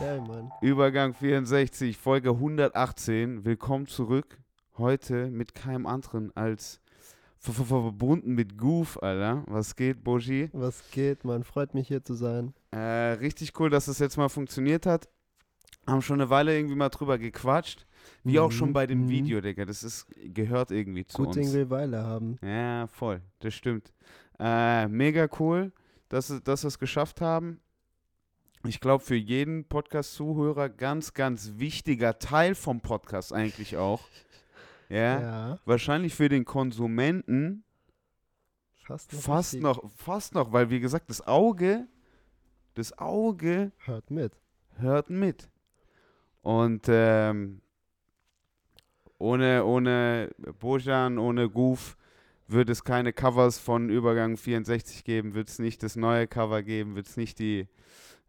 Geil, Mann. Übergang 64, Folge 118. Willkommen zurück. Heute mit keinem anderen als ver- ver- verbunden mit Goof, Alter. Was geht, Boji? Was geht, Mann? Freut mich hier zu sein. Äh, richtig cool, dass das jetzt mal funktioniert hat. Haben schon eine Weile irgendwie mal drüber gequatscht. Wie auch schon Mhm, bei dem mhm. Video, Digga. Das ist, gehört irgendwie zu Gut uns. Ding will Weile haben. Ja, voll. Das stimmt. Äh, mega cool, dass, dass wir es geschafft haben. Ich glaube, für jeden Podcast-Zuhörer ganz, ganz wichtiger Teil vom Podcast eigentlich auch. Ja. Ja. Wahrscheinlich für den Konsumenten Fast noch. fast richtig. noch, fast noch, weil wie gesagt, das Auge, das Auge Hört mit. hört mit. Und ähm, ohne, ohne Bojan, ohne Goof wird es keine Covers von Übergang 64 geben, wird es nicht das neue Cover geben, wird es nicht die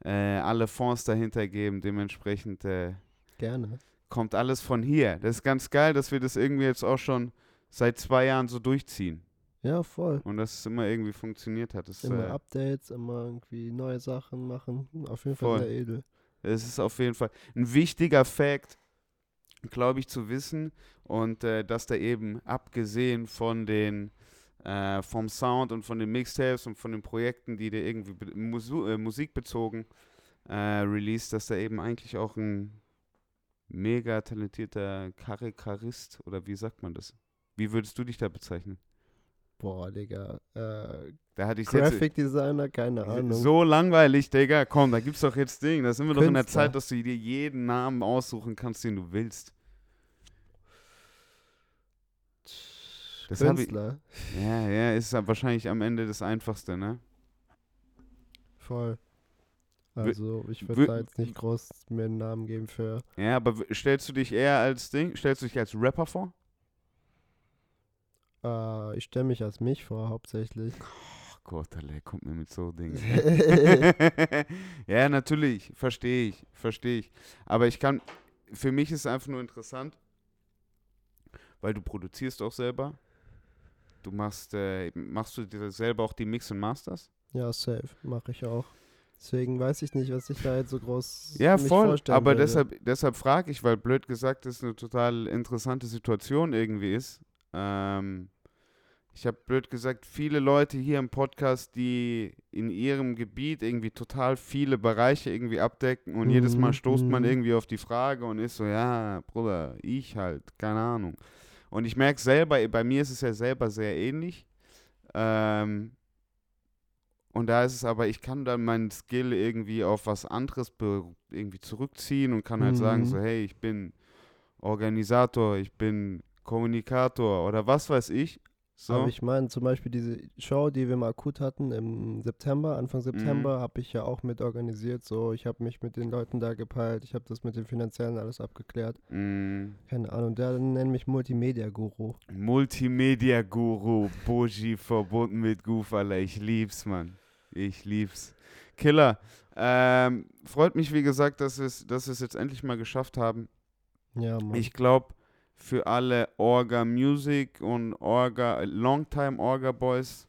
äh, alle Fonds dahinter geben. Dementsprechend äh, Gerne. kommt alles von hier. Das ist ganz geil, dass wir das irgendwie jetzt auch schon seit zwei Jahren so durchziehen. Ja, voll. Und dass es immer irgendwie funktioniert hat. Das, Immer äh, Updates, immer irgendwie neue Sachen machen. Auf jeden Fall Voll. sehr edel. Es ist auf jeden Fall ein wichtiger Fact, glaube ich, zu wissen. Und äh, dass da eben abgesehen von den äh, vom Sound und von den Mixtapes und von den Projekten, die da irgendwie Musu äh, musikbezogen äh, released, dass da eben eigentlich auch ein mega talentierter Karrikarist oder wie sagt man das? Wie würdest du dich da bezeichnen? Boah, Digga. Äh, Da hatte ich Graphic Designer, keine Ahnung. so langweilig, Digga. Komm, da gibt's doch jetzt Ding. Da sind wir doch in der Künstler. Zeit, dass du dir jeden Namen aussuchen kannst, den du willst. Das hab ich, Künstler. ja, ja, ist wahrscheinlich am Ende das Einfachste, ne? Voll. Also, ich wü- würde da jetzt nicht groß mir einen Namen geben für. Ja, aber stellst du dich eher als Ding, stellst du dich als Rapper vor? Äh, ich stelle mich als mich vor, hauptsächlich. Ach Gott, Alter, kommt mir mit so Dingen. ja, natürlich, verstehe ich, verstehe ich. Aber ich kann, für mich ist es einfach nur interessant, weil du produzierst auch selber. Du machst, äh, machst du dir selber auch die Mix und Masters? Ja, safe, mache ich auch. Deswegen weiß ich nicht, was ich da jetzt so groß Ja, voll. Aber würde. deshalb, deshalb frage ich, weil blöd gesagt, das eine total interessante Situation irgendwie ist. Ähm, ich habe blöd gesagt, viele Leute hier im Podcast, die in ihrem Gebiet irgendwie total viele Bereiche irgendwie abdecken und jedes Mal Mhm, stoßt man mhm. irgendwie auf die Frage und ist so, ja, Bruder, ich halt, keine Ahnung. Und ich merke selber, bei mir ist es ja selber sehr ähnlich. Ähm, und da ist es aber, ich kann dann meinen Skill irgendwie auf was anderes irgendwie zurückziehen und kann halt sagen, Mhm. so, hey, ich bin Organisator, ich bin Kommunikator oder was weiß ich. So. Aber ich meine, zum Beispiel diese Show, die wir mal akut hatten im September, Anfang September, Mhm. habe ich ja auch mit organisiert. So, ich habe mich mit den Leuten da gepeilt, ich habe das mit den Finanziellen alles abgeklärt. Mm, Keine Ahnung, der nennt mich Multimedia-Guru. Multimedia-Guru, Boji verbunden mit Alter. Ich lieb's, Mann. Ich lieb's. Killer. Ähm, freut mich, wie gesagt, dass wir es dass wir es jetzt endlich mal geschafft haben. Ja, Mann. Ich glaube, für alle Orga Music und Orga, Longtime Orga Boys,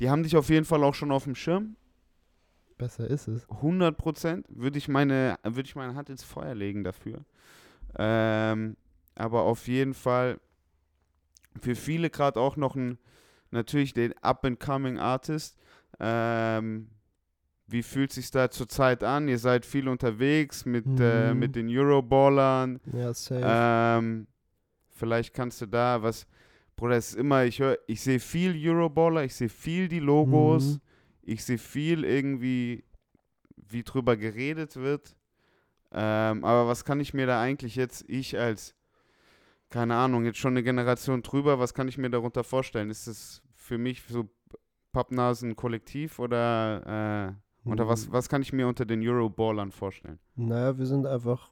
die haben dich auf jeden Fall auch schon auf dem Schirm. Besser ist es. 100 Prozent würde ich, meine, würde ich meine Hand ins Feuer legen dafür. Ähm, aber auf jeden Fall für viele gerade auch noch ein, natürlich den Up-and-Coming Artist. Ähm, wie fühlt sich da zurzeit an? Ihr seid viel unterwegs mit, äh, Mhm. mit den Euroballern. Ja, safe. Ähm, vielleicht kannst du da was. Bruder, es ist immer, ich höre, ich sehe viel Euroballer, ich sehe viel die Logos, Mhm. ich sehe viel irgendwie, wie drüber geredet wird. Ähm, aber was kann ich mir da eigentlich jetzt, ich als, keine Ahnung, jetzt schon eine Generation drüber, was kann ich mir darunter vorstellen? Ist es für mich so Pappnasen Kollektiv oder, äh, oder was, Mhm. was kann ich mir unter den Euroballern vorstellen? Naja, wir sind einfach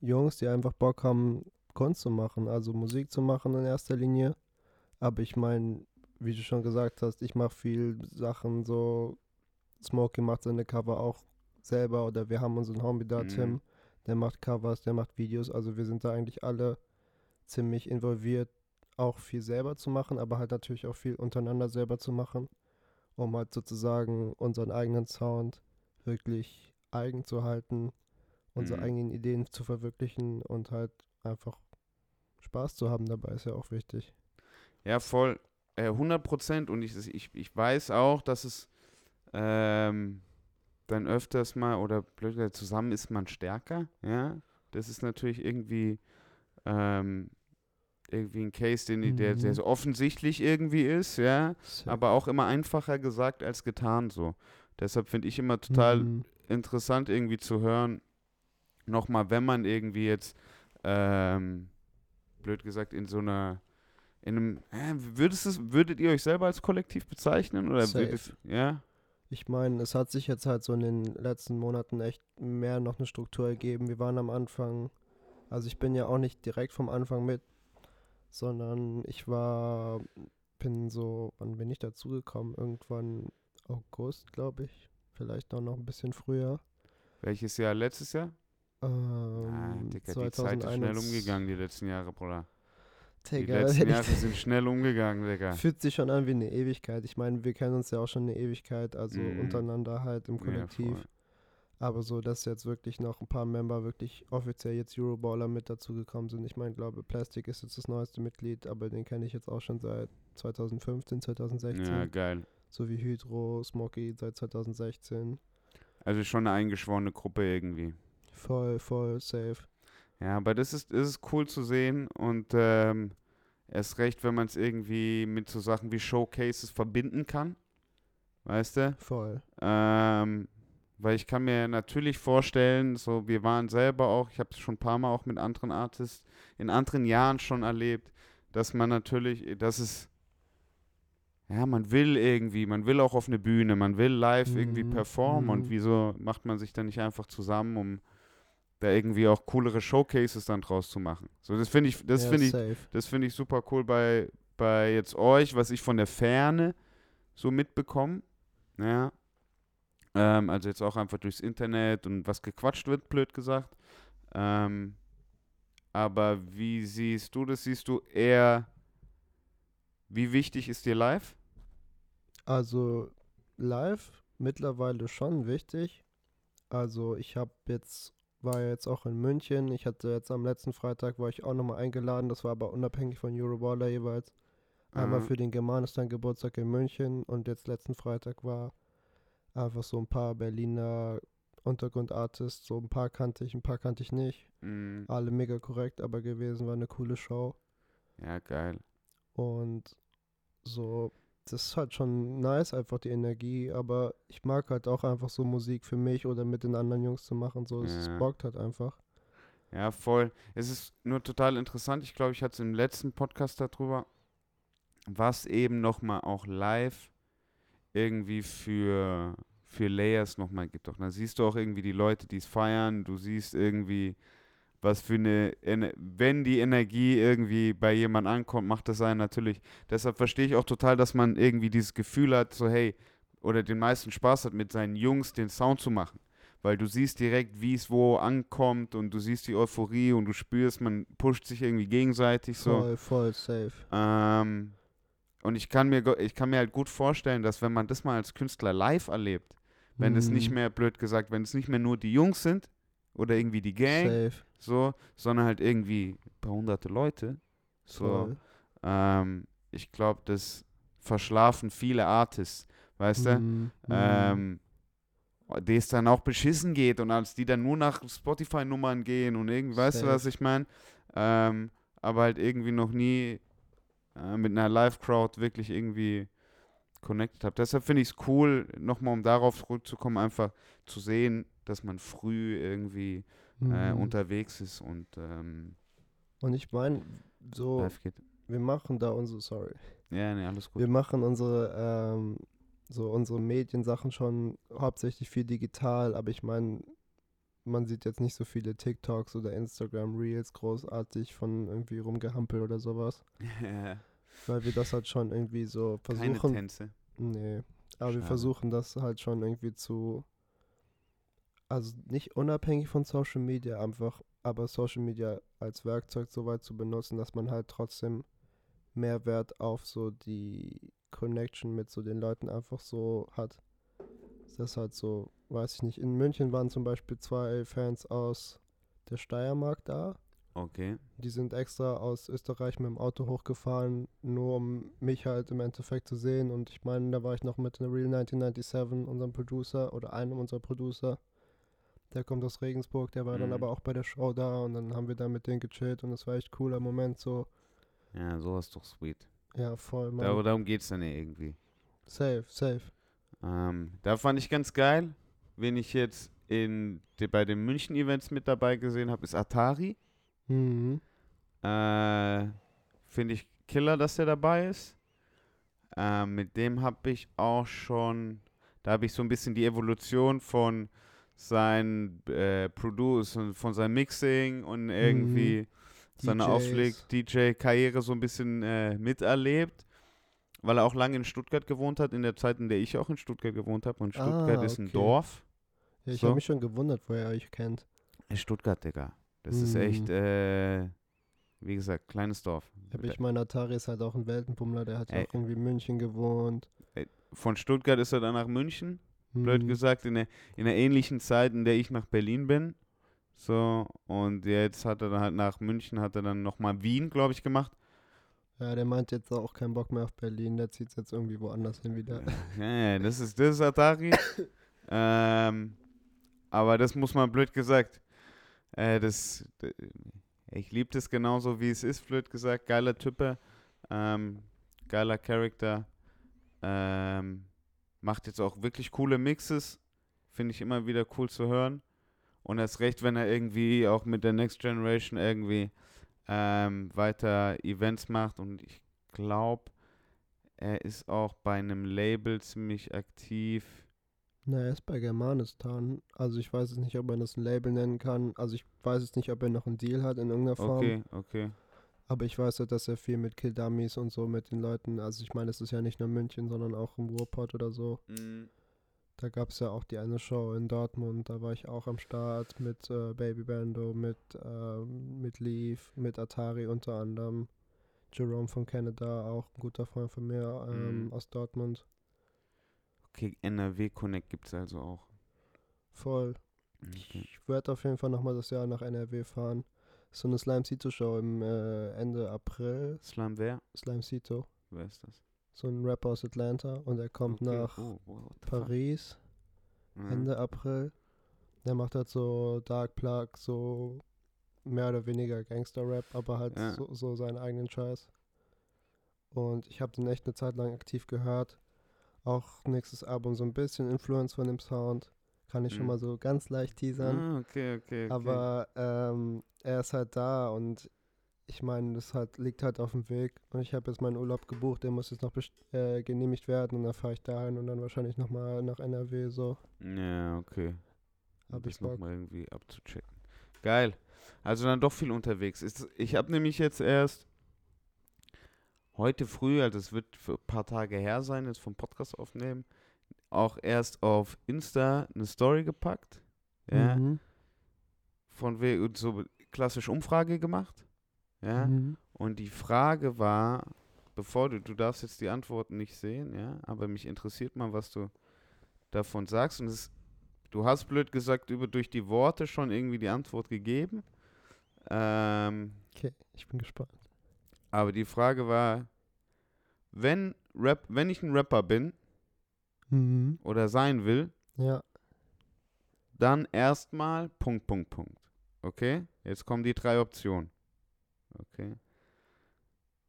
Jungs, die einfach Bock haben, Kunst zu machen, also Musik zu machen in erster Linie. Aber ich meine, wie du schon gesagt hast, ich mache viel Sachen so. Smokey macht seine Cover auch selber oder wir haben unseren Homie da, Mhm. Tim, der macht Covers, der macht Videos. Also wir sind da eigentlich alle ziemlich involviert, auch viel selber zu machen, aber halt natürlich auch viel untereinander selber zu machen, um halt sozusagen unseren eigenen Sound wirklich eigen zu halten unsere Mhm. eigenen Ideen zu verwirklichen und halt einfach Spaß zu haben dabei ist ja auch wichtig. Ja, voll. Äh, 100 Prozent. Und ich, ich, ich weiß auch, dass es ähm, dann öfters mal, oder blöd gesagt, zusammen ist man stärker. Ja, das ist natürlich irgendwie, ähm, irgendwie ein Case, den, ich- der, der Mhm. so offensichtlich irgendwie ist, ja, Safe. aber auch immer einfacher gesagt als getan so. Deshalb finde ich immer total Mhm. interessant irgendwie zu hören, nochmal, wenn man irgendwie jetzt, ähm, blöd gesagt, in so einer, in einem, äh, würdest es, würdet ihr euch selber als Kollektiv bezeichnen? Oder Safe. würdet, ja? Ich meine, es hat sich jetzt halt so in den letzten Monaten echt mehr noch eine Struktur ergeben. Wir waren am Anfang, also ich bin ja auch nicht direkt vom Anfang mit, sondern ich war, bin so, wann bin ich dazugekommen? Irgendwann August, glaube ich. Vielleicht auch noch ein bisschen früher. Welches Jahr? Letztes Jahr? Ähm, ah, Digga, die Zeit ist schnell 2021. umgegangen, die letzten Jahre, Bruder. Die Digga, letzten hätte ich- Jahre sind schnell umgegangen, Digga. Fühlt sich schon an wie eine Ewigkeit. Ich meine, wir kennen uns ja auch schon eine Ewigkeit, also Mhm. untereinander halt im Ja, Kollektiv. voll. Aber so, dass jetzt wirklich noch ein paar Member wirklich offiziell jetzt Euroballer mit dazugekommen sind. Ich meine, glaube, Plastic ist jetzt das neueste Mitglied, aber den kenne ich jetzt auch schon seit 2015, 2016. Ja, geil. So wie Hydro, Smoky seit 2016. Also schon eine eingeschworene Gruppe irgendwie. Voll, voll safe. Ja, aber das ist, das ist cool zu sehen und ähm, erst recht, wenn man es irgendwie mit so Sachen wie Showcases verbinden kann. Weißt du? Voll. Ähm, weil ich kann mir natürlich vorstellen, so wir waren selber auch, ich habe es schon ein paar Mal auch mit anderen Artists in anderen Jahren schon erlebt, dass man natürlich, dass es, ja, man will irgendwie, man will auch auf eine Bühne, man will live irgendwie Mhm, performen und mhm. wieso macht man sich dann nicht einfach zusammen, um da irgendwie auch coolere Showcases dann draus zu machen. So, das finde ich, das ja, finde ich, das finde ich super cool bei, bei jetzt euch, was ich von der Ferne so mitbekomme. Ja. Ähm, also jetzt auch einfach durchs Internet und was gequatscht wird, blöd gesagt. Ähm, aber wie siehst du das? Siehst du eher, wie wichtig ist dir live? Also live mittlerweile schon wichtig. Also ich habe jetzt, war jetzt auch in München. Ich hatte jetzt am letzten Freitag, war ich auch nochmal eingeladen. Das war aber unabhängig von Euroballer jeweils. Einmal Aha. für den Germanistan Geburtstag in München und jetzt letzten Freitag war einfach so ein paar Berliner Untergrundartists. So ein paar kannte ich, ein paar kannte ich nicht. Mm, Alle mega korrekt aber gewesen, war eine coole Show. ja, geil. Und so, das ist halt schon nice, einfach die Energie, aber ich mag halt auch einfach so Musik für mich oder mit den anderen Jungs zu machen, so, es Ja. bockt halt einfach. Ja, voll. Es ist nur total interessant. Ich glaube, ich hatte es im letzten Podcast darüber, was eben nochmal auch live irgendwie für, für Layers nochmal gibt. Doch, da siehst du auch irgendwie die Leute, die es feiern. Du siehst irgendwie, was für eine, wenn die Energie irgendwie bei jemand ankommt, macht das einen natürlich. Deshalb verstehe ich auch total, dass man irgendwie dieses Gefühl hat, so hey, oder den meisten Spaß hat, mit seinen Jungs den Sound zu machen weil du siehst direkt, wie es wo ankommt und du siehst die Euphorie und du spürst, man pusht sich irgendwie gegenseitig so. Voll, voll safe. Ähm, und ich kann mir ich kann mir halt gut vorstellen, dass wenn man das mal als Künstler live erlebt, wenn es nicht Mhm. mehr blöd gesagt, wenn es nicht mehr nur die Jungs sind oder irgendwie die Gang, Safe. so, sondern halt irgendwie ein paar hunderte Leute, so, ähm, ich glaube, das verschlafen viele Artists, weißt du? Mhm, mhm. ähm, die es dann auch beschissen geht und als die dann nur nach Spotify-Nummern gehen und irgendwie, weißt du, was ich meine? Ähm, aber halt irgendwie noch nie äh, mit einer Live-Crowd wirklich irgendwie connected habe. Deshalb finde ich es cool, nochmal um darauf zurückzukommen, einfach zu sehen, dass man früh irgendwie äh, Mhm. unterwegs ist und ähm, Und ich meine, so, wir machen da unsere, sorry, Ja, nee, alles gut. wir machen unsere, ähm, so unsere Mediensachen schon hauptsächlich viel digital, aber ich meine, man sieht jetzt nicht so viele TikToks oder Instagram Reels großartig von irgendwie rumgehampelt oder sowas, ja, weil wir das halt schon irgendwie so keine versuchen. Tänze. Nee, aber wir Schade. versuchen das halt schon irgendwie zu, also nicht unabhängig von Social Media einfach, aber Social Media als Werkzeug so weit zu benutzen, dass man halt trotzdem mehr Wert auf so die Connection mit so den Leuten einfach so hat. Das ist halt so, weiß ich nicht. In München waren zum Beispiel zwei Fans aus der Steiermark da. Okay. Die sind extra aus Österreich mit dem Auto hochgefahren, nur um mich halt im Endeffekt zu sehen. Und ich meine, da war ich noch mit Real 1997, unserem Producer oder einem unserer Producer. Der kommt aus Regensburg, der war dann Mhm. aber auch bei der Show da und dann haben wir da mit denen gechillt und das war echt cooler Moment so. Ja, sowas ist doch sweet. Ja, voll, Mann. Dar darum geht es dann ja irgendwie. Safe, safe. Ähm, da fand ich ganz geil, wen ich jetzt in, de, bei den München-Events mit dabei gesehen habe, ist Atari. Mhm. Äh, Finde ich killer, dass der dabei ist. Äh, mit dem habe ich auch schon, da habe ich so ein bisschen die Evolution von sein äh, Produce und von seinem Mixing und irgendwie seine DJs. Aufleg-DJ-Karriere so ein bisschen äh, miterlebt, weil er auch lange in Stuttgart gewohnt hat, in der Zeit, in der ich auch in Stuttgart gewohnt habe. Und Stuttgart Ah, ist ein okay. Dorf. Ja, ich So. habe mich schon gewundert, woher ihr euch kennt. In Stuttgart, Digga. Das ist Mhm. echt, äh, wie gesagt, kleines Dorf. Aber ich meine, Atari ist halt auch ein Weltenbummler, der hat ja Ey. auch irgendwie in München gewohnt. Von Stuttgart ist er dann nach München, blöd Mhm. gesagt, in der, in der ähnlichen Zeit, in der ich nach Berlin bin. So, und jetzt hat er dann halt nach München, hat er dann nochmal Wien, glaube ich, gemacht. Ja, der meint jetzt auch keinen Bock mehr auf Berlin, der zieht jetzt irgendwie woanders hin wieder. Ja, das ist, das ist Atari. ähm, aber das muss man blöd gesagt. Äh, das, ich liebe das genauso, wie es ist, blöd gesagt. Geiler Type, ähm, geiler Charakter. Ähm, macht jetzt auch wirklich coole Mixes. Finde ich immer wieder cool zu hören. Und erst recht, wenn er irgendwie auch mit der Next Generation irgendwie ähm, weiter Events macht. Und ich glaube, er ist auch bei einem Label ziemlich aktiv. Na, er ist bei Germanistan. Also ich weiß es nicht, ob man das ein Label nennen kann. Also ich weiß es nicht, ob er noch einen Deal hat in irgendeiner Form. Okay, okay. Aber ich weiß halt, dass er viel mit Kill Dummies und so mit den Leuten, also ich meine, es ist ja nicht nur München, sondern auch im Ruhrpott oder so. Mm, Da gab es ja auch die eine Show in Dortmund, da war ich auch am Start mit äh, Baby Bando, mit, ähm, mit Leaf, mit Atari unter anderem. Jerome von Canada, auch ein guter Freund von mir ähm, Mhm. aus Dortmund. Okay, NRW Connect gibt es also auch. Voll. Okay. Ich werde auf jeden Fall nochmal das Jahr nach NRW fahren. So eine Slime Cito Show im äh, Ende April. Slam wer? Slime Cito. Wer ist das? So ein Rapper aus Atlanta und er kommt Okay. nach Oh, wow, fuck? Paris Ja. Ende April. Der macht halt so Dark Plug, so mehr oder weniger Gangster-Rap, aber halt Ja. so, so seinen eigenen Scheiß. Und ich habe den echt eine Zeit lang aktiv gehört. Auch nächstes Album so ein bisschen Influence von dem Sound. Kann ich schon Mhm. mal so ganz leicht teasern. Ah, okay, okay, okay. Aber ähm, er ist halt da und ich meine, das halt, liegt halt auf dem Weg. Und ich habe jetzt meinen Urlaub gebucht, der muss jetzt noch äh, genehmigt werden und dann fahre ich dahin und dann wahrscheinlich nochmal nach NRW so. ja, okay. Hab ich das noch Bock. mal irgendwie abzuchecken. Geil. Also dann doch viel unterwegs. Ist, ich habe nämlich jetzt erst heute früh, also es wird für ein paar Tage her sein, jetzt vom Podcast aufnehmen, auch erst auf Insta eine Story gepackt. Ja. Mhm. Von wegen und so klassisch Umfrage gemacht. Ja. Mhm. Und die Frage war, bevor du, du darfst jetzt die Antworten nicht sehen, ja, aber mich interessiert mal, was du davon sagst. Und es, du hast blöd gesagt, über durch die Worte schon irgendwie die Antwort gegeben. Ähm, Okay, ich bin gespannt. aber die Frage war, wenn Rap, wenn ich ein Rapper bin Mhm. oder sein will, Ja. dann erstmal Punkt, Punkt, Punkt. Okay? Jetzt kommen die drei Optionen. Okay.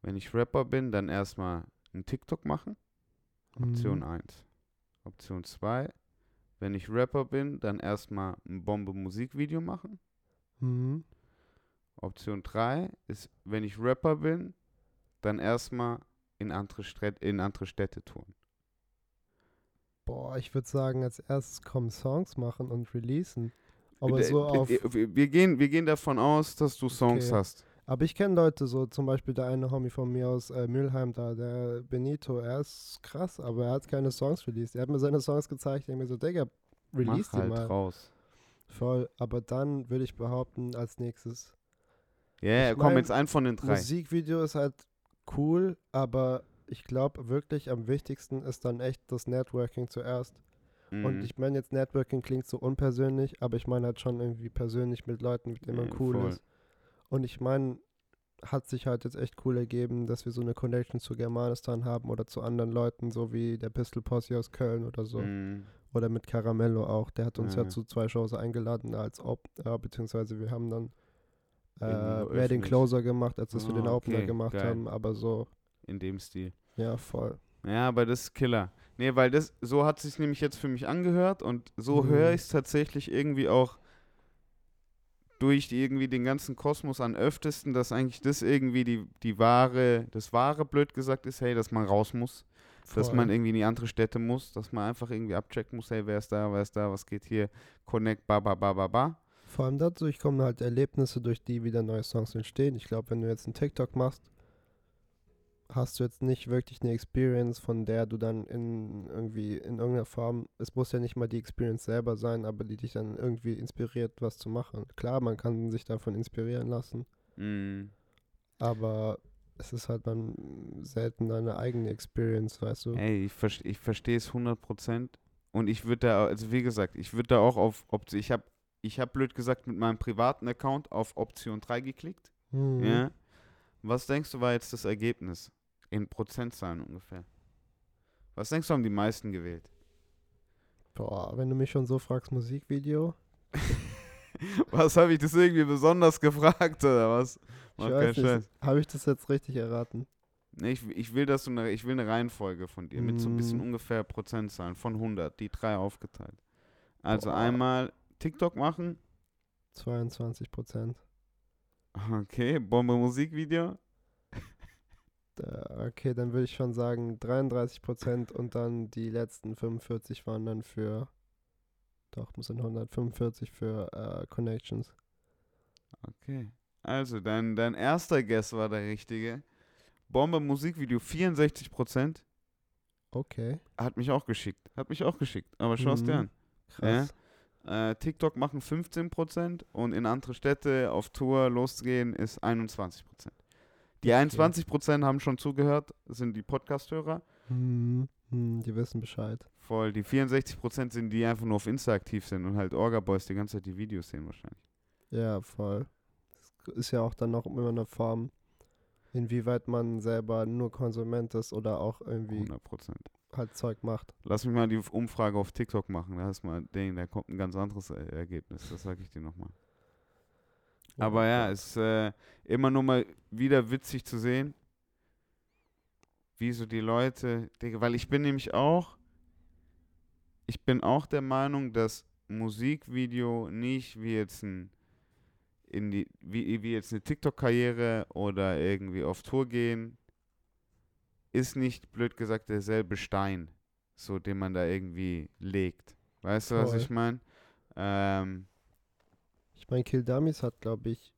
Wenn ich Rapper bin, dann erstmal einen TikTok machen. Option Mhm. 1. Option 2. Wenn ich Rapper bin, dann erstmal ein Bombe-Musikvideo machen. Mhm. Option 3 ist, wenn ich Rapper bin, dann erstmal in andere, Städt in andere Städte touren. Boah, ich würde sagen, als erstes kommen Songs machen und releasen. Aber Äh, so auf. Wir, gehen, wir gehen davon aus, dass du Songs Okay. hast. Aber ich kenne Leute, so zum Beispiel der eine Homie von mir aus äh, Mülheim da, der Benito, er ist krass, aber er hat keine Songs released. Er hat mir seine Songs gezeigt, ich mir so, Digga, release Mach die halt mal. raus. Voll, aber dann würde ich behaupten, als nächstes. Ja, yeah, Ich komm mein, jetzt ein von den drei. Musikvideo ist halt cool, aber ich glaube wirklich am wichtigsten ist dann echt das Networking zuerst. Und Mhm. ich meine jetzt Networking klingt so unpersönlich, aber ich meine halt schon irgendwie persönlich mit Leuten, mit denen man Ja, cool voll. ist. Und ich meine, hat sich halt jetzt echt cool ergeben, dass wir so eine Connection zu Germanistan haben oder zu anderen Leuten, so wie der Pistol Posse aus Köln oder so. Mhm. Oder mit Caramello auch. Der hat uns ja zu zwei Shows eingeladen, als Op äh, beziehungsweise wir haben dann äh, mehr den. Closer gemacht, als dass wir den Ah, Opener okay, gemacht geil. haben. Aber so, In dem Stil. ja, voll. Ja, aber das ist Killer. Nee, weil das, so hat sich nämlich jetzt für mich angehört und so Mhm. höre ich es tatsächlich irgendwie auch durch die, irgendwie den ganzen Kosmos an öftesten, dass eigentlich das irgendwie die, die wahre, das wahre, blöd gesagt ist, hey, dass man raus muss, dass voll. man irgendwie in die andere Städte muss, dass man einfach irgendwie abchecken muss, hey, wer ist da, wer ist da, was geht hier, connect, ba, ba, ba, ba, ba. Vor allem dadurch kommen halt Erlebnisse, durch die wieder neue Songs entstehen. Ich glaube, wenn du jetzt einen TikTok machst, hast du jetzt nicht wirklich eine Experience, von der du dann in irgendwie in irgendeiner Form, es muss ja nicht mal die Experience selber sein, aber die dich dann irgendwie inspiriert, was zu machen. Klar, man kann sich davon inspirieren lassen, Mm. aber es ist halt dann selten deine eigene Experience, weißt du? Ey, ich, vers ich verstehe es 100% und ich würde da, also wie gesagt, ich würde da auch auf Option, ich habe, ich habe blöd gesagt mit meinem privaten Account auf Option 3 geklickt, Mhm. ja. Was denkst du war jetzt das Ergebnis? In Prozentzahlen ungefähr. Was denkst du, haben die meisten gewählt? Boah, wenn du mich schon so fragst, Musikvideo, was habe ich das irgendwie besonders gefragt oder was? Mach weiß nicht, habe ich das jetzt richtig erraten? Nee, ich, ich will, dass du eine, ich will eine Reihenfolge von dir mit so ein bisschen Mm. ungefähr Prozentzahlen von 100, die drei aufgeteilt. Also Boah. einmal TikTok machen, 22 Prozent. Okay, Bombe Musikvideo. Da- Okay, dann würde ich schon sagen 33% und dann die letzten 45 waren dann für, doch, muss in 145 für äh, Connections. Okay. Also, dein, dein erster Guess war der richtige. Bombe Musikvideo 64%. Okay, Hat mich auch geschickt. Hat mich auch geschickt. Aber schau es dir Mhm. an. krass. Äh, TikTok machen 15% und in andere Städte auf Tour loszugehen ist 21%. Die Okay. 21% haben schon zugehört, sind die Podcast-Hörer. Hm, hm, die wissen Bescheid. Voll, die 64% sind die die einfach nur auf Insta aktiv sind und halt Orga-Boys die ganze Zeit die Videos sehen wahrscheinlich. Ja, voll. Das ist ja auch dann noch immer eine Form, inwieweit man selber nur Konsument ist oder auch irgendwie 100%. halt Zeug macht. Lass mich mal die Umfrage auf TikTok machen. Da ist mal da kommt ein ganz anderes Er- Ergebnis. Das sage ich dir nochmal. Aber ja, es ist äh, immer nur mal wieder witzig zu sehen, wie so die Leute, weil ich bin nämlich auch, ich bin auch der Meinung, dass Musikvideo nicht wie jetzt ein in die, wie, wie jetzt eine TikTok-Karriere oder irgendwie auf Tour gehen, ist nicht, blöd gesagt, derselbe Stein, so den man da irgendwie legt. Weißt du, was ich meine? Ähm, Ich meine, Kill Dummies hat, glaube ich,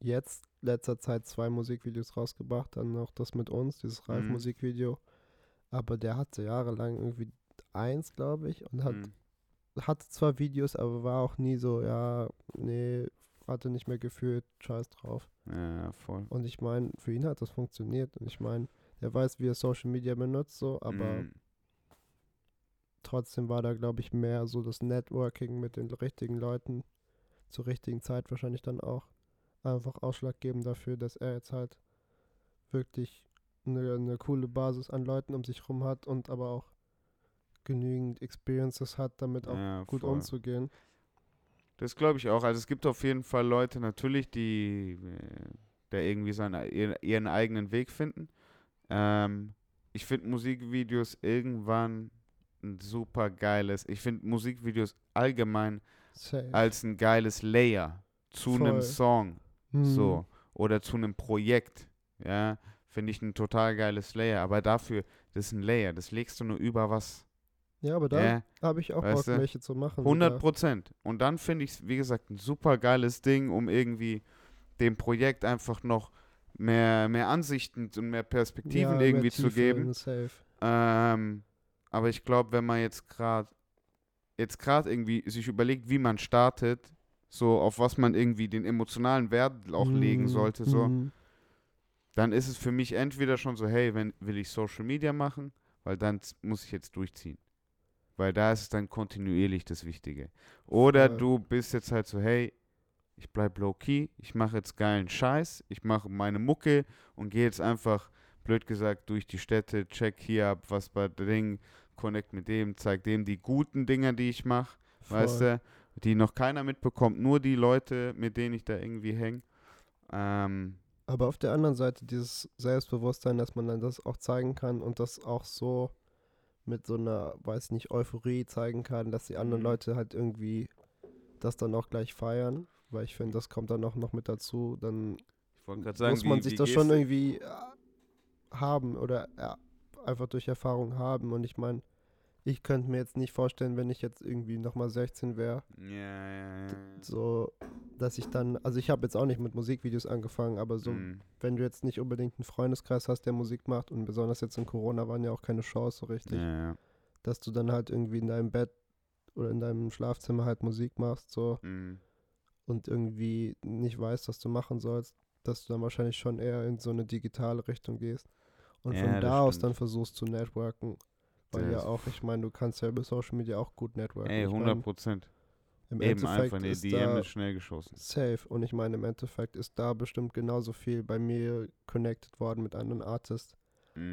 jetzt letzter Zeit zwei Musikvideos rausgebracht. Dann noch das mit uns, dieses Mhm. Ralf-Musikvideo. Aber der hatte jahrelang irgendwie eins, glaube ich. Und hat, mh. hatte zwar Videos, aber war auch nie so, ja, nee, hatte nicht mehr gefühlt, scheiß drauf. ja, voll. Und ich meine, für ihn hat das funktioniert. Und ich meine, er weiß, wie er Social Media benutzt, so, aber Mhm. trotzdem war da, glaube ich, mehr so das Networking mit den richtigen Leuten zur richtigen Zeit wahrscheinlich dann auch einfach ausschlaggebend dafür, dass er jetzt halt wirklich eine, eine coole Basis an Leuten um sich rum hat und aber auch genügend Experiences hat, damit auch ja, gut voll. umzugehen. Das glaube ich auch. Also es gibt auf jeden Fall Leute natürlich, die äh, da irgendwie seine, ihren, ihren eigenen Weg finden. Ähm, ich finde Musikvideos irgendwann ein super geiles. Ich finde Musikvideos allgemein Safe. als ein geiles Layer zu einem Voll. Song. Hm. So. Oder zu einem Projekt. Ja. Finde ich ein total geiles Layer. Aber dafür, das ist ein Layer. Das legst du nur über was. Ja, aber da Ja. habe ich auch weißt Bock, welche zu machen. 100 wieder. Prozent. Und dann finde ich es, wie gesagt, ein super geiles Ding, um irgendwie dem Projekt einfach noch mehr, mehr Ansichten und mehr Perspektiven Ja, mehr irgendwie zu Tiefe geben. Ähm, aber ich glaube, wenn man jetzt gerade jetzt gerade irgendwie sich überlegt, wie man startet, so auf was man irgendwie den emotionalen Wert auch legen Mhm, sollte, so, mhm. dann ist es für mich entweder schon so, hey, wenn will ich Social Media machen, weil dann muss ich jetzt durchziehen. weil da ist es dann kontinuierlich das Wichtige. Oder Voll. du bist jetzt halt so, hey, ich bleib low key, ich mache jetzt geilen Scheiß, ich mache meine Mucke und gehe jetzt einfach, blöd gesagt, durch die Städte, check hier ab, was bei Ding, connect mit dem, zeig dem die guten Dinger, die ich mache, weißt du, die noch keiner mitbekommt, nur die Leute, mit denen ich da irgendwie hänge. Ähm, Aber auf der anderen Seite dieses Selbstbewusstsein, dass man dann das auch zeigen kann und das auch so mit so einer, weiß nicht, Euphorie zeigen kann, dass die anderen Mhm. Leute halt irgendwie das dann auch gleich feiern. Weil ich finde, das kommt dann auch noch mit dazu. Dann sagen, muss man wie, sich wie das schon irgendwie äh, haben oder ja, einfach durch Erfahrung haben. Und ich meine, ich könnte mir jetzt nicht vorstellen, wenn ich jetzt irgendwie nochmal 16 wäre, Ja, ja, ja. so, dass ich dann, also ich habe jetzt auch nicht mit Musikvideos angefangen, aber so, Mhm. wenn du jetzt nicht unbedingt einen Freundeskreis hast, der Musik macht und besonders jetzt in Corona waren ja auch keine Chance so richtig, ja. dass du dann halt irgendwie in deinem Bett oder in deinem Schlafzimmer halt Musik machst so Mhm. und irgendwie nicht weißt, was du machen sollst, dass du dann wahrscheinlich schon eher in so eine digitale Richtung gehst und Ja, von da aus stimmt. dann versuchst zu networken. Weil ja auch, ich meine, du kannst ja über Social Media auch gut networken. Ey, ich mein, 100 Prozent. Im Eben Endeffekt einfach eine ist DM ist schnell geschossen. safe und ich meine, im Endeffekt ist da bestimmt genauso viel bei mir connected worden mit anderen Artists.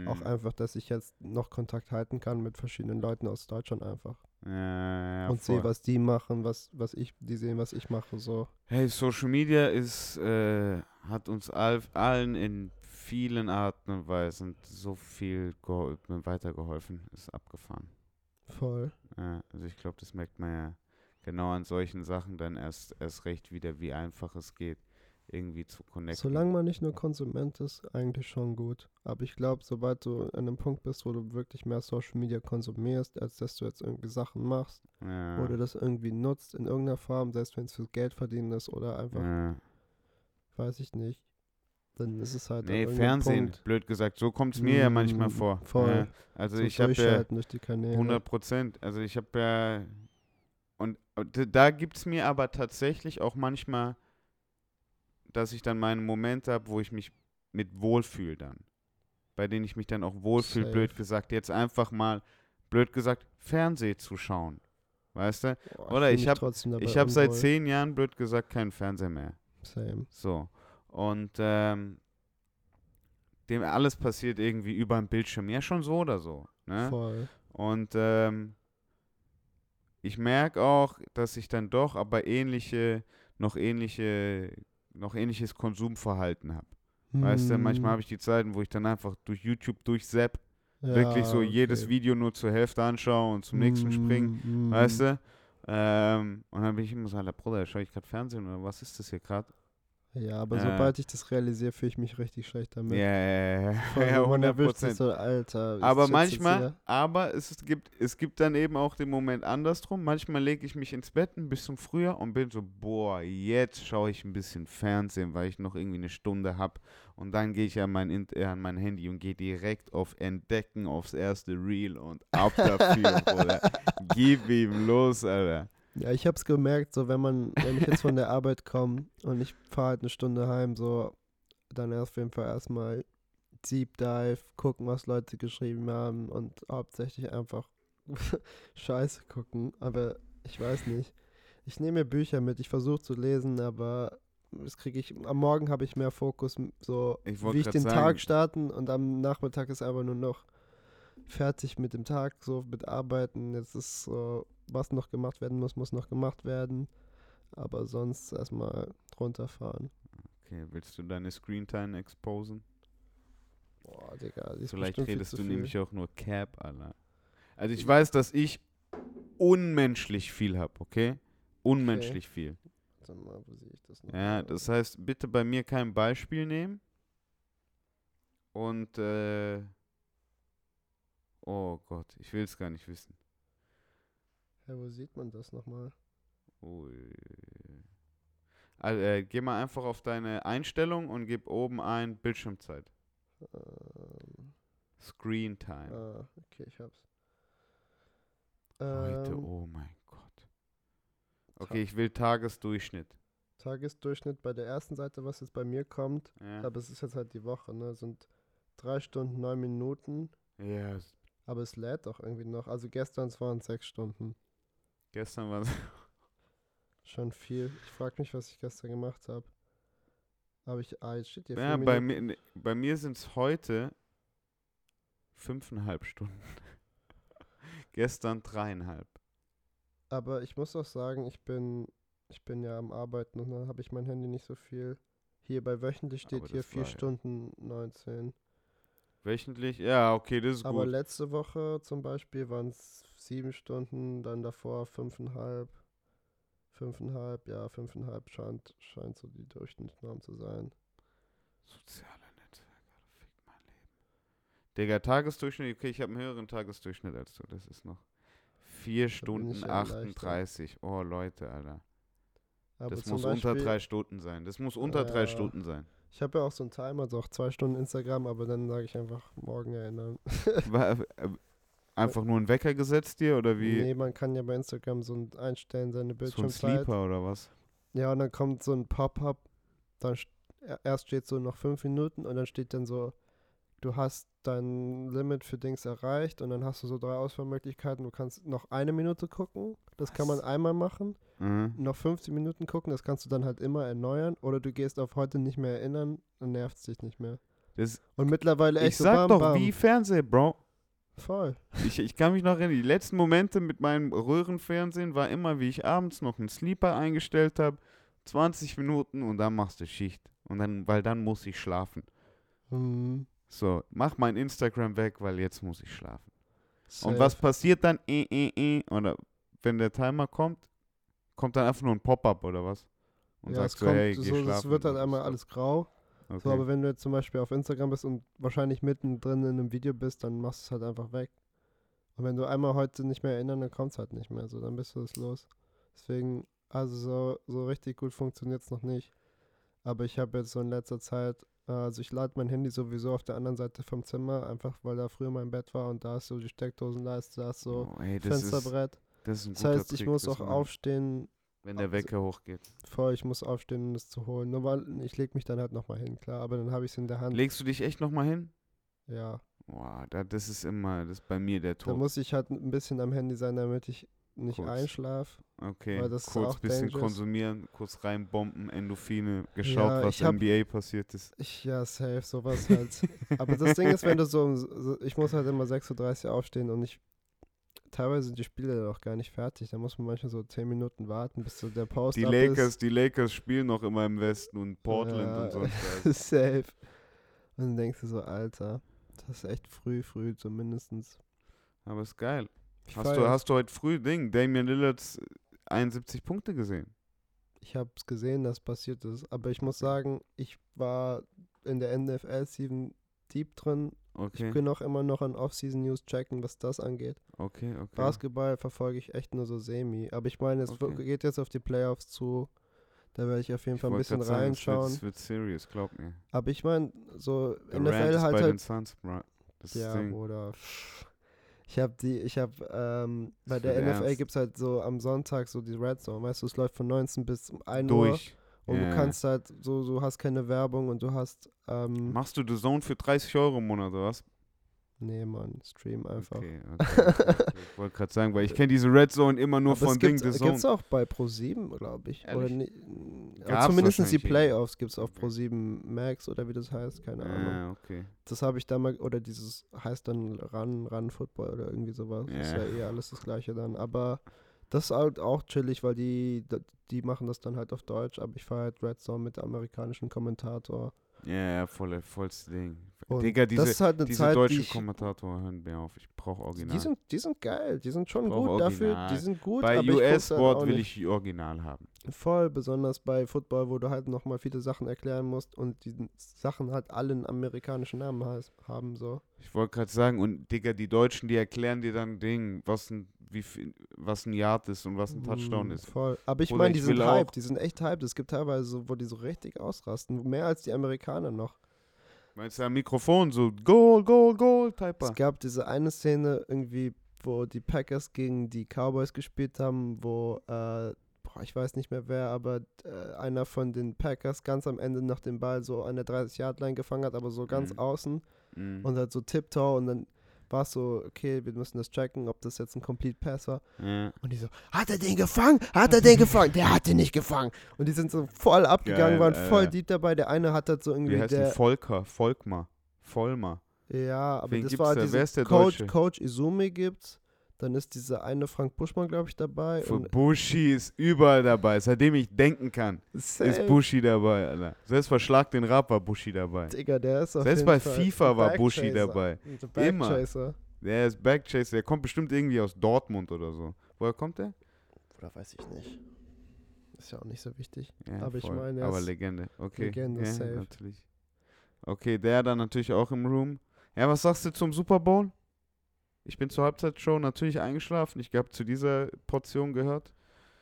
Auch Mhm. einfach, dass ich jetzt noch Kontakt halten kann mit verschiedenen Leuten aus Deutschland einfach. Ja, ja, und sehe, was die machen, was, was ich, die sehen, was ich mache, so. Hey, Social Media ist, äh, hat uns all, allen in vielen Arten und Weisen so viel gehol weitergeholfen. Ist abgefahren. Voll. Ja, also ich glaube, das merkt man ja genau an solchen Sachen dann erst, erst recht wieder, wie einfach es geht, irgendwie zu connecten. Solange man nicht nur Konsument ist, eigentlich schon gut. Aber ich glaube, sobald du an einem Punkt bist, wo du wirklich mehr Social Media konsumierst, als dass du jetzt irgendwie Sachen machst ja, oder das irgendwie nutzt in irgendeiner Form, selbst wenn es für Geld verdienen ist oder einfach, ja. weiß ich nicht, dann ist es halt Nee, Fernsehen, Punkt, blöd gesagt. So kommt es mir ja manchmal Mm, vor. voll. Ja, also so ich habe ja durch die Kanäle. 100 Prozent. Also ich habe ja und da gibt es mir aber tatsächlich auch manchmal, dass ich dann meine Momente habe, wo ich mich mit wohlfühle dann. Bei denen ich mich dann auch wohlfühle, blöd gesagt. Jetzt einfach mal, blöd gesagt, Fernseh zu schauen. Weißt du? Boah, oder ich mich hab- Ich habe seit zehn Jahren, blöd gesagt, keinen Fernseher mehr. Same. So. Und ähm, dem alles passiert irgendwie über den Bildschirm. Ja, schon so oder so. Ne? Voll. Und ähm, ich merke auch, dass ich dann doch aber ähnliche, noch ähnliche, noch ähnliches Konsumverhalten habe. Weißt du, manchmal habe ich die Zeiten, wo ich dann einfach durch YouTube durchsepp, wirklich so jedes Video nur zur Hälfte anschaue und zum nächsten springe, springen. weißt du? Ähm, und dann bin ich immer so, Alter, Bruder, schaue ich gerade Fernsehen oder was ist das hier gerade? Ja, aber Äh. sobald ich das realisiere, fühle ich mich richtig schlecht damit. ja, ja, ja, Voll, ja, wenn man 100 erwischt ist, Prozent. So, Alter, Aber manchmal, aber es gibt, es gibt dann eben auch den Moment andersrum. Manchmal lege ich mich ins Bett ein bisschen früher und bin so, boah, jetzt schaue ich ein bisschen Fernsehen, weil ich noch irgendwie eine Stunde habe. Und dann gehe ich an mein, In- äh, an mein Handy und gehe direkt auf Entdecken, aufs erste Reel und ab dafür, Bruder. Gib ihm los, Alter. Ja, ich hab's gemerkt, so wenn man, wenn ich jetzt von der Arbeit komme und ich fahre halt eine Stunde heim, so, dann auf jeden Fall erstmal Deep Dive, gucken, was Leute geschrieben haben und hauptsächlich einfach Scheiße gucken. Aber ich weiß nicht. Ich nehme mir Bücher mit, ich versuche zu lesen, aber das kriege ich. Am Morgen habe ich mehr Fokus, so Ich wie ich den sagen- Tag starten und am Nachmittag ist einfach nur noch fertig mit dem Tag, so mit Arbeiten. Jetzt ist so, was noch gemacht werden muss, muss noch gemacht werden. Aber sonst erstmal runterfahren. Okay, willst du deine Screentime exposen? Boah, Digga, die ist Vielleicht redest du nämlich auch nur Cap, Alter. Also ich weiß, dass ich unmenschlich viel habe, okay? Unmenschlich viel. Warte mal, wo sehe ich das noch? Ja, das heißt, bitte bei mir kein Beispiel nehmen. Und, äh, oh Gott, ich will es gar nicht wissen. Hä, wo sieht man das nochmal? Ui. Also, äh, geh mal einfach auf deine Einstellung und gib oben ein Bildschirmzeit. Ähm, Screen Time. ah, okay, ich hab's. Leute, Ähm, oh mein Gott. Okay, ich will Tagesdurchschnitt. Tagesdurchschnitt bei der ersten Seite, was jetzt bei mir kommt, Ja, aber es ist jetzt halt die Woche, ne? Sind drei Stunden, neun Minuten. ja s- Aber es lädt doch irgendwie noch. Also gestern waren es sechs Stunden. Gestern war es. Schon viel. Ich frage mich, was ich gestern gemacht habe. Aber ich, ah, jetzt steht hier Ja, vier bei mir, nee, bei mir sind es heute fünfeinhalb Stunden. Gestern dreieinhalb. Aber ich muss auch sagen, ich bin, ich bin ja am Arbeiten und dann habe ich mein Handy nicht so viel. Hier bei wöchentlich steht hier das 4 war ja- Stunden 19. Wöchentlich? Ja, okay, das ist Aber gut. letzte Woche zum Beispiel waren es 7 Stunden, dann davor 5,5. 5,5, ja, 5,5 scheint, scheint so die Durchschnittsnorm zu sein. Soziale Netzwerke, fick mein Leben. Digga, Tagesdurchschnitt, okay, ich habe einen höheren Tagesdurchschnitt als du. Das ist noch 4 Stunden ich ja leichter. 38. Oh, Leute, Alter. Aber Das muss unter Beispiel- drei Stunden sein. Das muss unter drei Ja. Stunden sein. Ich habe ja auch so einen Timer, also auch zwei Stunden Instagram, aber dann sage ich einfach morgen erinnern. War, äh, einfach nur einen Wecker gesetzt dir oder wie? Nee, man kann ja bei Instagram so ein einstellen, seine so ein Bildschirmzeit. Sleeper oder was? Ja, und dann kommt so ein Pop-up, dann st- er- erst steht so noch fünf Minuten und dann steht dann so, du hast dein Limit für Dings erreicht und dann hast du so drei Auswahlmöglichkeiten. Du kannst noch eine Minute gucken, das kann man Was? einmal machen, Mhm. noch 15 Minuten gucken, das kannst du dann halt immer erneuern oder du gehst auf heute nicht mehr erinnern und nervt dich nicht mehr. Das, Und mittlerweile echt ich so sag bam, doch, bam. wie Fernseh, Bro. Voll. Ich, ich kann mich noch erinnern, die letzten Momente mit meinem Röhrenfernsehen war immer, wie ich abends noch einen Sleeper eingestellt habe, 20 Minuten und dann machst du Schicht. Und dann, weil dann muss ich schlafen. Mhm. So, mach mein Instagram weg, weil jetzt muss ich schlafen. Und Safe. was passiert dann? Eh, eh, eh, oder wenn der Timer kommt, kommt dann einfach nur ein Pop-up oder was? Und ja, sagst du, kommt, hey, so, geh es schlafen. wird halt oder einmal so. alles grau. Okay. So, aber wenn du jetzt zum Beispiel auf Instagram bist und wahrscheinlich mittendrin in einem Video bist, dann machst du es halt einfach weg. Und wenn du einmal heute nicht mehr erinnern, dann kommt es halt nicht mehr. So, dann bist du es los. Deswegen, also so, so richtig gut funktioniert es noch nicht. Aber ich habe jetzt so in letzter Zeit, äh, also ich lade mein Handy sowieso auf der anderen Seite vom Zimmer, einfach weil da früher mein Bett war und da ist so die Steckdosenleiste, da ist so oh, ey, das, ist, Fensterbrett. das ist ein Das heißt, ich Trick, muss das auch aufstehen, Wenn der also- Wecker hochgeht. voll, ich muss aufstehen, um es zu holen. Nur weil ich lege mich dann halt nochmal hin, klar, aber dann habe ich es in der Hand. Legst du dich echt nochmal hin? ja. Boah, da, das ist immer, das ist bei mir der Da Tod. muss ich halt ein bisschen am Handy sein, damit ich nicht Kurz. einschlafe. Okay, ist kurz bisschen dangerous. konsumieren, kurz reinbomben, Endorphine, geschaut, Ja, was hab- NBA passiert ist. Ich, ja, safe, sowas halt. Aber das Ding ist, wenn du so, ich muss halt immer 6.30 Uhr aufstehen und ich, teilweise sind die Spiele dann auch gar nicht fertig. Da muss man manchmal so 10 Minuten warten, bis so der Post Die Lakers, die Lakers spielen noch immer im Westen und Portland Ja. und so. ist. safe. Und dann denkst du so, Alter, das ist echt früh, früh zumindestens. Aber ist geil. Ich Hast du, hast du heute früh Ding, Damian Lillards 71 Punkte gesehen? Ich habe es gesehen, dass passiert ist. Aber ich muss sagen, ich war in der NFL-Season deep drin. Okay, Ich bin auch immer noch an Off-Season-News checken, was das angeht. okay, okay. Basketball verfolge ich echt nur so semi. Aber ich meine, es Okay. wird- geht jetzt auf die Playoffs zu. Da werde ich auf jeden Ich Fall ein bisschen sagen, wird- reinschauen. Es wird serious, glaub mir. Aber ich meine, so Der NFL Rand ist halt bei den halt. Suns, bro. Das Ja, das Ding. oder. Ich habe die, ich habe, ähm, bei der NFL ernst. gibt es halt so am Sonntag so die Red Zone, weißt du, es läuft von 19 bis um 1 Uhr. Durch. Und Ja, du kannst halt, so, du hast keine Werbung und du hast, ähm, Machst du The Zone für 30 Euro im Monat, oder was? Nee, Mann, Stream einfach. Okay, okay, okay. Ich wollte gerade sagen, weil ich kenne diese Red Zone immer nur Aber von Ding gibt The Zone. es auch bei Pro7, glaube ich. Oder ni- ja, zumindest die irgendwie. Playoffs gibt es auf Okay. Pro7 Max oder wie das heißt, keine Ahnung. Ah, okay. Das habe ich da mal, oder dieses heißt dann Run, Run Football oder irgendwie sowas. Ist Ja. ja eh alles das gleiche dann. Aber das ist halt auch chillig, weil die, die machen das dann halt auf Deutsch, aber ich fahre halt Red Zone mit amerikanischem Kommentator. Ja, ja, voll, vollste Ding. Und Digga, diese, das ist halt eine diese Zeit, deutschen ich, Kommentatoren hören mir auf. Ich brauche Original. die sind, die sind geil, die sind schon gut dafür, Original. die sind gut, Bei halt US-Sport auch will ich Original haben. Voll, besonders bei Football, wo du halt nochmal viele Sachen erklären musst und die Sachen halt alle einen amerikanischen Namen haben, so. Ich wollte gerade sagen, und Digga, die Deutschen, die erklären dir dann Ding, was ein, wie viel, was ein Yard ist und was ein Touchdown Mm, ist. Voll. Aber ich meine, die sind hyped, die sind echt hyped. Es gibt teilweise, wo die so richtig ausrasten, mehr als die Amerikaner noch. Meinst du am Mikrofon so Goal, Goal, Goal, Es Typer? gab diese eine Szene irgendwie, wo die Packers gegen die Cowboys gespielt haben, wo, äh, boah, ich weiß nicht mehr wer, aber äh, einer von den Packers ganz am Ende noch den Ball so an der 30-Yard-Line gefangen hat, aber so ganz Mhm. außen Mhm. und halt so tiptoe und dann war es so, okay, wir müssen das checken, ob das jetzt ein Complete Pass war. Ja. Und die so, hat er den gefangen? Hat er den gefangen? Der hat den nicht gefangen. Und die sind so voll abgegangen, Geil, waren äh. voll deep dabei. Der eine hat das so irgendwie, Wie heißt der? Volker, Volkmar, Vollmar. ja, aber Wen das war da? dieser Wer ist der Coach, Deutsche? Coach Izumi gibt's. Dann ist dieser eine Frank Buschmann, glaube ich, dabei. Für Und Bushi ist überall dabei. Seitdem ich denken kann, safe, ist Bushi dabei, Alter. Selbst bei Schlag den Rap war Bushi dabei. Digga, der ist auf Selbst bei Fall FIFA war Bushi Backchaser. dabei. Immer. Der ist Backchaser, der kommt bestimmt irgendwie aus Dortmund oder so. Woher kommt der? Oder weiß ich nicht. Ist ja auch nicht so wichtig. Ja, Aber ich voll. meine, er Aber ist Legende, okay. Legende, ja, safe. natürlich. Okay, der dann natürlich auch im Room. Ja, was sagst du zum Super Bowl? Ich bin zur Halbzeitshow natürlich eingeschlafen. Ich habe zu dieser Portion gehört.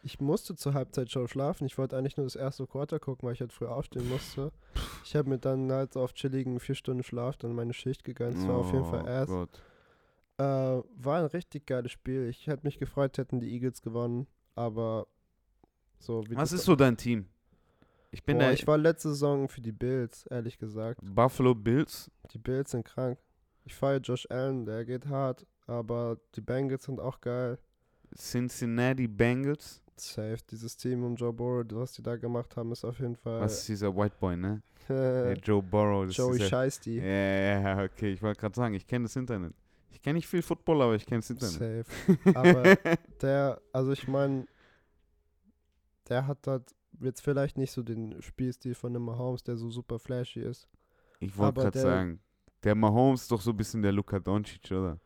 Ich musste zur Halbzeitshow schlafen. Ich wollte eigentlich nur das erste Quarter gucken, weil ich halt früh aufstehen musste. Ich habe mir dann halt so auf chilligen vier Stunden Schlaf dann meine Schicht gegönnt. Es war auf jeden Fall Oh erst. Gott. Äh, war ein richtig geiles Spiel. Ich hätte mich gefreut, hätten die Eagles gewonnen. Aber so wie Was ist so dein Team? Ich bin Boah, der ich war letzte Saison für die Bills, ehrlich gesagt. Buffalo Bills. Die Bills sind krank. Ich feiere Josh Allen, der geht hart. Aber die Bengals sind auch geil. Cincinnati Bengals. Safe. Dieses Team um Joe Burrow, was die da gemacht haben, ist auf jeden Fall. Was ist dieser White Boy, ne? Der Joe Burrow. Das Joey Scheisty. ja, ja, ja, okay. Ich wollte gerade sagen, ich kenne das Internet. Ich kenne nicht viel Football, aber ich kenne das Internet. Safe. Aber der, also ich meine, der hat halt jetzt vielleicht nicht so den Spielstil von dem Mahomes, der so super flashy ist. ich wollte gerade sagen, der Mahomes ist doch so ein bisschen der Luka Doncic, oder?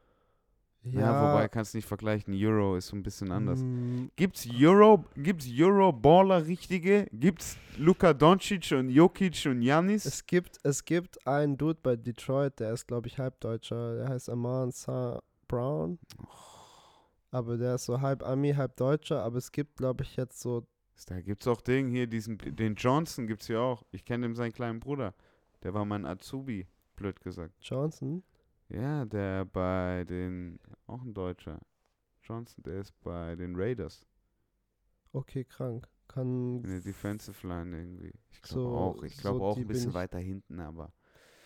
Ja, wobei kannst nicht vergleichen. Euro ist so ein bisschen anders. mm, Gibt's Euro, gibt's Euro-Baller richtige? Gibt's Luka Doncic und Jokic und Janis? Es gibt, es gibt einen Dude bei Detroit, der ist, glaube ich, Halbdeutscher. Der heißt Amon St. Brown. Aber der ist so halb Ami, halb Deutscher. Aber es gibt, glaube ich, jetzt so. Da gibt's auch den hier, diesen, den Johnson gibt's hier auch. Ich kenne dem seinen kleinen Bruder. Der war mein Azubi, blöd gesagt. Johnson. Ja, der bei den, auch ein Deutscher. Johnson, der ist bei den Raiders Okay, krank. Kann. in der Defensive Line irgendwie. Ich glaube So- auch. Ich glaube so auch ein bisschen weiter hinten, aber.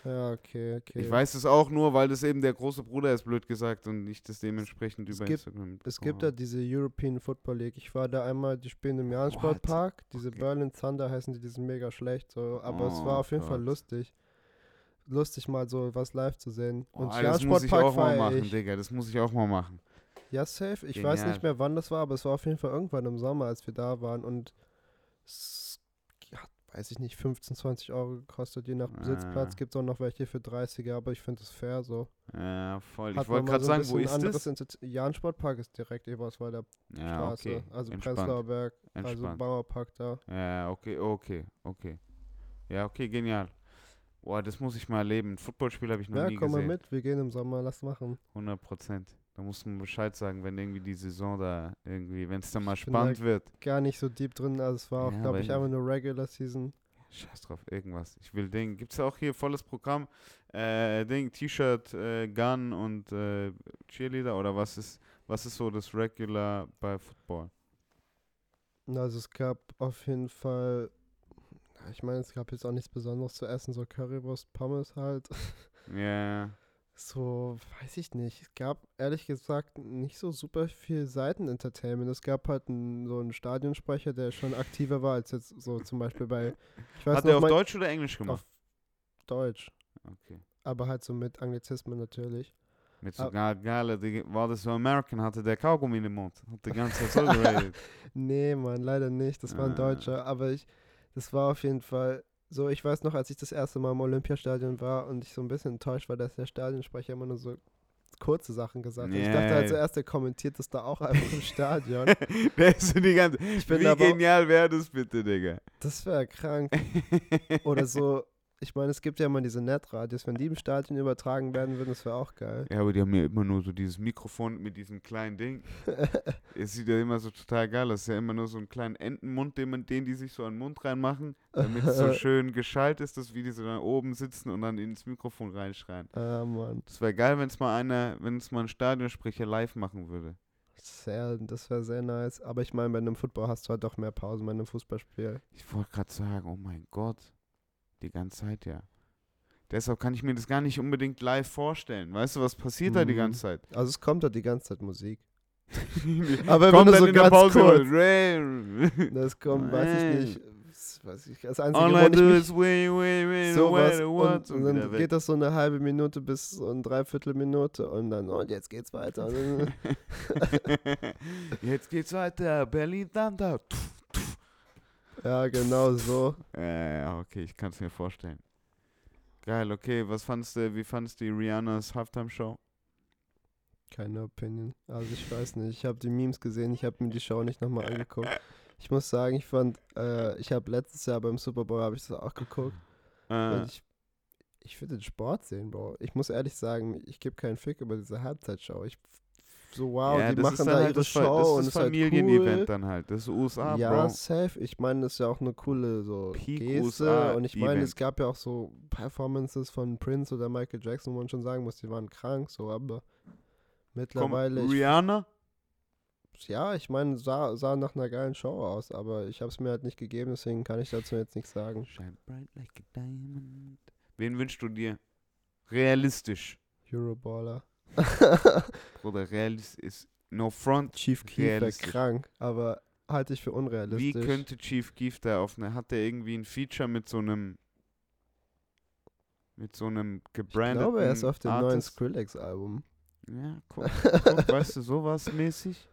Ja, okay, okay. Ich weiß es auch nur, weil das eben der große Bruder ist, blöd gesagt, und ich das dementsprechend Es über gibt- Instagram. Es gibt da diese European Football League. Ich war da einmal, die spielen im Jahn-Sportpark. Diese Okay. Berlin Thunder heißen die, die sind mega schlecht. So. Aber es Oh war auf jeden Fall Gott. lustig. Lustig mal so was live zu sehen. Oh, Und das muss ich auch mal machen, ich. Digga. Das muss ich auch mal machen. Ja, safe. Ich weiß Genial. nicht mehr, wann das war, aber es war auf jeden Fall irgendwann im Sommer, als wir da waren. Und es hat, weiß ich nicht, 15, 20 Euro gekostet. Je nach Ah. Sitzplatz gibt es auch noch welche für 30er, aber ich finde es fair so. Ja, voll. Hat ich wollte gerade so sagen, wo ist das? Inter- Jahn-Sportpark ist direkt Eberswalder Ja, Straße. okay. Also Entspannt. Prenzlauer Berg, also. Bauerpark da. Ja, okay, okay, okay. Ja, okay, genial. Boah, das muss ich mal erleben. Ein Footballspiel habe ich noch Ja, nie komm mal gesehen. mit, wir gehen im Sommer, lass machen. 100 Prozent. Da muss man Bescheid sagen, wenn irgendwie die Saison da irgendwie, wenn es dann mal Ich spannend wird. Gar nicht so deep drin, also es war auch, Ja, glaube ich, einfach nur Regular Season. Scheiß drauf, irgendwas. Ich will Ding. Gibt's auch hier volles Programm? Äh, Ding, T-Shirt, äh, Gun und äh, Cheerleader oder was ist, was ist so das Regular bei Football? Also es gab auf jeden Fall, ja, ich meine, es gab jetzt auch nichts Besonderes zu essen, so Currywurst, Pommes halt. Ja, So, weiß ich nicht. Es gab ehrlich gesagt nicht so super viel Seitenentertainment. Es gab halt einen, so einen Stadionsprecher, der schon aktiver war als jetzt so zum Beispiel bei, ich weiß Hat noch er auf Deutsch oder Englisch gemacht? Deutsch, Okay. aber halt so mit Anglizismen natürlich. Mit so Ah. geil, geile, die, war das so American, hatte der Kaugummi in den Mund. Hat die ganze Zeit so geredet. Nee, Mann, leider nicht. Das war ein Ah. Deutscher. Aber ich, das war auf jeden Fall so. Ich weiß noch, als ich das erste Mal im Olympiastadion war und ich so ein bisschen enttäuscht war, dass der Stadionsprecher immer nur so kurze Sachen gesagt hat. Ich dachte halt Yeah. zuerst, der kommentiert das da auch einfach im Stadion. der ist so die ganze, Ich bin wie genial wäre das bitte, Digga? Das wäre krank. Oder so. Ich meine, es gibt ja immer diese Netradios. Wenn die im Stadion übertragen werden würden, das wäre auch geil. Ja, aber die haben ja immer nur so dieses Mikrofon mit diesem kleinen Ding. Es sieht ja immer so total geil aus. Es ist ja immer nur so einen kleinen Entenmund, den, man, den die sich so an den Mund reinmachen, damit es so schön geschallt ist, dass wie die so da oben sitzen und dann ins Mikrofon reinschreien. Ah, Mann. Das wäre geil, wenn es mal einer, wenn es mal ein Stadionsprecher live machen würde. Sehr, das wäre sehr nice. Aber ich meine, bei einem Football hast du halt doch mehr Pausen bei einem Fußballspiel. Ich wollte gerade sagen, oh mein Gott. Die ganze Zeit ja. Deshalb kann ich mir das gar nicht unbedingt live vorstellen. Weißt du, was passiert da die Mhm. ganze Zeit? Also es kommt da die ganze Zeit Musik. Aber Kommt wenn du dann so in der ganz Pause kurz-. Das kommt, weiß ich nicht. Das weiß ich. Das Einzige, All I do is way, way, way, sowas und, und dann geht das so eine halbe Minute bis so eine Dreiviertelminute und dann, und jetzt geht's weiter. Jetzt geht's weiter. Berlin Thunder. Ja, genau so. Äh, ja, okay, ich kann es mir vorstellen. Geil, okay. Was fandst du, wie fandst du Rihannas Halftime-Show? Keine Opinion. Also ich weiß nicht. Ich habe die Memes gesehen, ich habe mir die Show nicht nochmal angeguckt. Ich muss sagen, ich fand, äh, ich habe letztes Jahr beim Super Bowl habe ich das auch geguckt. Äh, Und ich, ich will den Sport sehen, Bro. Ich muss ehrlich sagen, ich gebe keinen Fick über diese Halbzeitshow. Ich so wow, ja, die das machen da halt ihre das, Show das und ist es das ist halt Familienevent cool. dann halt. Das ist USA, ja, Bro. safe. Ich meine, das ist ja auch eine coole so Peak Geste. USA und ich meine, es gab ja auch so Performances von Prince oder Michael Jackson, wo man schon sagen muss, die waren krank, so, aber Komm, mittlerweile, ich, Rihanna? ja, ich meine, sah, sah nach einer geilen Show aus, aber ich habe es mir halt nicht gegeben, deswegen kann ich dazu jetzt nichts sagen. Shine bright like a diamond. Wen wünschst du dir? Realistisch. Euroballer. Oder realistisch ist no front. Chief Keef wäre krank, aber halte ich für Wie unrealistisch. könnte Chief Keef da auf eine, hat der irgendwie ein Feature mit so einem mit so einem ich gebrandeten glaube, er ist auf dem neuen Artist? Skrillex-Album. Ja, guck, guck, weißt du, sowas mäßig?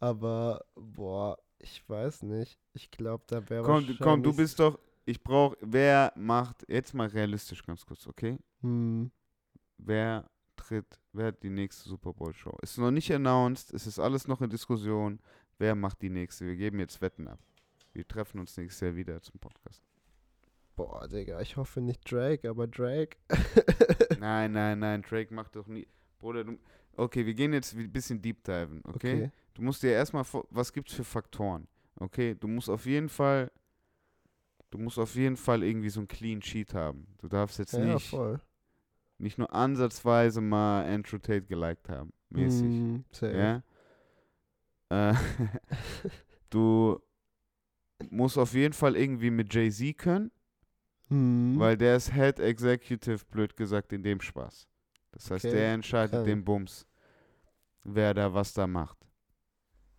Aber, boah, ich weiß nicht. Ich glaube, da wäre Komm, komm, du bist doch, ich brauch, wer macht, jetzt mal realistisch ganz kurz, okay? Hm, Wer tritt, wer hat die nächste Super Bowl Show? Ist noch nicht announced, es ist alles noch in Diskussion. Wer macht die nächste? Wir geben jetzt Wetten ab. Wir treffen uns nächstes Jahr wieder zum Podcast. boah, Digga, ich hoffe nicht Drake, aber Drake. Nein, nein, nein, Drake macht doch nie. Bruder, du, okay, wir gehen jetzt ein bisschen deep diven, okay? Du musst dir erstmal, was gibt's für Faktoren? Okay, du musst auf jeden Fall, du musst auf jeden Fall irgendwie so ein Clean Sheet haben. Du darfst jetzt Ja, nicht, voll. Nicht nur ansatzweise mal Andrew Tate geliked haben, mäßig. Safe. Ja? Äh, du musst auf jeden Fall irgendwie mit Jay-Z können, Hm, weil der ist Head Executive, blöd gesagt, in dem Spaß. Das heißt, Okay, der entscheidet krank. den Bums, wer da was da macht.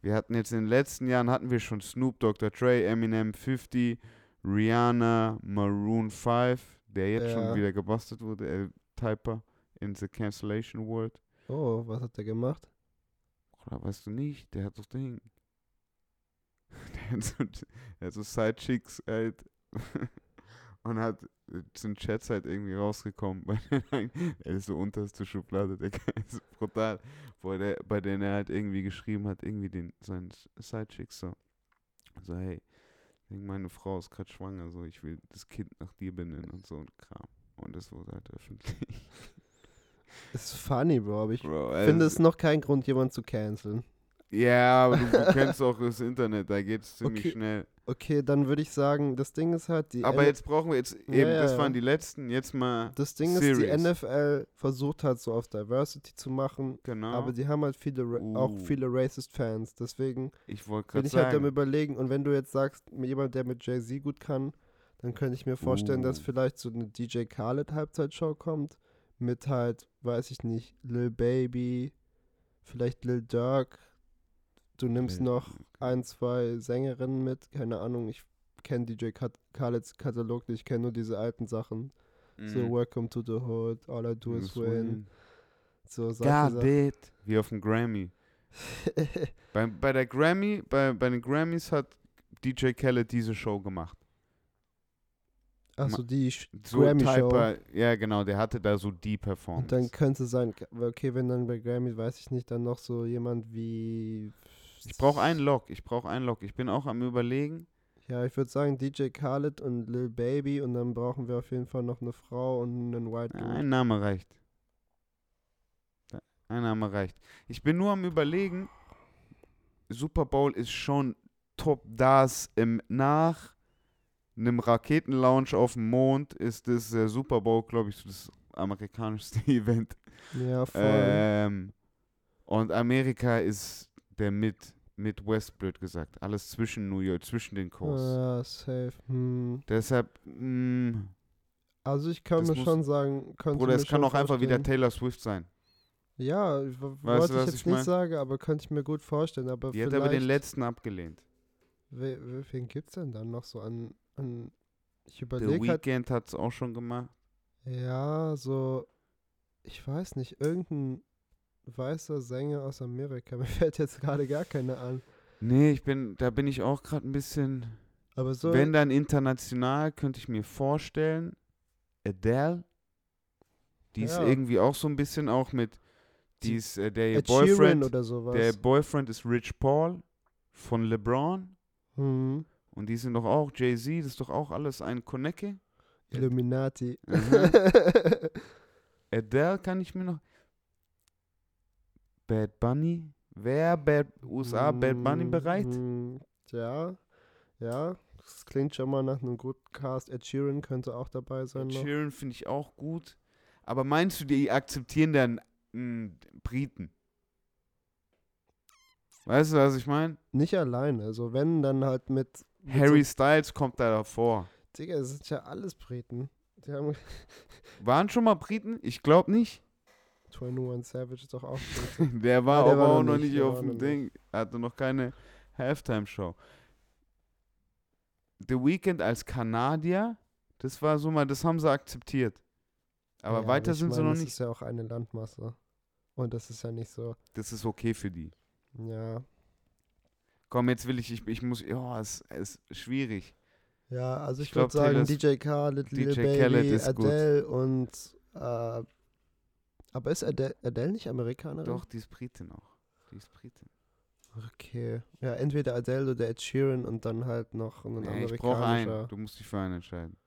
Wir hatten jetzt in den letzten Jahren, hatten wir schon Snoop, Dr. Dre, Eminem, 50, Rihanna, Maroon 5, der jetzt Ja. schon wieder gebastelt wurde, Typer in the Cancellation World. oh, was hat der gemacht? Oder weißt du nicht, der hat doch Ding. Der hat so, der hat so Sidechicks halt. Und hat sind Chats halt irgendwie rausgekommen. Bei der ist so unterste Schublade, der ist brutal. Wo der, bei denen er halt irgendwie geschrieben hat, irgendwie den seinen Sidechicks so. So, hey, meine Frau ist gerade schwanger, so ich will das Kind nach dir benennen und so ein Kram. Und das wurde halt öffentlich. Ist funny, Bro, aber ich Bro, finde also- es noch kein Grund, jemanden zu canceln. Ja, aber du, du kennst auch das Internet, da geht's ziemlich Okay. schnell. Okay, dann würde ich sagen, das Ding ist halt, die Aber N- jetzt brauchen wir jetzt eben, ja, das ja. waren die letzten, jetzt mal das Ding ist, die. NFL versucht halt so auf Diversity zu machen, genau. aber die haben halt viele, Ra- auch Uh. viele Racist-Fans. Deswegen ich wollte bin ich halt am überlegen. Und wenn du jetzt sagst, jemand, der mit Jay-Z gut kann, dann könnte ich mir vorstellen, dass Uh. vielleicht so eine DJ Khaled Halbzeitshow kommt. Mit halt, weiß ich nicht, Lil Baby, vielleicht Lil Durk. Du nimmst Lil noch ein, zwei Sängerinnen mit. Keine Ahnung, ich kenne DJ Khaleds Katalog nicht. Ich kenne nur diese alten Sachen. So Mhm. Welcome to the Hood, All I Do is Das Win. So Got Sachen. it. Wie auf dem Grammy. Bei, bei der Grammy, bei, bei den Grammys hat DJ Khaled diese Show gemacht. Achso, die Sch- So Grammy-Show. Typer, ja genau, der hatte da so die Und Performance. dann könnte sein, okay, wenn dann bei Grammy, weiß ich nicht, dann noch so jemand wie. ich brauche einen Lock, ich brauche einen Lock. Ich bin auch am überlegen. Ja, ich würde sagen DJ Khaled und Lil Baby und dann brauchen wir auf jeden Fall noch eine Frau und einen White Dude. ein Name reicht. Ein Name reicht. Ich bin nur am überlegen, Super Bowl ist schon top das im nach einem Raketenlaunch auf dem Mond ist das äh, Super Bowl, glaube ich, das amerikanischste Event. Ja, voll. Ähm, und Amerika ist der Mid Midwest, blöd gesagt. Alles zwischen New York, zwischen den Coasts. ja, safe. Hm. Deshalb, mh, Also ich kann mir muss- schon sagen, könnte Bruder, mir es kann auch einfach wieder. Taylor Swift sein. Ja, Weißt wollte du, ich jetzt ich nicht mein? sagen, aber könnte ich mir gut vorstellen. Aber Die hat aber den letzten abgelehnt. we, we, wen gibt's denn dann noch so an, an ich The überlege halt, hat es auch schon gemacht. ja, so, ich weiß nicht, irgendein weißer Sänger aus Amerika, mir fällt jetzt gerade gar keiner an. Nee, ich bin, da bin ich auch gerade ein bisschen. Aber so, Wenn dann international, könnte ich mir vorstellen, Adele. Die ist Ja. irgendwie auch so ein bisschen auch mit. Die ist, äh, der ihr Boyfriend. oder sowas. Der Boyfriend ist Rich Paul von LeBron. hm, Und die sind doch auch, Jay-Z, das ist doch auch alles ein Konecke. Illuminati. Mhm. Adele kann ich mir noch. Bad Bunny. Wer Bad USA Bad Bunny Mm, bereit? mm, Ja, ja. Das klingt schon mal nach einem guten Cast. Ed Sheeran könnte auch dabei sein. Ed Noch. Sheeran finde ich auch gut. Aber meinst du, die akzeptieren dann mh, Briten? Weißt du, was ich meine? Nicht alleine. Also wenn, dann halt mit, Harry Styles kommt da davor. So, Digga, es sind ja alles Briten. Waren schon mal Briten? Ich glaube nicht. 21 Savage ist doch auch Briten. Der war Ah, der aber war auch noch nicht, nicht auf dem Ding. Hatte noch keine Halftime-Show. The Weeknd als Kanadier, das war so mal, das haben sie akzeptiert. Aber Ja, weiter ich sind sie meine, noch Das nicht. ist ja auch eine Landmasse. Und das ist ja nicht so, Das ist okay für die. ja. Komm, jetzt will ich, ich, ich muss, ja, es ist schwierig. Ja, also ich, Ich würde sagen DJ Khaled, Lil DJ Baby, Khaled ist gut. Adele und äh, aber ist Adele, Adele nicht Amerikanerin? Doch, die ist Britin auch. Die ist Britin. Okay. Ja, entweder Adele oder Ed Sheeran und dann halt noch ein Nee, ich brauche einen. amerikanischer. Du musst dich für einen entscheiden.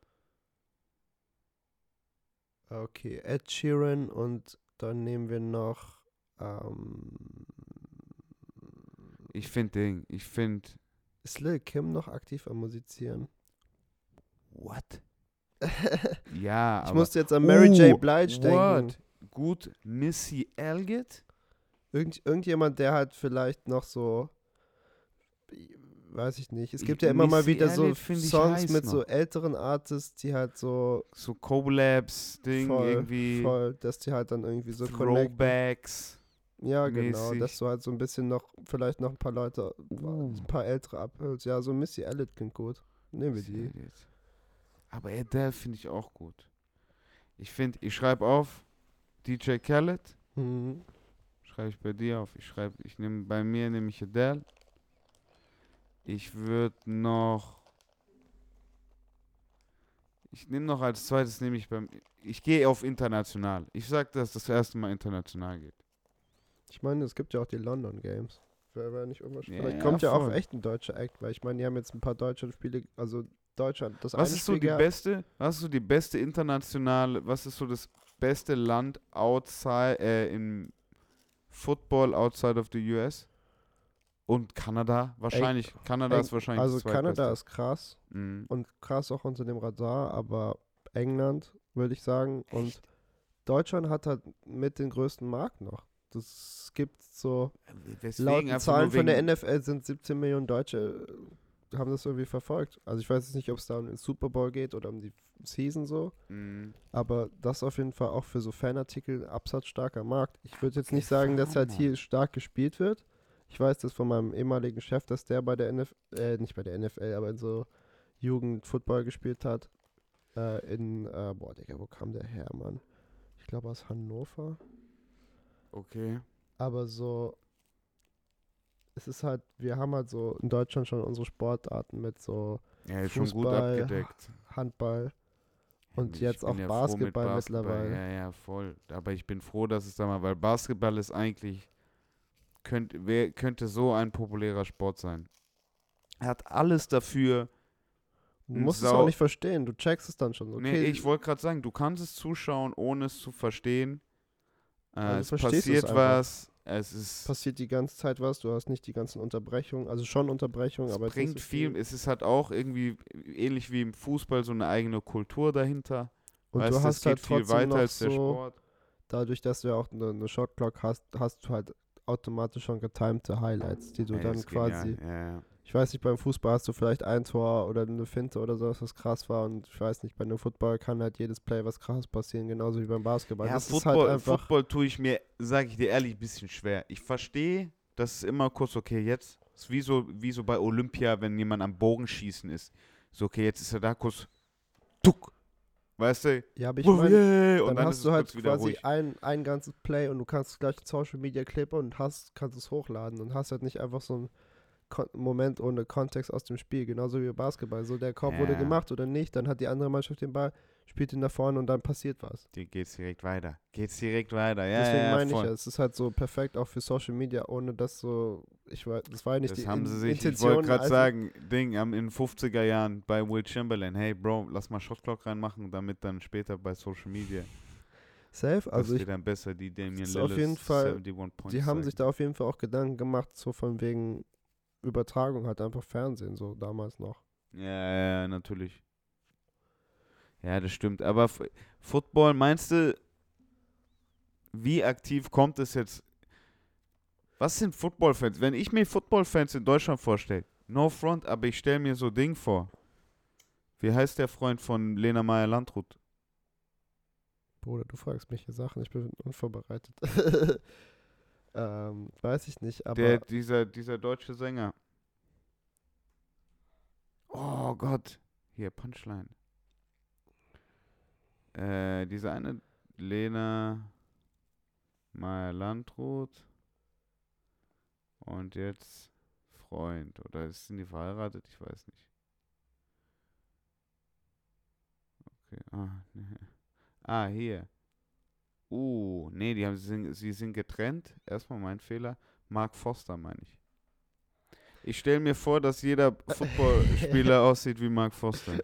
Okay, Ed Sheeran und dann nehmen wir noch ähm, Ich finde Ding, ich finde. ist Lil Kim noch aktiv am Musizieren? What? Ja, ich aber. musste jetzt an Mary J. Oh, Blige denken. what? Gut, Missy Elliott? Irgend, irgendjemand, der halt vielleicht noch so, weiß ich nicht. Es Ich- gibt ja immer mal Missy wieder so Elliott find ich Songs heiß mit noch. so älteren Artists, die halt so So Collabs-Ding voll, irgendwie. voll, dass die halt dann irgendwie so connecten. Throwbacks. Ja, genau, mäßig. dass du halt so ein bisschen noch, vielleicht noch ein paar Leute, Uh. ein paar ältere abhörst. Ja, so Missy Elliott klingt gut. Nehmen wir die. Aber Adele finde ich auch gut. Ich finde, ich schreibe auf DJ Khaled. Mhm. Schreibe ich bei dir auf. Ich schreibe, ich nehme bei mir nehme ich Adele. Ich würde noch. Ich nehme noch als zweites nehme ich beim. Ich gehe auf international. Ich sag, dass das erste Mal international geht. Ich meine, es gibt ja auch die London Games. Wäre wär nicht unwahrscheinlich. Ja, Vielleicht ja, kommt ja auch voll. echt ein deutscher Act, weil ich meine, die haben jetzt ein paar deutsche Spiele, also Deutschland, das Was ist so die beste? Was ist so die beste internationale? Was ist so das beste Land outside äh, im Football outside of the US? Und Kanada? Wahrscheinlich. Kanada Eng- ist wahrscheinlich Also Kanada ist krass Mhm. und krass auch unter dem Radar, aber England, würde ich sagen. Und Deutschland hat halt mit den größten Markt noch. Das gibt so, laut Zahlen von der NFL sind 17 Millionen Deutsche, äh, haben das irgendwie verfolgt. Also ich weiß jetzt nicht, ob es da um den Super Bowl geht oder um die Season so, Mhm. aber das auf jeden Fall auch für so Fanartikel ein absatzstarker Markt. Ich würde jetzt nicht sagen, dass halt hier stark gespielt wird. Ich weiß das von meinem ehemaligen Chef, dass der bei der NFL, äh, nicht bei der NFL, aber in so Jugend Football gespielt hat. Äh, in, äh, boah, Digga, wo kam der her, Mann? Ich glaube aus Hannover. Okay. Aber so, es ist halt, wir haben halt so in Deutschland schon unsere Sportarten mit so Ja, ist schon gut Fußball, abgedeckt. Handball. Und Ich jetzt auch ja froh mit Basketball mittlerweile. Ja, ja, voll. Aber ich bin froh, dass es da mal, weil Basketball ist eigentlich, könnte, wer, könnte so ein populärer Sport sein. Er hat alles dafür. Du musst es auch nicht verstehen, du checkst es dann schon. Okay, Nee, ich wollte gerade sagen, du kannst es zuschauen, ohne es zu verstehen. Äh, Also es es passiert was. Es ist. passiert die ganze Zeit was, du hast nicht die ganzen Unterbrechungen, also schon Unterbrechungen, Es aber jetzt nicht bringt so viel. Es ist halt auch irgendwie ähnlich wie im Fußball so eine eigene Kultur dahinter. Und weißt, du es hast halt viel weiter als der so, Sport. dadurch, dass du ja auch eine, eine Shotclock hast, hast du halt automatisch schon getimte Highlights, die du Ey, dann quasi. Ja, ja. Ich weiß nicht, beim Fußball hast du vielleicht ein Tor oder eine Finte oder sowas, was krass war. Und ich weiß nicht, bei einem Football kann halt jedes Play was krass passieren, genauso wie beim Basketball. Ja, das Football, ist halt. Football tue ich mir, sage ich dir ehrlich, ein bisschen schwer. Ich verstehe, das ist immer kurz, okay, jetzt ist wie so, wie so bei Olympia, wenn jemand am Bogenschießen ist. So, okay, jetzt ist er da kurz, tuck, weißt du? Ja, aber ich meine, yeah, und dann, dann, hast du es halt quasi ein, ein ganzes Play und du kannst gleich Social Media Clip und hast, kannst es hochladen und hast halt nicht einfach so Kon Moment ohne Kontext aus dem Spiel, genauso wie Basketball. So der Korb wurde Ja. gemacht oder nicht, dann hat die andere Mannschaft den Ball, spielt ihn nach vorne und dann passiert was. Dir geht's direkt weiter. Geht's direkt weiter, ja, Deswegen ja, meine ich voll. ja, es ist halt so perfekt auch für Social Media, ohne dass so, ich weiß, das war ja nicht Das die haben sie sich, ich Intention. wollte gerade also- sagen, Ding, am, in den 50er Jahren bei Will Chamberlain, hey Bro, lass mal Shotclock reinmachen, damit dann später bei Social Media, Safe, also das ich, dann besser, die Damian ist auf Lillard jeden Fall- 71 Points die haben sich da auf jeden Fall auch Gedanken gemacht, so von wegen Übertragung, halt einfach Fernsehen, so damals noch. Ja, ja, ja, natürlich. Ja, das stimmt. Aber F Football, meinst du, wie aktiv kommt es jetzt? Was sind Football-Fans? Wenn ich mir Football-Fans in Deutschland vorstelle, no front, aber ich stelle mir so Ding vor. Wie heißt der Freund von Lena Meyer-Landrut? Bruder, du fragst mich hier Sachen, ich bin unvorbereitet. ähm, weiß ich nicht, aber Der, dieser, dieser deutsche Sänger. Oh Gott. Hier, Punchline. Äh, diese eine Lena Meyer-Landrut. Und jetzt Freund. Oder sind die verheiratet? Ich weiß nicht. Okay. Ah, nee. ah hier. Uh, nee, die haben, sie, sind, sie sind getrennt. Erstmal mein Fehler. Mark Foster meine ich. Ich stelle mir vor, dass jeder Footballspieler aussieht wie Mark Foster.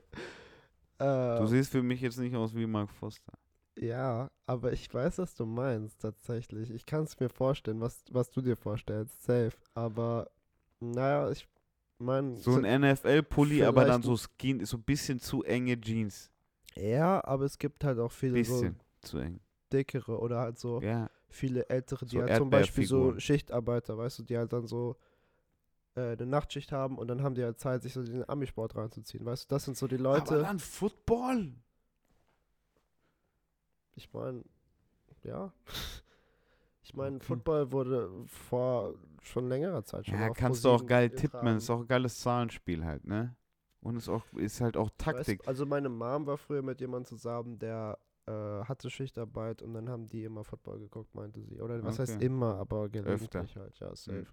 Du äh, siehst für mich jetzt nicht aus wie Mark Foster. ja, aber ich weiß, was du meinst, tatsächlich. Ich kann es mir vorstellen, was, was du dir vorstellst, safe. Aber, naja, ich meine, So ein NFL-Pulli, aber dann so Skin, so ein bisschen zu enge Jeans. ja, aber es gibt halt auch viele Bisschen zu eng. Dickere oder halt so Ja. viele ältere, die So halt zum Beispiel so. Schichtarbeiter, weißt du, die halt dann so äh, eine Nachtschicht haben und dann haben die halt Zeit, sich so den Amisport reinzuziehen, weißt du, das sind so die Aber Leute, dann Football. ich meine, ja, ich meine. Football wurde vor schon längerer Zeit schon Ja, kannst du auch geil tippen. Ist auch ein geiles Zahlenspiel halt, ne? Und ist auch ist halt auch Taktik. also meine Mom war früher mit jemandem zusammen, der äh, hatte Schichtarbeit und dann haben die immer Football geguckt, meinte sie. Oder was heißt Okay. immer, aber gelegentlich halt, ja, safe. Hm.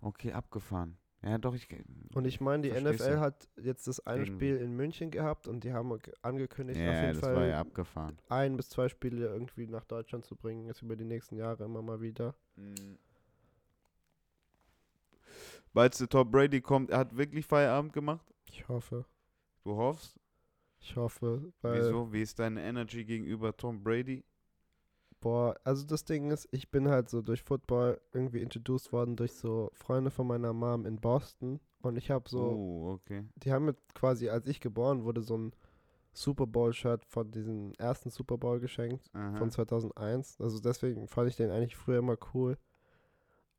Okay, abgefahren. Ja, doch, ich. Und ich meine, die NFL du? hat jetzt das eine Irgendwie. Spiel in München gehabt und die haben ge- angekündigt, auf Ja, jeden das Fall war ja abgefahren. ein bis zwei Spiele irgendwie nach Deutschland zu bringen, jetzt über die nächsten Jahre immer mal wieder. Weil der Tom Brady kommt, er hat wirklich Feierabend gemacht. Ich hoffe, Du hoffst? Ich hoffe, weil, Wieso? Wie ist deine Energy gegenüber Tom Brady? boah, also das Ding ist, ich bin halt so durch Football irgendwie introduced worden durch so Freunde von meiner Mom in Boston und ich habe so, Oh, okay. die haben mir quasi, als ich geboren wurde, so ein Super Bowl-Shirt von diesem ersten Super Bowl geschenkt. Aha. von 2001. Also deswegen fand ich den eigentlich früher immer cool.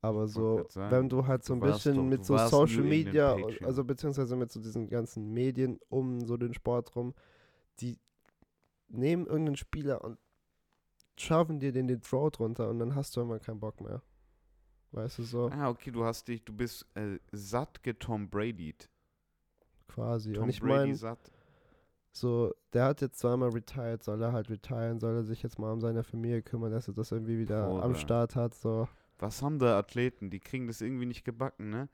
Aber so, wenn du halt so ein bisschen doch- mit so Social Media, also beziehungsweise mit so diesen ganzen Medien um so den Sport rum, die nehmen irgendeinen Spieler und schaffen dir den den Throw drunter und dann hast du immer keinen Bock mehr. Weißt du so, Ah, okay, du hast dich, du bist äh, satt getom Bradyt. quasi. Tom und ich Brady meine, satt. so, der hat jetzt zweimal retired, soll er halt retiren, soll er sich jetzt mal um seine Familie kümmern, dass er das irgendwie wieder am Bruder. Start hat, so. Was haben da Athleten? Die kriegen das irgendwie nicht gebacken, ne?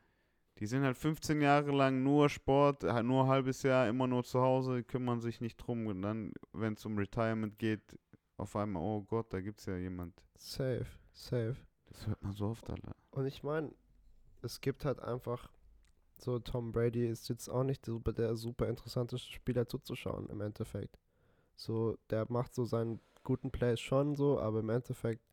Die sind halt 15 Jahre lang nur Sport, halt nur ein halbes Jahr immer nur zu Hause, kümmern sich nicht drum. Und dann, wenn es um Retirement geht, auf einmal, oh Gott, da gibt's ja jemand. Safe, safe. Das hört man so oft, Alter. Und ich meine, es gibt halt einfach so, Tom Brady ist jetzt auch nicht super, der super interessante Spieler zuzuschauen im Endeffekt. So, der macht so seinen guten Plays schon so, aber im Endeffekt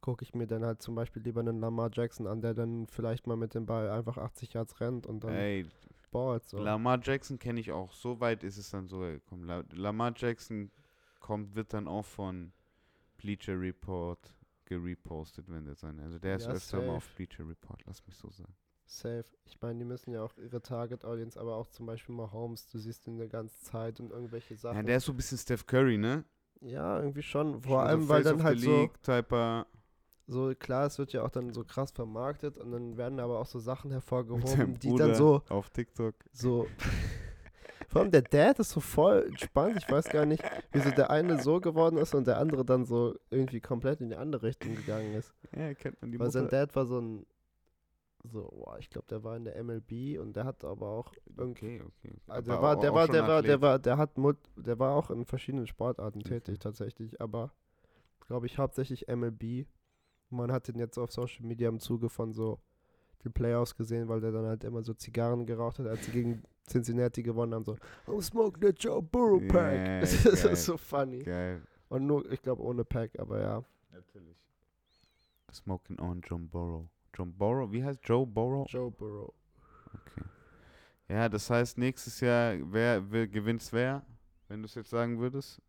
gucke ich mir dann halt zum Beispiel lieber einen Lamar Jackson an, der dann vielleicht mal mit dem Ball einfach 80 Yards rennt und dann Ey, ballt so. Lamar Jackson kenne ich auch. So weit ist es dann so gekommen. La Lamar Jackson kommt, wird dann auch von Bleacher Report gerepostet, wenn der seine. Also der ist Ja, öfter mal auf safe. Bleacher Report, lass mich so sagen. Safe. Ich meine, die müssen ja auch ihre Target Audience, aber auch zum Beispiel mal Holmes, du siehst ihn die ganze Zeit und irgendwelche Sachen. Ja, der ist so ein bisschen Steph Curry, ne? Ja, irgendwie schon. Vor allem, weil dann halt the so, League Typer so, klar, es wird ja auch dann so krass vermarktet und dann werden aber auch so Sachen hervorgehoben, die dann so, auf TikTok. so. Vor allem der Dad ist so voll entspannt. Ich weiß gar nicht, wieso der eine so geworden ist und der andere dann so irgendwie komplett in die andere Richtung gegangen ist. Ja, kennt man die Weil sein Mutter. Dad war so ein, so, boah, ich glaube, der war in der MLB und der hat aber auch irgendwie Okay, okay. Also der war, auch- der war, der war, der war, der hat, Mut, der war auch in verschiedenen Sportarten tätig tatsächlich, aber glaube ich hauptsächlich MLB. Man hat den jetzt auf Social Media im Zuge von so den Playoffs gesehen, weil der dann halt immer so Zigarren geraucht hat, als sie gegen Cincinnati gewonnen haben, so I'm smoking the Joe Burrow Pack. Ja, das ist geil. so funny. Geil. Und nur, ich glaube ohne Pack, aber ja. Natürlich. Smoking on John Borrow. John Borrow, wie heißt Joe Borrow? Joe Burrow. Okay. Ja, das heißt, nächstes Jahr, wer, wer gewinnt's wer? Wenn du es jetzt sagen würdest?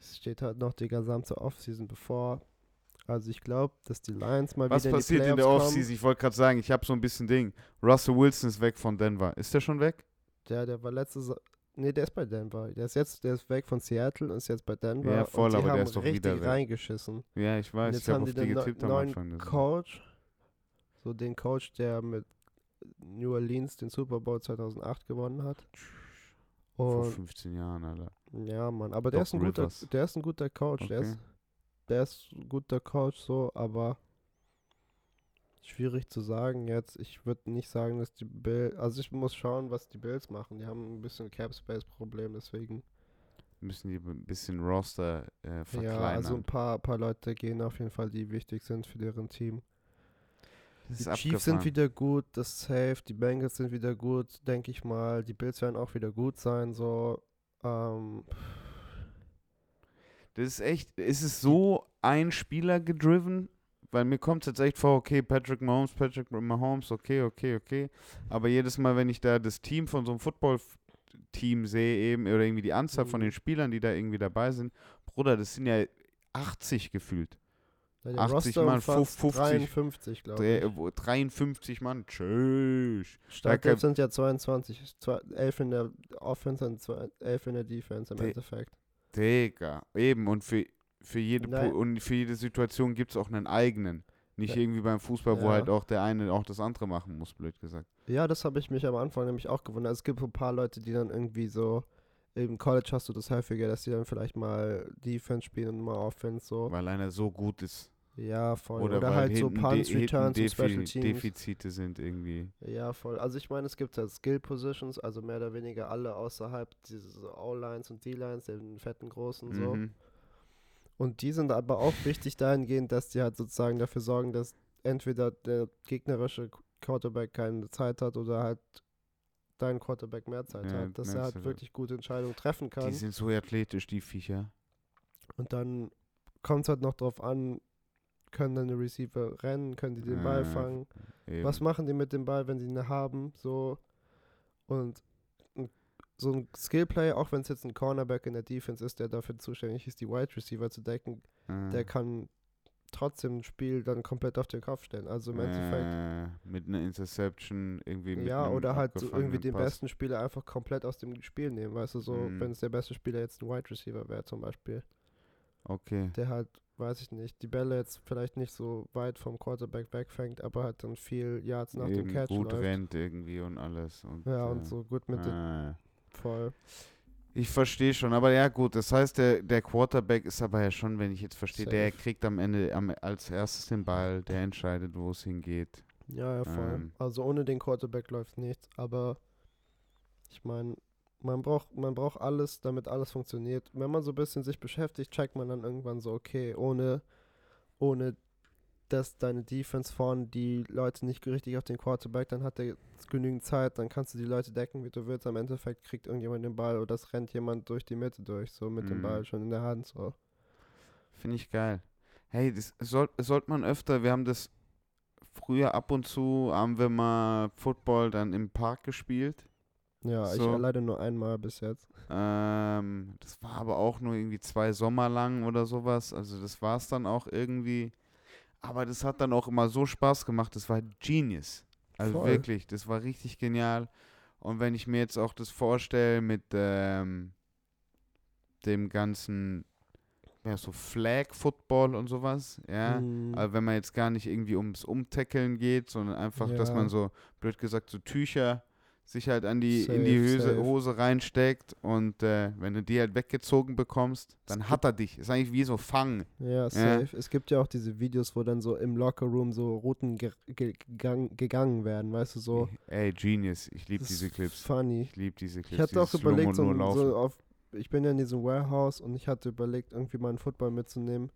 Es steht halt noch die gesamte Offseason bevor. Also ich glaube, dass die Lions mal Was wieder passiert in in der Offseason? Ich wollte gerade sagen, ich habe so ein bisschen Ding. Russell Wilson ist weg von Denver. Ist der schon weg? Der, der war letzte Sa Nee, der ist bei Denver. Der ist jetzt, der ist weg von Seattle und ist jetzt bei Denver. Ja, voll, und die aber der haben ist doch richtig wieder weg. reingeschissen. Ja, ich Und weiß. jetzt Ich habe haben auf die getippt am Anfang. der. Coach. So den Coach, der mit New Orleans den Super Bowl 2008 gewonnen hat. Vor Und 15 Jahren, Alter. ja, Mann, aber der Doc ist ein guter, Rivers. der ist ein guter Coach. Der Okay. ist, der ist ein guter Coach so, aber schwierig zu sagen jetzt. Ich würde nicht sagen, dass die Bills, also ich muss schauen, was die Bills machen. Die haben ein bisschen Cap Space Problem, deswegen. Müssen die ein bisschen Roster äh, verkleinern. Ja, also ein paar, paar Leute gehen auf jeden Fall, die wichtig sind für deren Team. das Die Chiefs sind abgefahren. wieder gut, das ist safe. Die Bengals sind wieder gut, denke ich mal. Die Bills werden auch wieder gut sein, so. Ähm, Das ist echt, ist es so ein Spieler gedriven? Weil mir kommt es jetzt echt vor, okay, Patrick Mahomes, Patrick Mahomes, okay, okay, okay. Aber jedes Mal, wenn ich da das Team von so einem Football-Team sehe, eben, oder irgendwie die Anzahl von Mhm. den Spielern, die da irgendwie dabei sind, Bruder, das sind ja 80 gefühlt. ja, der 80 Roster Mann, umfasst 50. 53, glaube ich. wo- 53 Mann, tschüss. Startelf sind ja 22. Zwei, 11 in der Offense und zwei, 11 in der Defense im Endeffekt. Digga, eben. Und für, für, jede, Nein. und für jede Situation gibt es auch einen eigenen. Nicht Ja. irgendwie beim Fußball, wo Ja. halt auch der eine auch das andere machen muss, blöd gesagt. Ja, das habe ich mich am Anfang nämlich auch gewundert. Es gibt so ein paar Leute, die dann irgendwie so. Im College hast du das häufiger, dass die dann vielleicht mal Defense spielen und mal Offense so. Weil einer so gut ist. Ja, voll. Oder, Oder, halt so Punts, Returns und Special Teams. Defizite sind irgendwie. Ja, voll. Also ich meine, es gibt halt Skill Positions, also mehr oder weniger alle außerhalb dieses O-Lines und D-Lines, den fetten großen so. Mhm. Und die sind aber auch wichtig dahingehend, dass die halt sozusagen dafür sorgen, dass entweder der gegnerische Quarterback keine Zeit hat oder halt dein Quarterback mehr Zeit Ja, hat, dass er halt wirklich gute Entscheidungen treffen kann. Die sind so athletisch, die Viecher. Und dann kommt es halt noch drauf an, können deine Receiver rennen, können die den Ball Ja, fangen. Eben. Was machen die mit dem Ball, wenn sie ihn haben? So. Und so ein Skillplayer, auch wenn es jetzt ein Cornerback in der Defense ist, der dafür zuständig ist, die Wide Receiver zu decken, Äh, der kann trotzdem ein Spiel dann komplett auf den Kopf stellen. Also im Endeffekt. äh, mit einer Interception irgendwie mit Ja, oder halt so irgendwie den Pass. besten Spieler einfach komplett aus dem Spiel nehmen, weißt du, so, Mhm. wenn es der beste Spieler jetzt ein Wide Receiver wäre zum Beispiel, Okay. der halt, weiß ich nicht, die Bälle jetzt vielleicht nicht so weit vom Quarterback wegfängt, aber halt dann viel Yards nach dem Eben Catch gut läuft. rennt irgendwie und alles. Und, Ja, äh, und so gut mit dem äh, voll. Ich verstehe schon, aber ja gut, das heißt, der, der Quarterback ist aber ja schon, wenn ich jetzt verstehe, der Safe. kriegt am Ende am, als erstes den Ball, der entscheidet, wo es hingeht. Ja, ja, voll. Ähm. Also ohne den Quarterback läuft nichts, aber ich meine, man braucht, man braucht alles, damit alles funktioniert. Wenn man so ein bisschen sich beschäftigt, checkt man dann irgendwann so, okay, ohne, ohne dass deine Defense vorne die Leute nicht richtig auf den Quarterback, dann hat er genügend Zeit, dann kannst du die Leute decken, wie du willst. Am Endeffekt kriegt irgendjemand den Ball oder es rennt jemand durch die Mitte durch, so mit dem Mhm. Ball schon in der Hand, so. Finde ich geil. Hey, das soll, sollte man öfter, wir haben das früher ab und zu, haben wir mal Football dann im Park gespielt. Ja, So. ich leider nur einmal bis jetzt. Ähm, das war aber auch nur irgendwie zwei Sommer lang oder sowas. Also das war es dann auch irgendwie. aber das hat dann auch immer so Spaß gemacht, das war genius. Also Voll. wirklich, das war richtig genial. Und wenn ich mir jetzt auch das vorstelle mit ähm, dem ganzen, ja, so Flag-Football und sowas, ja. Mhm. Also wenn man jetzt gar nicht irgendwie ums Umtackeln geht, sondern einfach, dass man Ja. so, blöd gesagt, so Tücher sich halt an die, in Safe, die Hose. Hose reinsteckt und äh, wenn du die halt weggezogen bekommst, dann hat er dich. Ist eigentlich wie so Fang. Ja, safe. Es gibt ja auch diese Videos, wo dann so im Lockerroom so Routen ge ge gegangen, gegangen werden, weißt du, so. Ey, Genius. Ich liebe diese Clips. Funny. Ich liebe diese Clips. Ich hatte auch überlegt, so, so auf, ich bin ja in diesem Warehouse und ich hatte überlegt, irgendwie meinen Football mitzunehmen.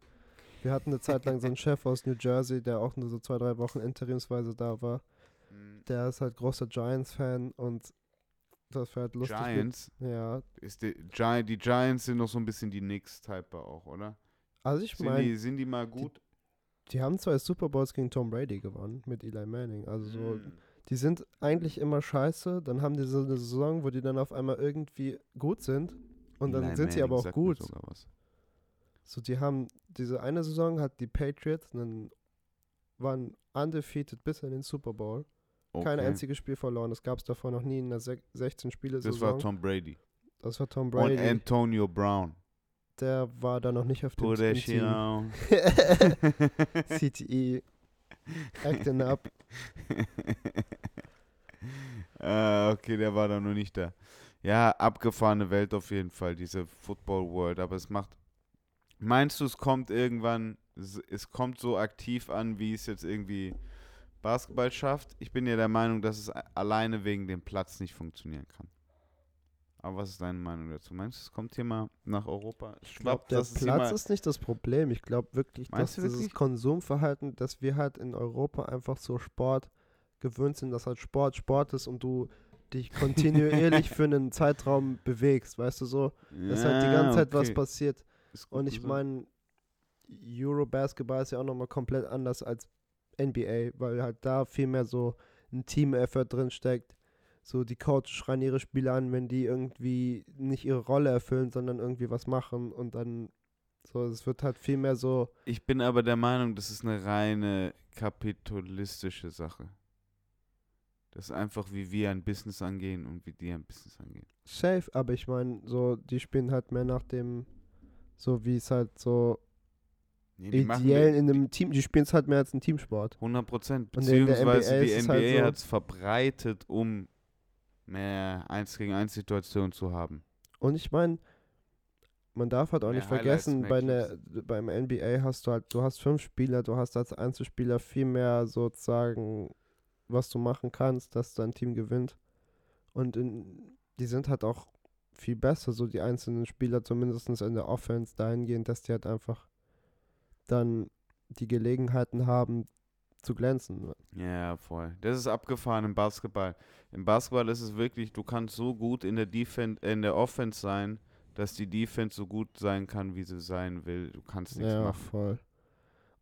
Wir hatten eine Zeit lang so einen Chef aus New Jersey, der auch nur so zwei, drei Wochen interimsweise da war. Mhm. Der ist halt großer Giants-Fan und das wäre halt lustig. mit- Giants. Ja, Ist die, Gi die Giants sind noch so ein bisschen die Knicks-Type auch, oder? also ich meine, die, sind die mal gut? die haben zwei Super Bowls gegen Tom Brady gewonnen mit Eli Manning. Also so, Mm. die sind eigentlich immer scheiße. Dann haben die so eine Saison, wo die dann auf einmal irgendwie gut sind. Und dann Eli sind sie aber Manning auch gut. So, die haben diese eine Saison hat die Patriots dann waren undefeated bis in den Super Bowl. Kein Okay. einziges Spiel verloren. Das gab es davor noch nie in der sech- 16 Spiele Das war Tom Brady. Das war Tom Und Brady. Antonio Brown. der war da noch nicht auf dem Team. CTE. Acting up. äh, okay, der war da noch nicht da. Ja, abgefahrene Welt auf jeden Fall, diese Football World. Aber es macht. Meinst du, es kommt irgendwann, es kommt so aktiv an, wie es jetzt irgendwie Basketball schafft? Ich bin ja der Meinung, dass es alleine wegen dem Platz nicht funktionieren kann. Aber was ist deine Meinung dazu? Meinst du, es kommt hier mal nach Europa? Ich glaube, der dass es hier Platz ist nicht das Problem. Ich glaube wirklich, dass du dieses wirklich? Konsumverhalten, dass wir halt in Europa einfach so Sport gewöhnt sind, dass halt Sport Sport ist und du dich kontinuierlich für einen Zeitraum bewegst, weißt du so, dass halt die Ja, ganze Zeit was okay. passiert. Ist gut Und ich meine, Eurobasketball ist ja auch nochmal komplett anders als NBA, weil halt da viel mehr so ein Team-Effort drin steckt. So, die Coaches schreien ihre Spieler an, wenn die irgendwie nicht ihre Rolle erfüllen, sondern irgendwie was machen und dann so, es wird halt viel mehr so, Ich bin aber der Meinung, das ist eine reine kapitalistische Sache. Das ist einfach, wie wir ein Business angehen und wie die ein Business angehen. safe, aber ich meine, so, die spielen halt mehr nach dem, so wie es halt so Nee, die ideell in einem Team, die spielen es halt mehr als ein Teamsport. 100 Prozent. Beziehungsweise die NBA halt so- hat es verbreitet, um mehr 1 gegen 1 Situationen zu haben. Und ich meine, man darf halt auch Mehr nicht vergessen, bei ne, beim NBA hast du halt, du hast fünf Spieler, du hast als Einzelspieler viel mehr sozusagen, was du machen kannst, dass dein Team gewinnt. Und in, die sind halt auch viel besser, so die einzelnen Spieler, zumindest in der Offense, dahingehend, dass die halt einfach dann die Gelegenheiten haben zu glänzen. Ja, voll. Das ist abgefahren im Basketball. Im Basketball ist es wirklich, du kannst so gut in der Defen in der Offense sein, dass die Defense so gut sein kann, wie sie sein will. Du kannst nichts Ja, machen. voll.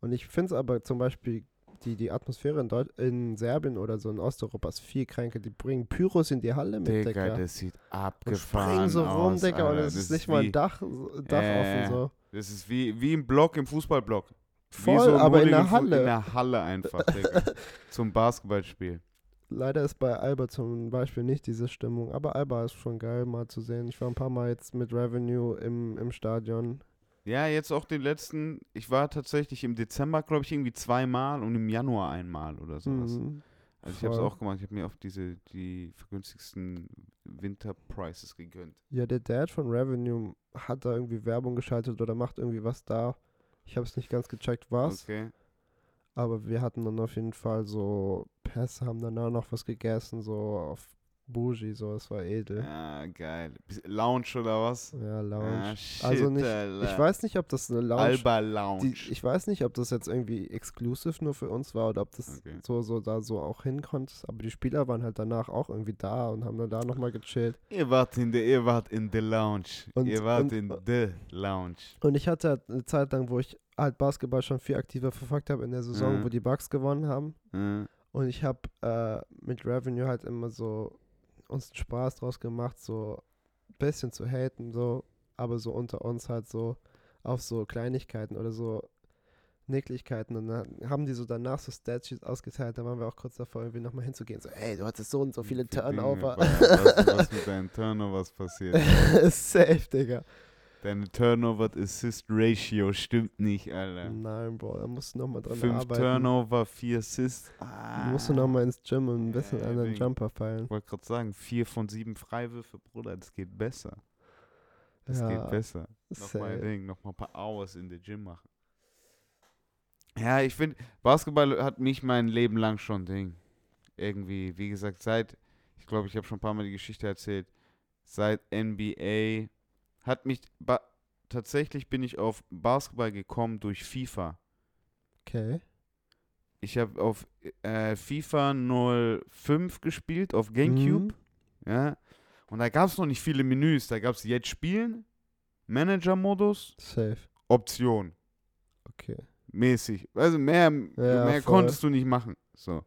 Und ich finde es aber zum Beispiel, die, die Atmosphäre in, Deut in Serbien oder so in Osteuropa ist viel kränker. Die bringen Pyros in die Halle mit, Digga, Digga. das sieht und abgefahren springen so rum, aus, Digga, und Alter. es Das ist nicht mal wie, ein Dach, Dach Äh, offen so. Das ist wie, wie im Block, im Fußballblock. Voll, so aber in der Halle. In der Halle einfach, Digga. Zum Basketballspiel. Leider ist bei Alba zum Beispiel nicht diese Stimmung, aber Alba ist schon geil mal zu sehen. Ich war ein paar Mal jetzt mit Revenue im, im Stadion. Ja, jetzt auch den letzten, ich war tatsächlich im Dezember, glaube ich, irgendwie zweimal und im Januar einmal oder sowas. Mhm. Also ich habe es voll. auch gemacht, ich habe mir auf diese, die vergünstigsten Winter-Prices gegönnt. Ja, der Dad von Revenue hat da irgendwie Werbung geschaltet oder macht irgendwie was da. Ich habe es nicht ganz gecheckt, was. Okay. Aber wir hatten dann auf jeden Fall so Pässe, haben danach noch was gegessen, so auf Bougie, so, es war edel. Ja, geil. Lounge oder was? Ja, Lounge. Ah, shit, also nicht, Alter. ich weiß nicht, ob das eine Lounge, Alba Lounge. die, ich weiß nicht, ob das jetzt irgendwie exclusive nur für uns war oder ob das Okay. so, so da so auch hin konnte. Aber die Spieler waren halt danach auch irgendwie da und haben dann da nochmal gechillt. ihr wart in der, ihr wart in der Lounge. Und- ihr wart und- in der Lounge. Und ich hatte halt eine Zeit lang, wo ich halt Basketball schon viel aktiver verfolgt habe in der Saison, Mhm. wo die Bucks gewonnen haben. Äh, Und ich habe äh, mit Revenue halt immer so uns einen Spaß draus gemacht, so ein bisschen zu haten, so, aber so unter uns halt so auf so Kleinigkeiten oder so. Nicklichkeiten und dann haben die so danach so Statsheets ausgeteilt, da waren wir auch kurz davor, irgendwie nochmal hinzugehen. So, ey, du hattest so und so viele Die Dinge, Turnover. Was, was mit deinen Turnovers passiert. Safe, Digga. Deine Turnover-Assist-Ratio stimmt nicht, Alter. Nein, Bro, da musst du nochmal dran Fünf arbeiten. Turnover, vier Assists. Ah. Du musst du nochmal ins Gym und ein bisschen Ja, an den Ding. Jumper feilen. Ich wollte gerade sagen, vier von sieben Freiwürfe, Bruder, das geht besser. Das Ja, geht besser. Nochmal. Ding, nochmal ein paar Hours in der Gym machen. Ja, ich finde, Basketball hat mich mein Leben lang schon Ding. Irgendwie, wie gesagt, seit, ich glaube, ich habe schon ein paar Mal die Geschichte erzählt, seit NBA hat mich, ba tatsächlich bin ich auf Basketball gekommen durch FIFA. Okay. Ich habe auf äh, FIFA 05 gespielt, auf GameCube. Mhm. Ja. Und da gab es noch nicht viele Menüs. Da gab es jetzt Spielen, Manager-Modus, Safe. Option. Okay. Mäßig. Also mehr, Ja, mehr voll. konntest du nicht machen. So.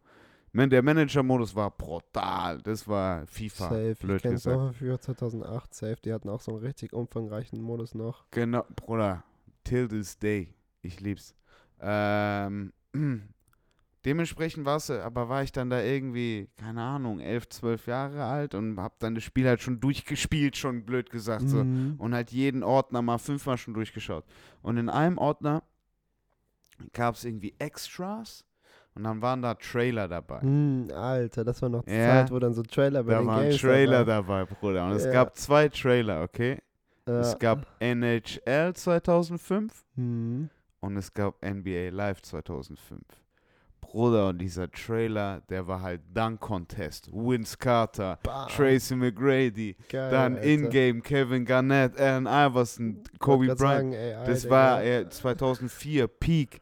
Man, der Manager-Modus war brutal. Das war FIFA. Safe. Blöd ich kenn's gesagt. noch für 2008. Safe. Die hatten auch so einen richtig umfangreichen Modus noch. Genau, Bruder. Till this day. Ich lieb's. Ähm, dementsprechend war's, äh, aber war ich dann da irgendwie, keine Ahnung, 11, 12 Jahre alt und hab dann das Spiel halt schon durchgespielt, schon blöd gesagt. So. Mhm. und halt jeden Ordner mal fünfmal schon durchgeschaut. Und in einem Ordner gab es irgendwie Extras und dann waren da Trailer dabei. Mhm, Alter, das war noch die Ja. Zeit, wo dann so Trailer bei Da den waren Games Trailer dabei. Bruder. Und es Ja. gab zwei Trailer, okay? Ja. Es gab NHL 2005 Mhm. und es gab NBA Live 2005. Bruder, und dieser Trailer, der war halt Dunk Contest, Vince Carter, Bam. Tracy McGrady, Geil, dann Alter. In-Game Kevin Garnett, Allen Iverson, Kobe Bryant. sagen, AI, Das Digga. war äh, 2004, Peak.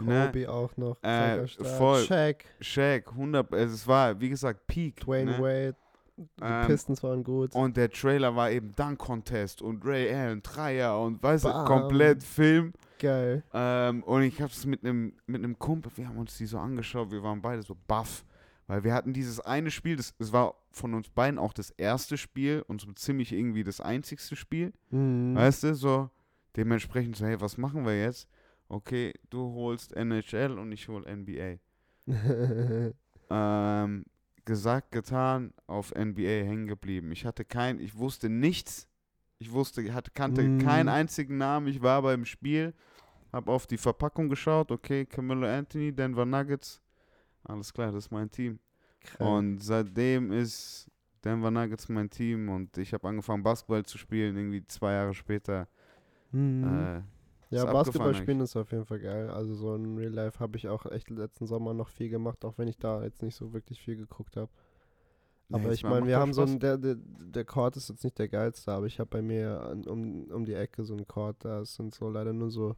Ne? Kobe auch noch. Äh, voll. Shaq, Shaq, 100, also es war, wie gesagt, Peak. Dwayne ne? Wade. Die Ähm, Pistons waren gut. Und der Trailer war eben Dunk Contest und Ray Allen, Dreier und weißt du, komplett Film. Geil. Ähm, und ich hab's mit einem mit einem Kumpel, wir haben uns die so angeschaut, wir waren beide so baff. Weil wir hatten dieses eine Spiel, das, das war von uns beiden auch das erste Spiel und so ziemlich irgendwie das einzigste Spiel. Mhm. Weißt du, so dementsprechend so, hey, was machen wir jetzt? Okay, du holst NHL und ich hol NBA. Ähm, gesagt, getan, auf NBA hängen geblieben. Ich hatte kein, ich wusste nichts. Ich wusste, hatte, kannte Mm. keinen einzigen Namen. Ich war beim Spiel, habe auf die Verpackung geschaut. Okay, Camilo Anthony, Denver Nuggets. Alles klar, das ist mein Team. Krank. Und seitdem ist Denver Nuggets mein Team und ich habe angefangen Basketball zu spielen, irgendwie zwei Jahre später. Mhm. Äh, ja, Basketball spielen ist auf jeden Fall geil. Also so in Real Life habe ich auch echt letzten Sommer noch viel gemacht, auch wenn ich da jetzt nicht so wirklich viel geguckt habe. Aber nee, ich meine, wir haben so Spaß. ein, der, der, der Court ist jetzt nicht der geilste, aber ich habe bei mir an, um, um die Ecke so einen Court, da sind so leider nur so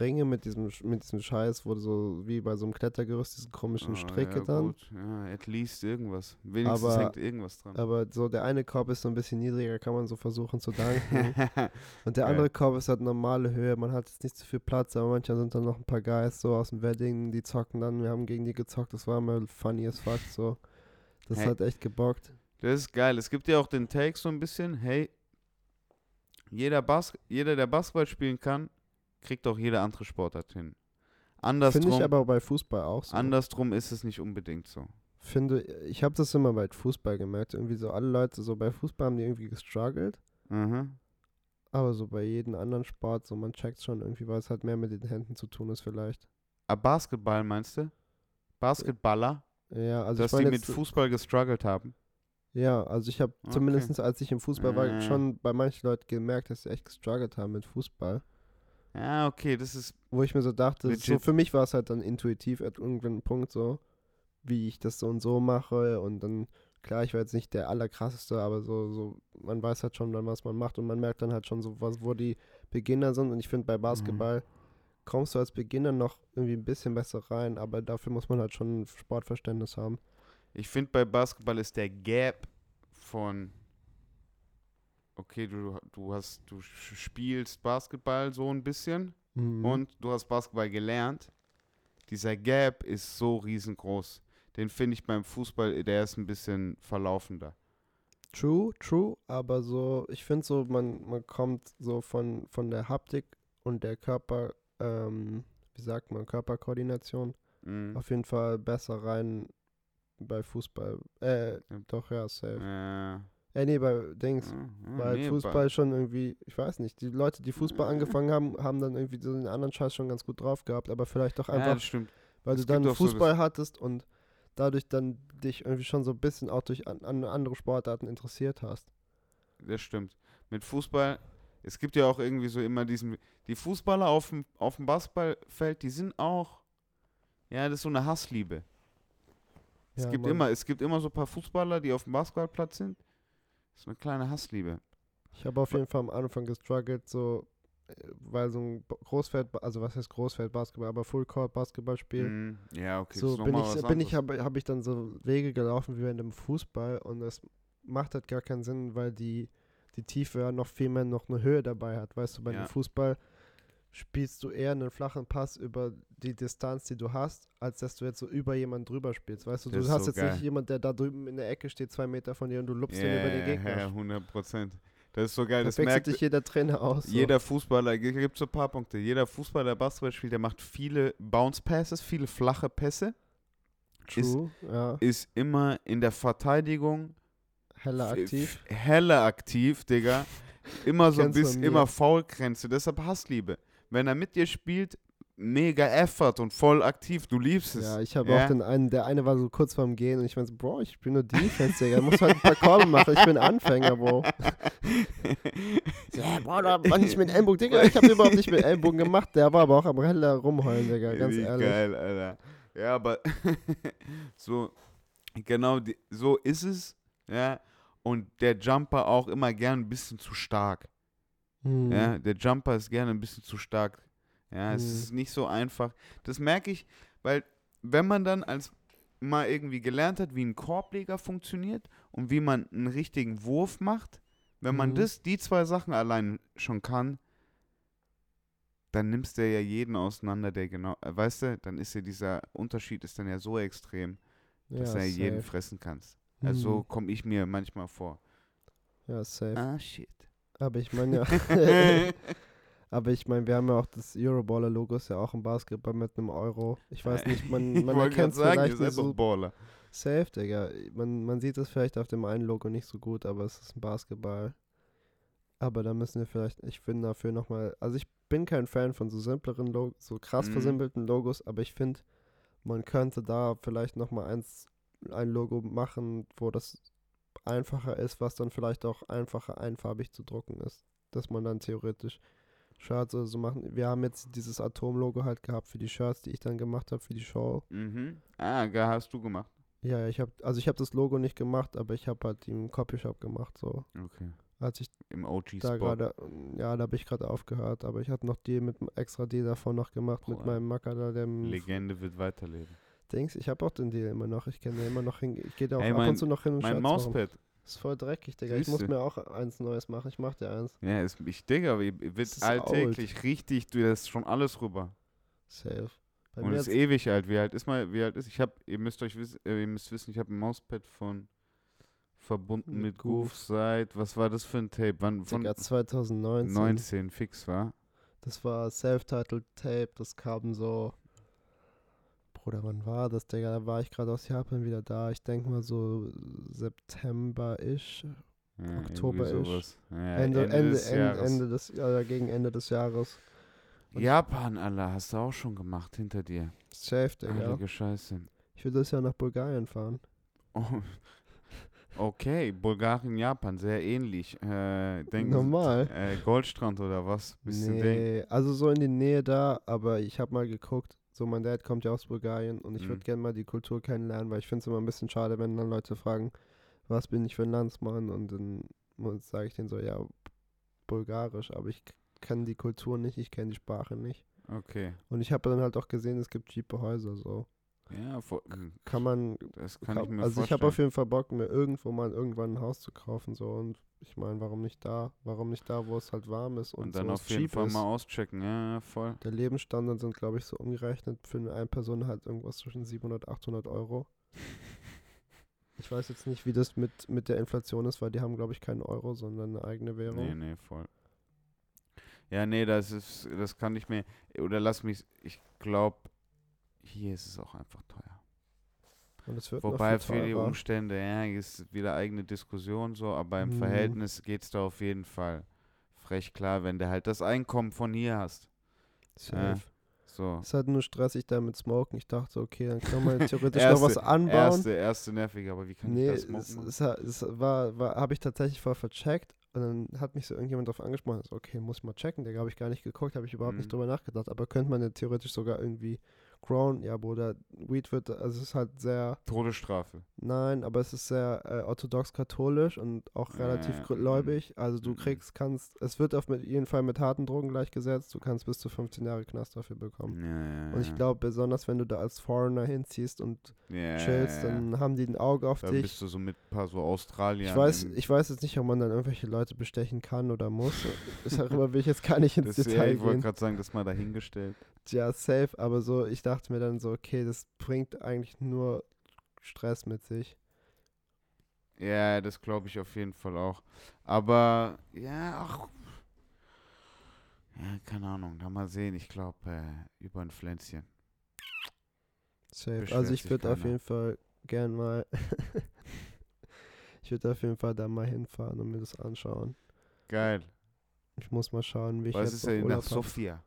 Ringe mit diesem, mit diesem Scheiß, wo so wie bei so einem Klettergerüst diesen komischen Ah, Stricke ja, dann. Gut. Ja, at least irgendwas. Wenigstens Aber- hängt irgendwas dran. Aber so der eine Korb ist so ein bisschen niedriger, kann man so versuchen zu danken. Und der andere Korb ist halt normale Höhe. Man hat jetzt nicht so viel Platz, aber manchmal sind dann noch ein paar Guys so aus dem Wedding, die zocken dann. Wir haben gegen die gezockt, das war immer funny as fuck so. Das Hey. hat echt gebockt. Das ist geil. Es gibt ja auch den Take so ein bisschen, hey, jeder, Bas jeder, der Basketball spielen kann, kriegt auch jede andere Sportart hin. Finde Andersrum, ich aber bei Fußball auch so. andersrum ist es nicht unbedingt so. Finde, ich habe das immer bei Fußball gemerkt. Irgendwie so alle Leute, so bei Fußball haben die irgendwie gestruggelt. Mhm. Aber so bei jedem anderen Sport, so man checkt schon irgendwie, weil es halt mehr mit den Händen zu tun ist vielleicht. Aber Ah, Basketball meinst du? Basketballer, Ja, also dass ich die meine mit Fußball gestruggelt haben. Ja, also ich habe Okay. zumindest als ich im Fußball war, Ja. schon bei manchen Leuten gemerkt, dass sie echt gestruggelt haben mit Fußball. Ja, okay, das ist. Wo ich mir so dachte, so für mich war es halt dann intuitiv at irgendeinem Punkt so, wie ich das so und so mache und dann, klar, ich war jetzt nicht der allerkrasseste, aber so, so, man weiß halt schon dann, was man macht und man merkt dann halt schon so, was, wo die Beginner sind und ich finde bei Basketball kommst du als Beginner noch irgendwie ein bisschen besser rein, aber dafür muss man halt schon ein Sportverständnis haben. Ich finde, bei Basketball ist der Gap von. Okay, du, du hast, du spielst Basketball so ein bisschen. Mhm. und du hast Basketball gelernt, dieser Gap ist so riesengroß. Den finde ich beim Fußball, der ist ein bisschen verlaufender. True, true, aber so, ich finde so, man, man kommt so von, von der Haptik und der Körper, ähm, wie sagt man, Körperkoordination Mhm. auf jeden Fall besser rein bei Fußball. Äh, doch, ja, safe. Ja. Äh, nee, bei Dings. Ja, ja, Weil nee, Fußball schon irgendwie, ich weiß nicht, die Leute, die Fußball angefangen haben, haben dann irgendwie so den anderen Scheiß schon ganz gut drauf gehabt, aber vielleicht doch Ja, einfach, das stimmt. weil es du dann auch so das- Fußball hattest und dadurch dann dich irgendwie schon so ein bisschen auch durch an, an andere Sportarten interessiert hast. Das stimmt. Mit Fußball, es gibt ja auch irgendwie so immer diesen, die Fußballer auf dem, auf dem Basketballfeld, die sind auch, ja, das ist so eine Hassliebe. Es Ja, gibt Mann. immer, es gibt immer so ein paar Fußballer, die auf dem Basketballplatz sind. Das ist eine kleine Hassliebe. Ich habe auf jeden Fall am Anfang gestruggelt, so, äh, weil so ein Großfeld, also was heißt Großfeld-Basketball, aber Fullcourt-Basketballspiel. Mhm. Ja, okay. so bin ich, bin ich, habe hab ich dann so Wege gelaufen wie während dem Fußball und das macht halt gar keinen Sinn, weil die, die Tiefe noch viel mehr noch eine Höhe dabei hat. Weißt du, bei Ja. dem Fußball spielst du eher einen flachen Pass über die Distanz, die du hast, als dass du jetzt so über jemanden drüber spielst. Weißt du, Das du ist hast so jetzt geil. nicht jemand, der da drüben in der Ecke steht, zwei Meter von dir und du lupst Ja, den über den Gegner. ja, 100 Prozent. Das ist so geil. da Das wechselt merkt dich jeder Trainer aus. So. jeder Fußballer. Hier gibt so ein paar Punkte. Jeder Fußballer, der Basketball spielt, der macht viele Bounce Passes, viele flache Pässe. ist- True, ja. Ist immer in der Verteidigung Heller aktiv. f- Helle aktiv, Digga. Immer so ein bisschen, immer Foulgrenze. Deshalb Hassliebe. Wenn er mit dir spielt, mega Effort und voll aktiv. Du liebst es. Ja, ich habe Ja? auch den einen, der eine war so kurz vorm Gehen und ich meinte so, Bro, ich bin nur Defense, Digga. Du musst halt ein paar Korbe machen, ich bin Anfänger, Bro. Ja, Bro, da war nicht mit Ellbogen, Digga. Ich habe überhaupt nicht mit Ellbogen gemacht. Der war aber auch am Heller rumheulen, Digga, ganz Wie ehrlich. geil, Alter. Ja, aber so, genau, die, so ist es, ja. Und der Jumper auch immer gern ein bisschen zu stark. Hm. Ja, der Jumper ist gerne ein bisschen zu stark. Ja, es Mhm. ist nicht so einfach. Das merke ich, weil wenn man dann als mal irgendwie gelernt hat, wie ein Korbleger funktioniert und wie man einen richtigen Wurf macht, wenn man Mhm. das, die zwei Sachen allein schon kann, dann nimmst du ja jeden auseinander, der genau, äh, weißt du, dann ist ja dieser Unterschied ist dann ja so extrem, dass ja, du ja jeden fressen kannst. Also so Hm. komme ich mir manchmal vor. Ja, safe. Ah, shit. Aber ich meine ja, aber ich meine, wir haben ja auch das Euroballer-Logo, ist ja auch im Basketball mit einem Euro. Ich weiß nicht, man, man erkennt es vielleicht nicht so Baller. Safe, Digga. Man, man sieht es vielleicht auf dem einen Logo nicht so gut, aber es ist ein Basketball. Aber da müssen wir vielleicht, ich finde dafür nochmal, also ich bin kein Fan von so simpleren Logos, so krass Mhm. versimpelten Logos, aber ich finde, man könnte da vielleicht nochmal eins, ein Logo machen, wo das einfacher ist, was dann vielleicht auch einfacher einfarbig zu drucken ist. Dass man dann theoretisch Shirts oder so machen. Wir haben jetzt dieses Atom-Logo halt gehabt für die Shirts, die ich dann gemacht habe für die Show. Mhm. Ah, hast du gemacht. Ja, ich habe, also ich habe das Logo nicht gemacht, aber ich habe halt im Copyshop gemacht, so. Okay. Als ich Im da OG-Spot. gerade, ja, da habe ich gerade aufgehört, aber ich hatte noch Deal mit extra Deal davon noch gemacht mit Boah. meinem Macker da, dem Legende wird weiterleben. Dings. Ich habe auch den Deal immer noch, ich kenne den immer noch hin, ich gehe da auch Ey, ab mein- und zu noch hin und Mein. Mauspad. Ist voll dreckig, Digga. Ich muss mir auch eins Neues machen, ich mach dir eins. Ja, ist, ich denke, aber ihr wird alltäglich richtig, du das ist schon alles rüber. Safe. Bei Und ist ewig alt. Wie alt ist mal, wie alt ist? Ich habe, ihr müsst euch wissen, äh, ihr müsst wissen, ich habe ein Mauspad von verbunden Mit mit, Goof. Goof seit, was war das für ein Tape? Wann von Digga, 2019. 19 fix war? Das war Self-Titled Tape, das kam so. Bruder, wann war das, Digga? Da war ich gerade aus Japan wieder da. Ich denke mal so September-ish. Ja, Oktober-ish. Ja, Ende, Ende, Ende, des Ende, Jahres. des, ja, gegen Ende des Jahres. Und- Japan, Allah, hast du auch schon gemacht hinter dir. Safe, Digga. Heilige Scheiße. Ich will das Jahr nach Bulgarien fahren. Oh. Okay, Bulgarien, Japan, sehr ähnlich. Äh, denken Sie- Normal. Äh, Goldstrand oder was? Bisschen Ding. Nee, also so in die Nähe da, aber ich habe mal geguckt. So, mein Dad kommt ja aus Bulgarien und ich würde Mhm. gerne mal die Kultur kennenlernen, weil ich finde es immer ein bisschen schade, wenn dann Leute fragen, was bin ich für ein Landsmann und dann sage ich denen so, ja, bulgarisch, aber ich kenne die Kultur nicht, ich kenne die Sprache nicht. Okay. Und ich habe dann halt auch gesehen, es gibt cheape Häuser, so. Ja, vor, Kann man, das kann ich mir also ich habe auf jeden Fall Bock, mir irgendwo mal irgendwann ein Haus zu kaufen, so. Und ich meine, warum nicht da? Warum nicht da, wo es halt warm ist und, Und dann so auf jeden Fall ist? mal auschecken. Ja, voll. Der Lebensstandard sind, glaube ich, so umgerechnet für eine Person halt irgendwas zwischen 700 800 Euro. Ich weiß jetzt nicht, wie das mit, mit der Inflation ist, weil die haben, glaube ich, keinen Euro, sondern eine eigene Währung. Nee, nee, voll. Ja, nee, das ist, das kann ich mir, oder lass mich, ich glaube, hier ist es auch einfach teuer. Es Wobei für die. Umstände, ja, ist wieder eigene Diskussion so, aber im Mhm. Verhältnis geht es da auf jeden Fall frech klar, wenn du halt das Einkommen von hier hast. Safe. So. Es ist halt nur stressig da mit Smoken. Ich dachte, okay, dann kann man theoretisch noch was anbauen. Erste, erste nervig, aber wie kann nee, ich das es, smoken? es, ha- es war, war habe ich tatsächlich voll vercheckt. Und dann hat mich so irgendjemand darauf angesprochen. So, okay, muss ich mal checken. Der habe ich gar nicht geguckt, habe ich überhaupt Mhm. nicht drüber nachgedacht. Aber könnte man ja theoretisch sogar irgendwie grown? Ja, Bruder, Weed wird, also es ist halt sehr, Todesstrafe. nein, aber es ist sehr äh, orthodox-katholisch und auch relativ Ja, gläubig. Also du mhm. kriegst, kannst, es wird auf jeden Fall mit harten Drogen gleichgesetzt. Du kannst bis zu 15 Jahre Knast dafür bekommen. Ja, ja, Und ich glaube, besonders wenn du da als Foreigner hinziehst und chillst, dann haben die ein Auge auf Da dich. bist du so mit ein paar so Australiern. Ich weiß, ich weiß jetzt nicht, ob man dann irgendwelche Leute bestechen kann oder muss. Darüber will ich jetzt gar nicht ins das, ja, Detail ich wollte gehen. gerade sagen, das mal dahingestellt. Ja, safe, aber so, ich dachte mir dann so, okay, das bringt eigentlich nur Stress mit sich. Ja, das glaube ich auf jeden Fall auch. Aber, ja, ach. Ja, keine Ahnung, da mal sehen. Ich glaube, äh, über ein Pflänzchen. Safe. Beschwert Also ich würde auf jeden Fall gern mal. ich würde auf jeden Fall da mal hinfahren und mir das anschauen. Geil. Ich muss mal schauen, wie ich Was ist denn nach. Sofia?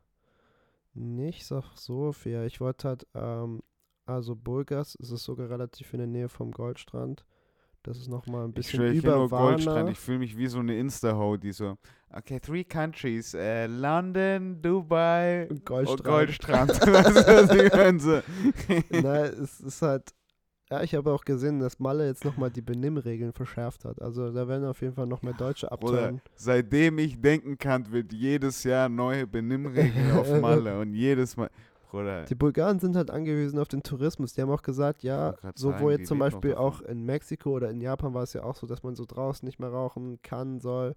Nicht so, so viel. Ich wollte halt, ähm, also Burgas, es ist sogar relativ in der Nähe vom Goldstrand. Das ist nochmal ein bisschen ich über nur Goldstrand. Ich fühle mich wie so eine Insta-Ho, die so, okay, three countries, äh, London, Dubai und Goldstrand. Goldstrand. meine? So. Nein, es ist halt. Ja, ich habe auch gesehen, dass Malle jetzt nochmal die Benimmregeln verschärft hat. Also da werden auf jeden Fall noch mehr Deutsche abtören. seitdem ich denken kann, wird jedes Jahr neue Benimmregeln auf Malle und jedes Mal. Bruder, Die Bulgaren sind halt angewiesen auf den Tourismus. Die haben auch gesagt, ja, so sagen, wo jetzt zum Beispiel auch in Mexiko oder in Japan war es ja auch so, dass man so draußen nicht mehr rauchen kann, soll.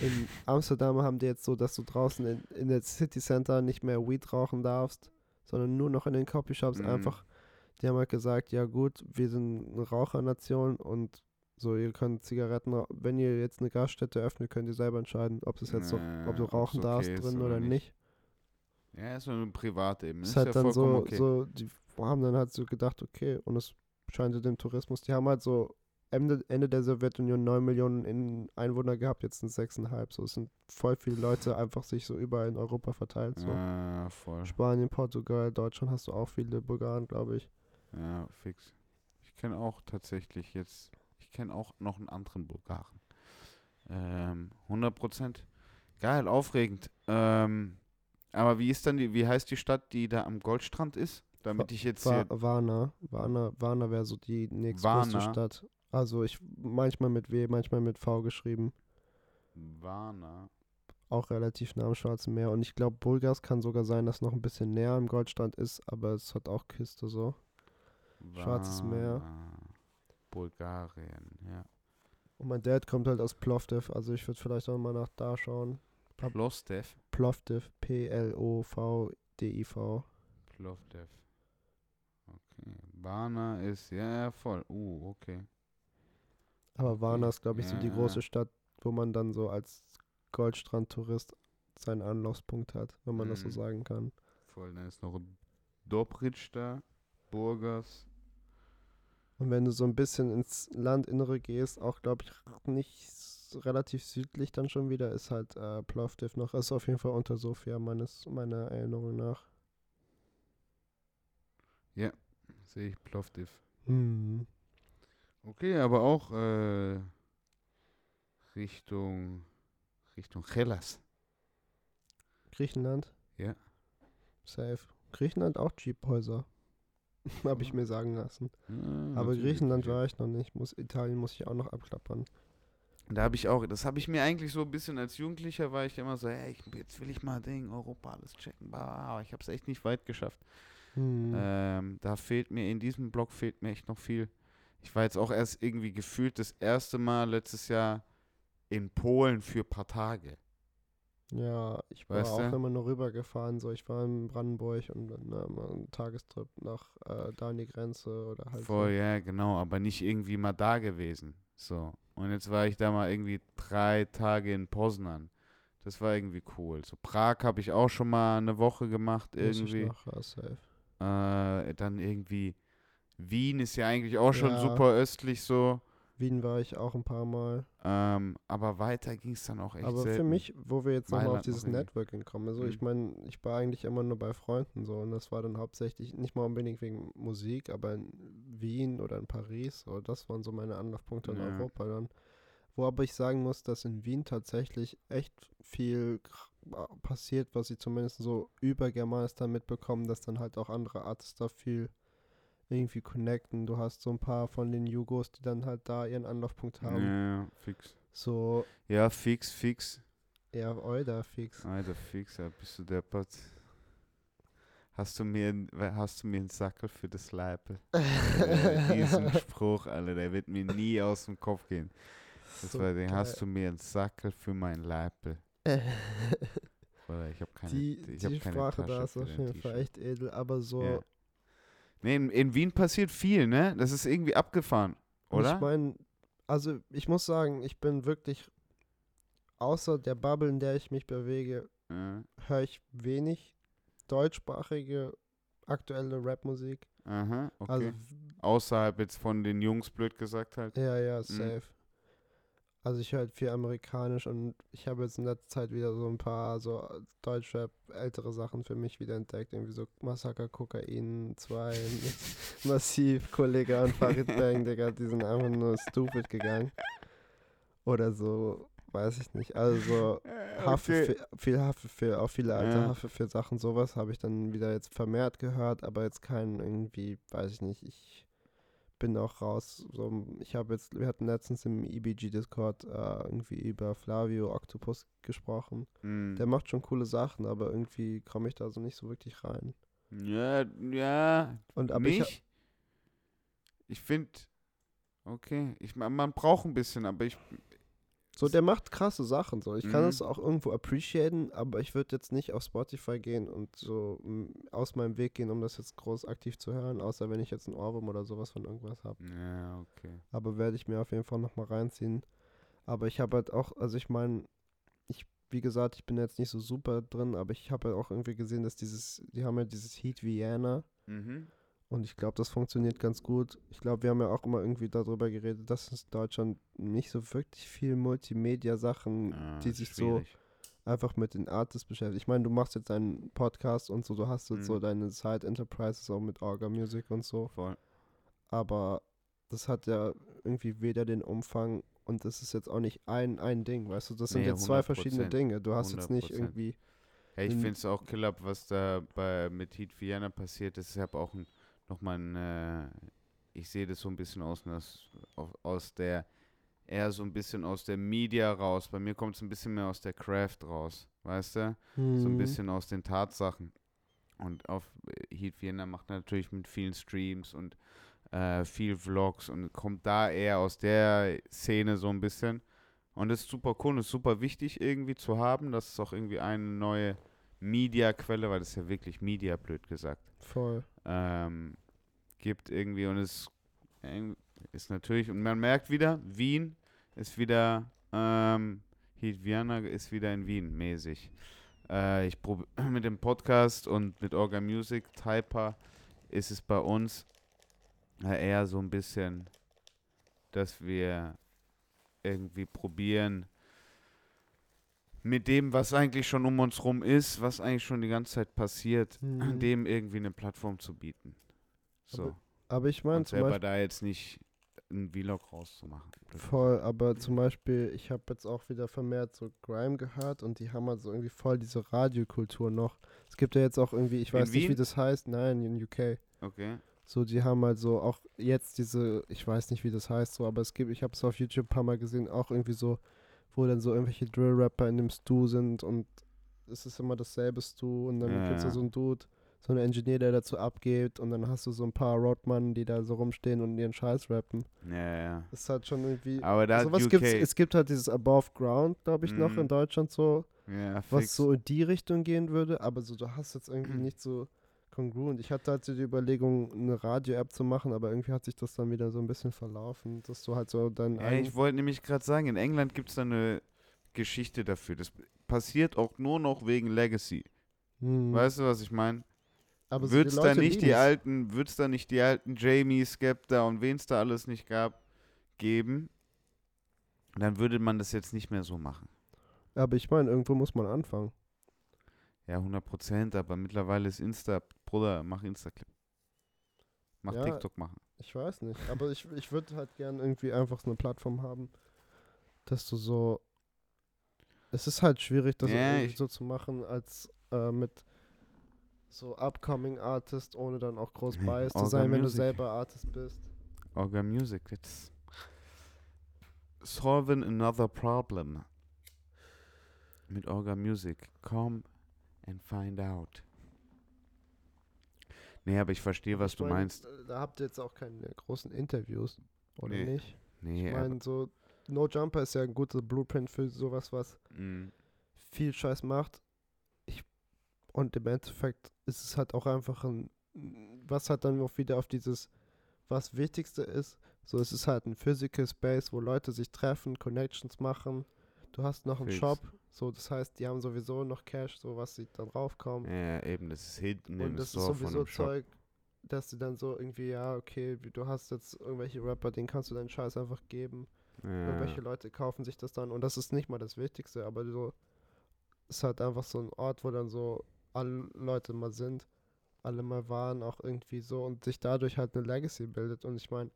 In Amsterdam haben die jetzt so, dass du draußen in, in der City Center nicht mehr Weed rauchen darfst, sondern nur noch in den Copyshops Mhm. einfach. Die haben halt gesagt, ja gut, wir sind eine Rauchernation und so, ihr könnt Zigaretten, wenn ihr jetzt eine Gaststätte öffnet, könnt ihr selber entscheiden, ob es jetzt so, ob du rauchen okay darfst drin oder oder nicht. nicht. Ja, ist nur privat eben. ist Ist, halt ja dann so, okay. so, die haben dann halt so gedacht, okay, und es scheint dem Tourismus, die haben halt so Ende, Ende der Sowjetunion 9 Millionen in Einwohner gehabt, jetzt sind es 6,5. So, es sind voll viele Leute einfach sich so überall in Europa verteilt. So. Ja, voll. Spanien, Portugal, Deutschland hast du auch viele Bulgaren, glaube ich. Ja, fix. Ich kenne auch tatsächlich jetzt, ich kenne auch noch einen anderen Bulgaren. Ähm, 100 Prozent. Geil, aufregend. Ähm, aber wie ist dann die, wie heißt die Stadt, die da am Goldstrand ist? Damit ich jetzt Va hier, Varna, Varna, Varna wäre so die nächstgrößte? Stadt. Also ich manchmal mit W, manchmal mit V geschrieben. Varna. Auch relativ nah am Schwarzen Meer. Und ich glaube, Bulgars kann sogar sein, dass noch ein bisschen näher am Goldstrand ist, aber es hat auch Küste so. Schwarzes Meer. Bulgarien, ja. Und mein Dad kommt halt aus Plovdiv, also ich würde vielleicht auch mal nach da schauen. Plovdiv. Plovdiv, P-L-O-V-D-I-V. Plovdiv. Okay. Varna ist, ja, ja, voll. Uh, okay. Aber Okay, Varna ist, glaube ich, so die ja. große Stadt, wo man dann so als Goldstrand-Tourist seinen Anlaufspunkt hat, wenn man das so Mhm. sagen kann. Voll, dann ist noch Dobritsch da, Burgas. Und wenn du so ein bisschen ins Landinnere gehst, auch glaube ich nicht relativ südlich dann schon wieder, ist halt äh, Plovdiv noch. Ist auf jeden Fall unter Sofia, meines, meiner Erinnerung nach. Sehe ich Plovdiv. Hm. Okay, aber auch äh, Richtung Richtung Hellas. Griechenland? Ja. Safe. Griechenland auch Jeephäuser. Habe ich mir sagen lassen. Ja, Aber Griechenland war ich noch nicht. Muss, Italien muss ich auch noch abklappern. Da habe ich auch, das habe ich mir eigentlich so ein bisschen als Jugendlicher war ich immer so, hey, ich, jetzt will ich mal Ding, Europa alles checken, aber ich habe es echt nicht weit geschafft. Hm. Ähm, da fehlt mir, in diesem Block fehlt mir echt noch viel. Ich war jetzt auch erst irgendwie gefühlt das erste Mal letztes Jahr in Polen für ein paar Tage. Ja, ich war Weißt auch du? immer nur rübergefahren. So, ich war in Brandenburg und dann ne, mal einen Tagestrip nach äh, da an die Grenze oder halt. Voll, so. ja, genau, aber nicht irgendwie mal da gewesen. So. Und jetzt war ich da mal irgendwie drei Tage in Poznan. Das war irgendwie cool. So Prag habe ich auch schon mal eine Woche gemacht Muss ich irgendwie. noch, safe. Äh, dann irgendwie Wien ist ja eigentlich auch schon Ja. super östlich so. Wien war ich auch ein paar Mal. Ähm, aber weiter ging es dann auch echt Aber selten. für mich, wo wir jetzt nochmal auf noch dieses irgendwie. Networking kommen, also Mhm. ich meine, ich war eigentlich immer nur bei Freunden so und das war dann hauptsächlich nicht mal unbedingt wegen Musik, aber in Wien oder in Paris, so, das waren so meine Anlaufpunkte in Ja. Europa dann. Wo aber ich sagen muss, dass in Wien tatsächlich echt viel passiert, was ich zumindest so über Germanistan mitbekommen, dass dann halt auch andere Artists da viel irgendwie connecten. Du hast so ein paar von den Jugos, die dann halt da ihren Anlaufpunkt haben. Ja, fix. So, Ja, fix, fix. ja, Euda fix. Alter, fix, ja, bist du deppert. Hast du mir, hast du mir einen Sackel für das äh, diesen Spruch, Alter, der wird mir nie aus dem Kopf gehen. Das So war den, hast du mir einen Sackel für mein Leipel? Oder ich habe keine, die ich hab die keine Sprache Tasche da ist auf jeden Fall echt edel, aber so. Ja. Nee, in, in Wien passiert viel, ne? Das ist irgendwie abgefahren, oder? Ich meine, also ich muss sagen, ich bin wirklich, außer der Bubble, in der ich mich bewege, ja. höre ich wenig deutschsprachige aktuelle Rapmusik. Aha, okay. Also, Außerhalb jetzt von den Jungs, blöd gesagt halt. ja, ja, safe. Also ich höre halt viel amerikanisch und ich habe jetzt in letzter Zeit wieder so ein paar so Deutschrap ältere Sachen für mich wieder entdeckt, irgendwie so Massaker Kokain 2 mit Massiv, Kollega und Farid Bang, Digga, die sind einfach nur stupid gegangen. Oder so, weiß ich nicht. Also so Haffe, viel Haffe auch viele alte Ja. Haffe für Sachen, sowas habe ich dann wieder jetzt vermehrt gehört, aber jetzt keinen irgendwie, weiß ich nicht, ich bin auch raus. So, ich habe jetzt, wir hatten letztens im EBG Discord äh, irgendwie über Flavio Octopus gesprochen. Mhm. Der macht schon coole Sachen, aber irgendwie komme ich da so nicht so wirklich rein. Ja, ja, Und aber ich, nicht. Ich finde, okay, ich, man braucht ein bisschen, aber ich, so der macht krasse Sachen. So, ich kann Mhm. es auch irgendwo appreciaten, aber ich würde jetzt nicht auf Spotify gehen und so mm, aus meinem Weg gehen, um das jetzt groß aktiv zu hören, außer wenn ich jetzt ein Ohrwurm oder sowas von irgendwas habe. ja, okay. Aber werde ich mir auf jeden Fall nochmal reinziehen. Aber ich habe halt auch, also ich meine, ich, wie gesagt, ich bin jetzt nicht so super drin, aber ich habe halt auch irgendwie gesehen, dass dieses, die haben ja dieses Heat Vienna Mhm. Und ich glaube, das funktioniert ganz gut. Ich glaube, wir haben ja auch immer irgendwie darüber geredet, dass es in Deutschland nicht so wirklich viel Multimedia-Sachen, Ah, die sich schwierig. so einfach mit den Artists beschäftigen. Ich meine, du machst jetzt einen Podcast und so, du hast jetzt so Mhm. deine Side-Enterprises auch mit Orga Music und so Voll. aber das hat ja irgendwie weder den Umfang und das ist jetzt auch nicht ein, ein Ding, weißt du, das sind Nee, jetzt zwei verschiedene 100%, Dinge. Du hast jetzt nicht 100%. irgendwie, Ja, ich In- finde es auch killer, was da bei, mit Heat Vienna passiert ist. Ich habe auch ein, nochmal ein, äh, ich sehe das so ein bisschen aus, aus, der, eher so ein bisschen aus der Media raus. Bei mir kommt es ein bisschen mehr aus der Craft raus, weißt du? So ein hm, bisschen aus den Tatsachen. Und auf äh, Heat Vienna macht natürlich mit vielen Streams und äh, viel Vlogs und kommt da eher aus der Szene so ein bisschen. Und das ist super cool und ist super wichtig irgendwie zu haben. Das ist auch irgendwie eine neue Media-Quelle, weil das ist ja wirklich Media, blöd gesagt, voll. ähm, gibt irgendwie und es ähm, ist natürlich, und man merkt wieder, Wien ist wieder, ähm, Heat Vienna ist wieder in Wien mäßig. Äh, ich prob mit dem Podcast und mit Orga Music, Typer, ist es bei uns äh, eher so ein bisschen, dass wir irgendwie probieren, mit dem, was eigentlich schon um uns rum ist, was eigentlich schon die ganze Zeit passiert, Mhm. dem irgendwie eine Plattform zu bieten. So. Aber ich meine selber Beispiel, da jetzt nicht einen Vlog rauszumachen. voll, aber zum Beispiel, ich habe jetzt auch wieder vermehrt so Grime gehört und die haben halt so irgendwie voll diese Radiokultur noch. Es gibt ja jetzt auch irgendwie, ich In weiß nicht, wie Wien? das heißt, nein, in UK. Okay. So, die haben halt so auch jetzt diese, ich weiß nicht, wie das heißt, so, aber es gibt, ich habe es auf YouTube ein paar Mal gesehen, auch irgendwie so, wo dann so irgendwelche Drill-Rapper in dem Stu sind und es ist immer dasselbe Stu und dann Ja, gibt's da ja. so einen Dude, so einen Engineer, der dazu abgeht und dann hast du so ein paar Roadman, die da so rumstehen und ihren Scheiß rappen. Ja, ja. Das ist halt schon irgendwie. Aber da Sowas UK, gibt's, es gibt halt dieses Above Ground, glaube ich, noch Mhm. in Deutschland so, ja, was fix. so in die Richtung gehen würde, aber so, du hast jetzt irgendwie Mhm. nicht so kongruent. Ich hatte halt so die Überlegung, eine Radio-App zu machen, aber irgendwie hat sich das dann wieder so ein bisschen verlaufen, dass du halt so dein Ja, ich wollte nämlich gerade sagen, in England gibt es da eine Geschichte dafür. Das passiert auch nur noch wegen Legacy. Hm. Weißt du, was ich meine? Aber so Wird die es da nicht die alten, wird's da nicht die alten Jamie, Skepta und wen es da alles nicht gab, geben, dann würde man das jetzt nicht mehr so machen. Aber ich meine, irgendwo muss man anfangen. Ja, 100 Prozent, aber mittlerweile ist Insta, Bruder, mach Insta-Clip. Mach Ja. TikTok machen. Ich weiß nicht. Aber ich, ich würde halt gern irgendwie einfach so eine Plattform haben, dass du so. Es ist halt schwierig, das Ja, so zu machen, als äh, mit so upcoming Artist, ohne dann auch groß Nee, biased zu sein, wenn du Music. selber Artist bist. Orga Music, it's solving another problem. Mit Orga Music. Come and find out. Nee, aber ich verstehe, was ich du mein, meinst. äh, Da habt ihr jetzt auch keine großen Interviews, oder Nee. nicht? Nee, Ich meine, so No Jumper ist ja ein guter Blueprint für sowas, was mm, viel Scheiß macht. Ich, und im Endeffekt ist es halt auch einfach ein, was halt dann auch wieder auf dieses, was Wichtigste ist. So, es ist halt ein Physical Space, wo Leute sich treffen, Connections machen. Du hast noch einen Fix. Shop, so, das heißt, die haben sowieso noch Cash, so was sie dann raufkommen. ja, eben, das ist hinten und das ist Store von sowieso. Zeug, dass sie dann so irgendwie, ja, okay, wie- du hast jetzt irgendwelche Rapper, denen kannst du deinen Scheiß einfach geben. Ja. Irgendwelche Leute kaufen sich das dann und das ist nicht mal das Wichtigste, aber so ist halt einfach so ein Ort, wo dann so alle Leute mal sind, alle mal waren, auch irgendwie so und sich dadurch halt eine Legacy bildet. Und ich meine,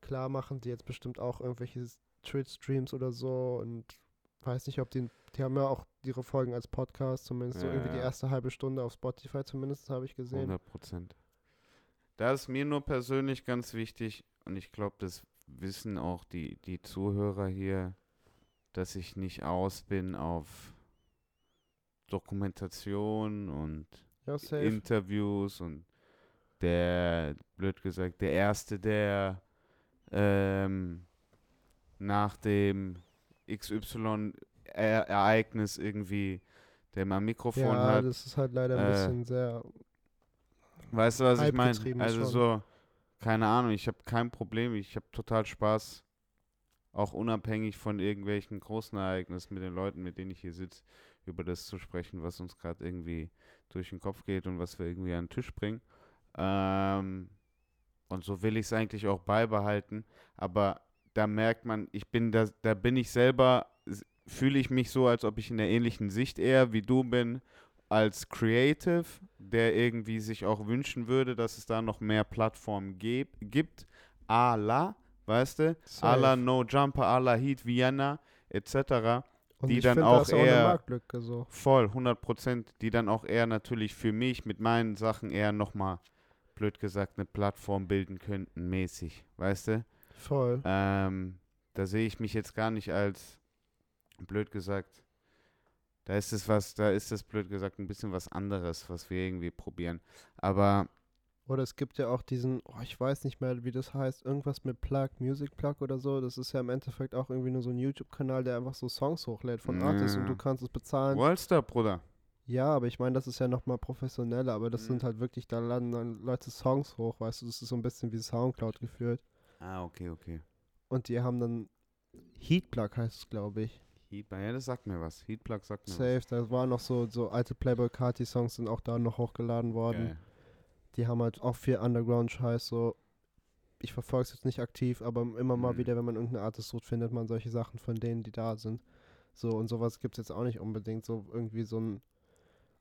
klar machen die jetzt bestimmt auch irgendwelche Twitch-Streams oder so und weiß nicht, ob die, die haben ja auch ihre Folgen als Podcast, zumindest so Ja, irgendwie die ja. erste halbe Stunde auf Spotify zumindest, habe ich gesehen. 100 Prozent. Da ist mir nur persönlich ganz wichtig, und ich glaube, das wissen auch die, die Zuhörer hier, dass ich nicht aus bin auf Dokumentation und Ja. Interviews und der, blöd gesagt, der Erste, der ähm, nach dem XY-Ereignis irgendwie, der mal Mikrofon ja, hat, das ist halt leider ein äh, bisschen sehr Weißt du, was ich meine? Also schon. so, keine Ahnung, ich habe kein Problem, ich habe total Spaß, auch unabhängig von irgendwelchen großen Ereignissen mit den Leuten, mit denen ich hier sitze, über das zu sprechen, was uns gerade irgendwie durch den Kopf geht und was wir irgendwie an den Tisch bringen. Ähm, und so will ich es eigentlich auch beibehalten, aber da merkt man, ich bin da, da bin ich selber, fühle ich mich so, als ob ich in der ähnlichen Sicht eher wie du bin, als Creative, der irgendwie sich auch wünschen würde, dass es da noch mehr Plattformen gibt, a la, weißt du, a la. No Jumper, a la Heat Vienna, etc. Und die dann auch auch eher- Marktlücke so. Voll, 100 Prozent, die dann auch eher natürlich für mich mit meinen Sachen eher nochmal, blöd gesagt, eine Plattform bilden könnten, mäßig, weißt du? Voll. Ähm, da sehe ich mich jetzt gar nicht als, blöd gesagt, da ist es was, da ist es blöd gesagt ein bisschen was anderes, was wir irgendwie probieren. Aber Oder es gibt ja auch diesen, oh, ich weiß nicht mehr, wie das heißt, irgendwas mit Plug, Music Plug oder so. Das ist ja im Endeffekt auch irgendwie nur so ein YouTube-Kanal, der einfach so Songs hochlädt von Artists und Ja. du kannst es bezahlen. Wallstar, Bruder. Ja, aber ich meine, das ist ja nochmal professioneller, aber das Mhm. sind halt wirklich, da laden dann Leute Songs hoch, weißt du, das ist so ein bisschen wie Soundcloud geführt. Ah, okay, okay. Und die haben dann Heatplug heißt es, glaube ich. Heat, ja, das sagt mir was. Heatplug sagt mir Safe, da waren noch so, so alte Playboy Carti Songs sind auch da noch hochgeladen was. worden. Geil. Die haben halt auch viel Underground-Scheiß, so. Ich verfolge es jetzt nicht aktiv, aber immer mal Mhm. wieder, wenn man irgendeinen Artist sucht, findet man solche Sachen von denen, die da sind. So, und sowas gibt es jetzt auch nicht unbedingt. So irgendwie so ein.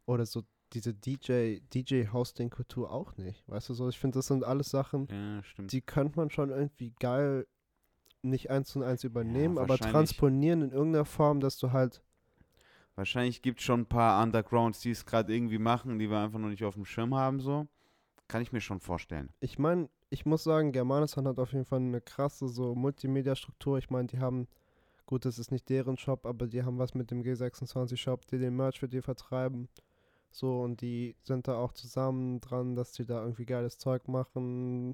Oder so diese DJ, DJ-Hosting-Kultur auch nicht. Weißt du so, ich finde, das sind alles Sachen, Ja, die könnte man schon irgendwie geil nicht eins zu eins übernehmen, aber wahrscheinlich. transponieren in irgendeiner Form, dass du halt. Wahrscheinlich gibt es schon ein paar Undergrounds, die es gerade irgendwie machen, die wir einfach noch nicht auf dem Schirm haben, so. Kann ich mir schon vorstellen. Ich meine, ich muss sagen, Germanistan hat auf jeden Fall eine krasse so Multimedia-Struktur. Ich meine, die haben, gut, das ist nicht deren Shop, aber die haben was mit dem G26-Shop, die den Merch für die vertreiben. So, und die sind da auch zusammen dran, dass die da irgendwie geiles Zeug machen.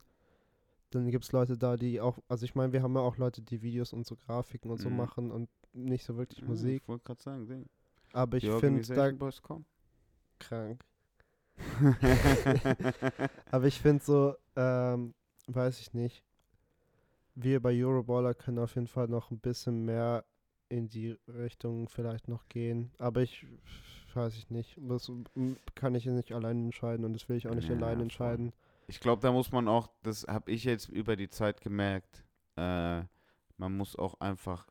Dann gibt es Leute da, die auch, also ich meine, wir haben ja auch Leute, die Videos und so Grafiken und so Mhm. machen und nicht so wirklich Musik. Ich wollte gerade sagen, sehen. Aber ich finde da krank. Aber ich finde so, ähm, weiß ich nicht. Wir bei Euroballer können auf jeden Fall noch ein bisschen mehr in die Richtung vielleicht noch gehen. Aber ich weiß ich nicht. Das kann ich nicht allein entscheiden und das will ich auch nicht Ja, allein entscheiden. Ich glaube, da muss man auch, das habe ich jetzt über die Zeit gemerkt, äh, man muss auch einfach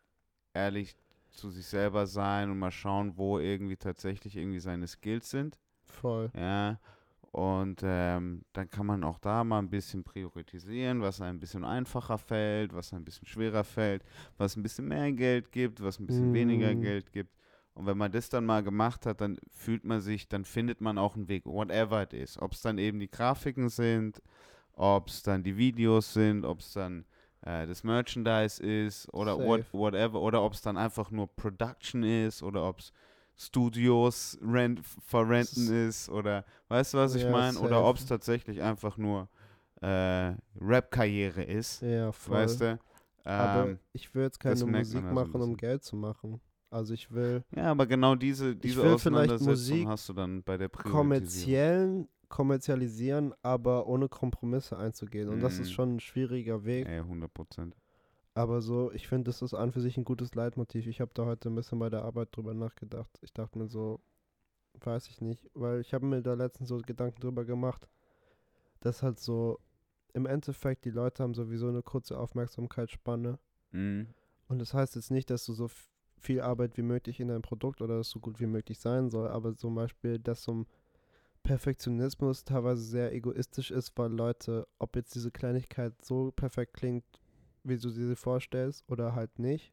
ehrlich zu sich selber sein und mal schauen, wo irgendwie tatsächlich irgendwie seine Skills sind. Voll. Ja. Und ähm, dann kann man auch da mal ein bisschen priorisieren, was einem ein bisschen einfacher fällt, was einem ein bisschen schwerer fällt, was ein bisschen mehr Geld gibt, was ein bisschen weniger Mm. Geld gibt. Und wenn man das dann mal gemacht hat, dann fühlt man sich, dann findet man auch einen Weg, whatever it is. Ob es dann eben die Grafiken sind, ob es dann die Videos sind, ob es dann äh, das Merchandise ist oder what, whatever, oder ob es dann einfach nur Production ist oder ob es Studios rent, verrenten S- ist oder weißt du, was ich Ja, meine? Oder ob es tatsächlich einfach nur äh, Rap-Karriere ist, Ja, voll. weißt du? Aber Ähm, ich will jetzt keine Musik machen, um. Geld zu machen. Also ich will ja, aber genau diese, diese will vielleicht Auseinandersetzung Musik hast du dann bei der kommerziellen kommerzialisieren, aber ohne Kompromisse einzugehen. Und das ist Mhm. schon ein schwieriger Weg. Ey, 100 Prozent. Aber so, ich finde, das ist an für sich ein gutes Leitmotiv. Ich habe da heute ein bisschen bei der Arbeit drüber nachgedacht. Ich dachte mir so, weiß ich nicht, weil ich habe mir da letztens so Gedanken drüber gemacht, dass halt so im Endeffekt die Leute haben sowieso eine kurze Aufmerksamkeitsspanne. Mhm. Und das heißt jetzt nicht, dass du so viel Arbeit wie möglich in dein Produkt oder es so gut wie möglich sein soll, aber zum Beispiel, dass so ein Perfektionismus teilweise sehr egoistisch ist, weil Leute, ob jetzt diese Kleinigkeit so perfekt klingt, wie du sie dir vorstellst, oder halt nicht,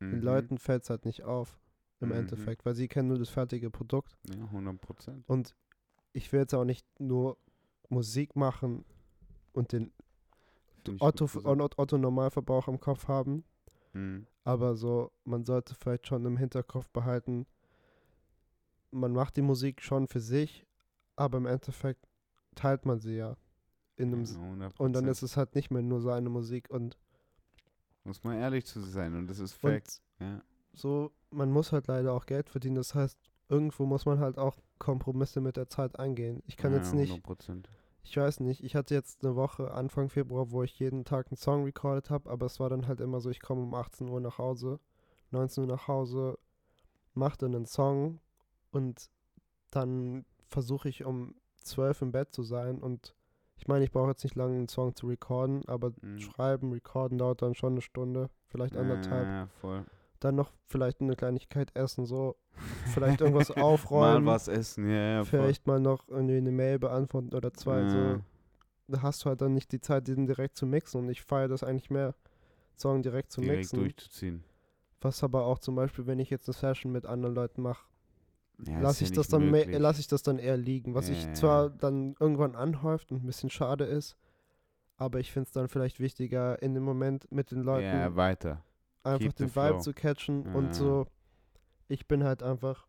den Mhm. Leuten fällt es halt nicht auf im Mhm. Endeffekt, weil sie kennen nur das fertige Produkt. Ja, 100 Prozent. Und ich will jetzt auch nicht nur Musik machen und den Otto, Otto Normalverbrauch im Kopf haben, Mhm. Aber so, man sollte vielleicht schon im Hinterkopf behalten, man macht die Musik schon für sich, aber im Endeffekt teilt man sie ja. In einem, S- und dann ist es halt nicht mehr nur seine Musik und, Muss man ehrlich zu sein und das ist Fact. und Ja. so, man muss halt leider auch Geld verdienen. Das heißt, irgendwo muss man halt auch Kompromisse mit der Zeit eingehen. Ich kann ja, jetzt nicht, 100%. Ich weiß nicht, ich hatte jetzt eine Woche Anfang Februar, wo ich jeden Tag einen Song recorded habe, aber es war dann halt immer so, ich komme um 18 Uhr nach Hause, 19 Uhr nach Hause, mache dann einen Song und dann versuche ich um 12 im Bett zu sein und ich meine, ich brauche jetzt nicht lange einen Song zu recorden, aber Mhm. schreiben, recorden dauert dann schon eine Stunde, vielleicht anderthalb. Ja, voll. Dann noch vielleicht eine Kleinigkeit essen, so vielleicht irgendwas aufräumen. Mal was essen, ja, ja, voll. Vielleicht mal noch irgendwie eine Mail beantworten oder zwei. Ja. So. Da hast du halt dann nicht die Zeit, diesen direkt zu mixen. Und ich feiere das eigentlich mehr, Song direkt zu direkt mixen. durchzuziehen. Was aber auch zum Beispiel, wenn ich jetzt eine Session mit anderen Leuten mache, Ja, lasse ich ja das dann mehr, lasse ich das dann eher liegen. Was Ja, ich zwar dann irgendwann anhäuft und ein bisschen schade ist, aber ich finde es dann vielleicht wichtiger, in dem Moment mit den Leuten Ja, weiter. Einfach keep den Vibe flow. zu catchen Ja. und so. Ich bin halt einfach,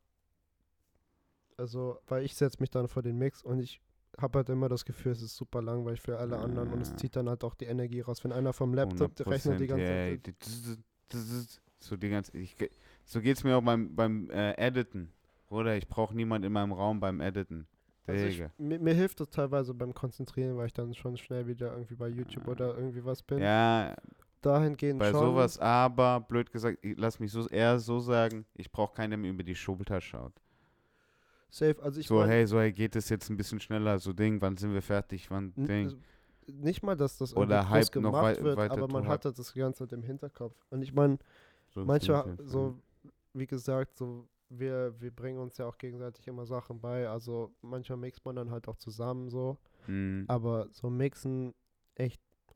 also, weil ich setze mich dann vor den Mix und ich habe halt immer das Gefühl, es ist super langweilig für alle anderen und es zieht dann halt auch die Energie raus. Wenn einer vom Laptop rechnet die 100%, ganze ja, Zeit. So die ganze, ich, ge- so geht's mir auch beim, beim äh, Editen. Oder ich brauche niemand in meinem Raum beim Editen. Also ich, mir, mir hilft das teilweise beim Konzentrieren, weil ich dann schon schnell wieder irgendwie bei YouTube Ah. oder irgendwie was bin. Ja, Dahingehend bei schon. sowas aber, blöd gesagt, ich, lass mich so eher so sagen, ich brauche keinen, der mir über die Schulter schaut. Safe. Also ich so, mein, hey, so hey, geht es jetzt ein bisschen schneller, so Ding, wann sind wir fertig, wann Ding. also nicht mal, dass das Oder irgendwie groß Hype noch gemacht wei- wird, weiter aber man hat halt das Ganze halt im Hinterkopf. Und ich meine, So ungefähr, so, wie gesagt, so wir, wir bringen uns ja auch gegenseitig immer Sachen bei. Also manchmal mixt man dann halt auch zusammen so. Mhm. Aber so mixen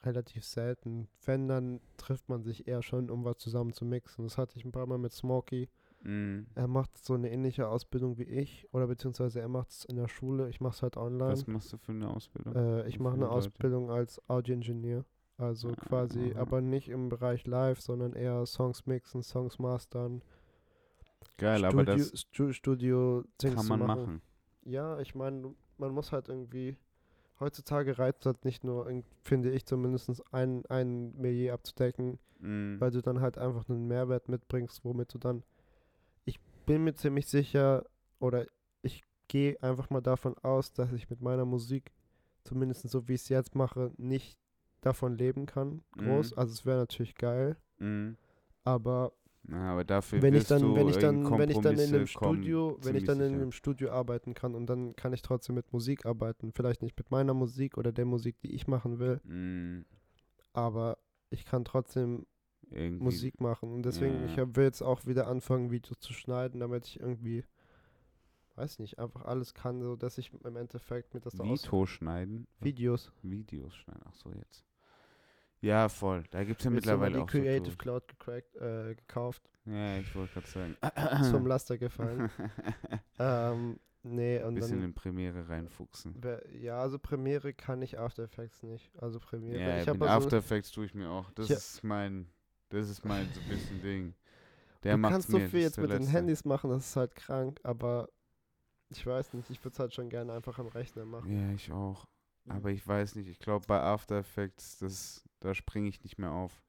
relativ selten. Wenn, dann trifft man sich eher schon, um was zusammen zu mixen. Das hatte ich ein paar Mal mit Smokey. Mhm. Er macht so eine ähnliche Ausbildung wie ich. Oder beziehungsweise er macht es in der Schule. Ich mache es halt online. Was machst du für eine Ausbildung? Äh, ich mache eine Leute? Ausbildung als Audio-Engineer. Also Ah, quasi, aha. aber nicht im Bereich Live, sondern eher Songs mixen, Songs mastern. Geil, Studio, aber das Stu Studio kann zu man machen. machen. Ja, ich meine, man muss halt irgendwie. Heutzutage reizt halt nicht nur, finde ich zumindest, ein, ein Millier abzudecken, Mhm. weil du dann halt einfach einen Mehrwert mitbringst, womit du dann. Ich bin mir ziemlich sicher, oder ich gehe einfach mal davon aus, dass ich mit meiner Musik, zumindest so wie ich es jetzt mache, nicht davon leben kann. Groß. Mhm. Also es wäre natürlich geil, Mhm. aber Na, aber dafür wenn ich dann, wenn ich dann, wenn ich dann in einem Studio, wenn ich dann in einem Studio arbeiten kann und dann kann ich trotzdem mit Musik arbeiten. Vielleicht nicht mit meiner Musik oder der Musik, die ich machen will, Mm, aber ich kann trotzdem irgendwie. Musik machen. Und deswegen, Ja. ich hab, will jetzt auch wieder anfangen, Videos zu schneiden, damit ich irgendwie, weiß nicht, einfach alles kann, so dass ich im Endeffekt mit das Vito schneiden. Videos. Videos schneiden. Ach so, jetzt. Ja, voll. Da gibt es ja Jetzt haben wir mittlerweile die auch Creative so. Cloud gecrackt, äh, gekauft, Ja, ich wollte gerade sagen. ist vom Laster gefallen. ähm, nee, und Bisschen dann in Premiere reinfuchsen. Ja, also Premiere kann ich After Effects nicht. Also Premiere. Ja, ich also, After Effects tue ich mir auch. Das Ja. ist mein, das ist mein so ein bisschen Ding. Der du kannst so viel jetzt mit den Letzte. Handys machen, das ist halt krank, aber ich weiß nicht, ich würde es halt schon gerne einfach am Rechner machen. Ja, ich auch. Mhm. Aber ich weiß nicht, ich glaube bei After Effects, das, da springe ich nicht mehr auf.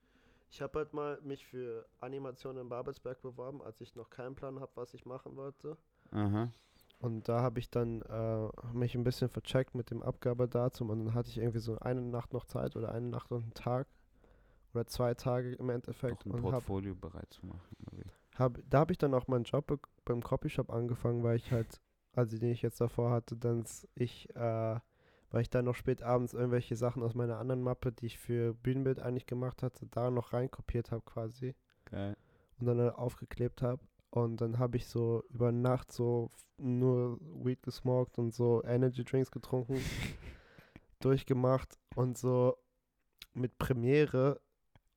Ich habe halt mal mich für Animation in Babelsberg beworben, als ich noch keinen Plan habe, was ich machen wollte. Aha. Und da habe ich dann äh, mich ein bisschen vercheckt mit dem Abgabedatum und dann hatte ich irgendwie so eine Nacht noch Zeit oder eine Nacht und einen Tag oder zwei Tage im Endeffekt Doch ein und habe Portfolio bereit zu machen. Hab, da habe ich dann auch meinen Job be- beim Copyshop angefangen, weil ich halt, also den ich jetzt davor hatte, dann ich, äh, weil ich dann noch spät abends irgendwelche Sachen aus meiner anderen Mappe, die ich für Bühnenbild eigentlich gemacht hatte, da noch reinkopiert habe quasi Geil. und dann äh, aufgeklebt habe. Und dann habe ich so über Nacht so nur Weed gesmoked und so Energy Drinks getrunken, durchgemacht und so mit Premiere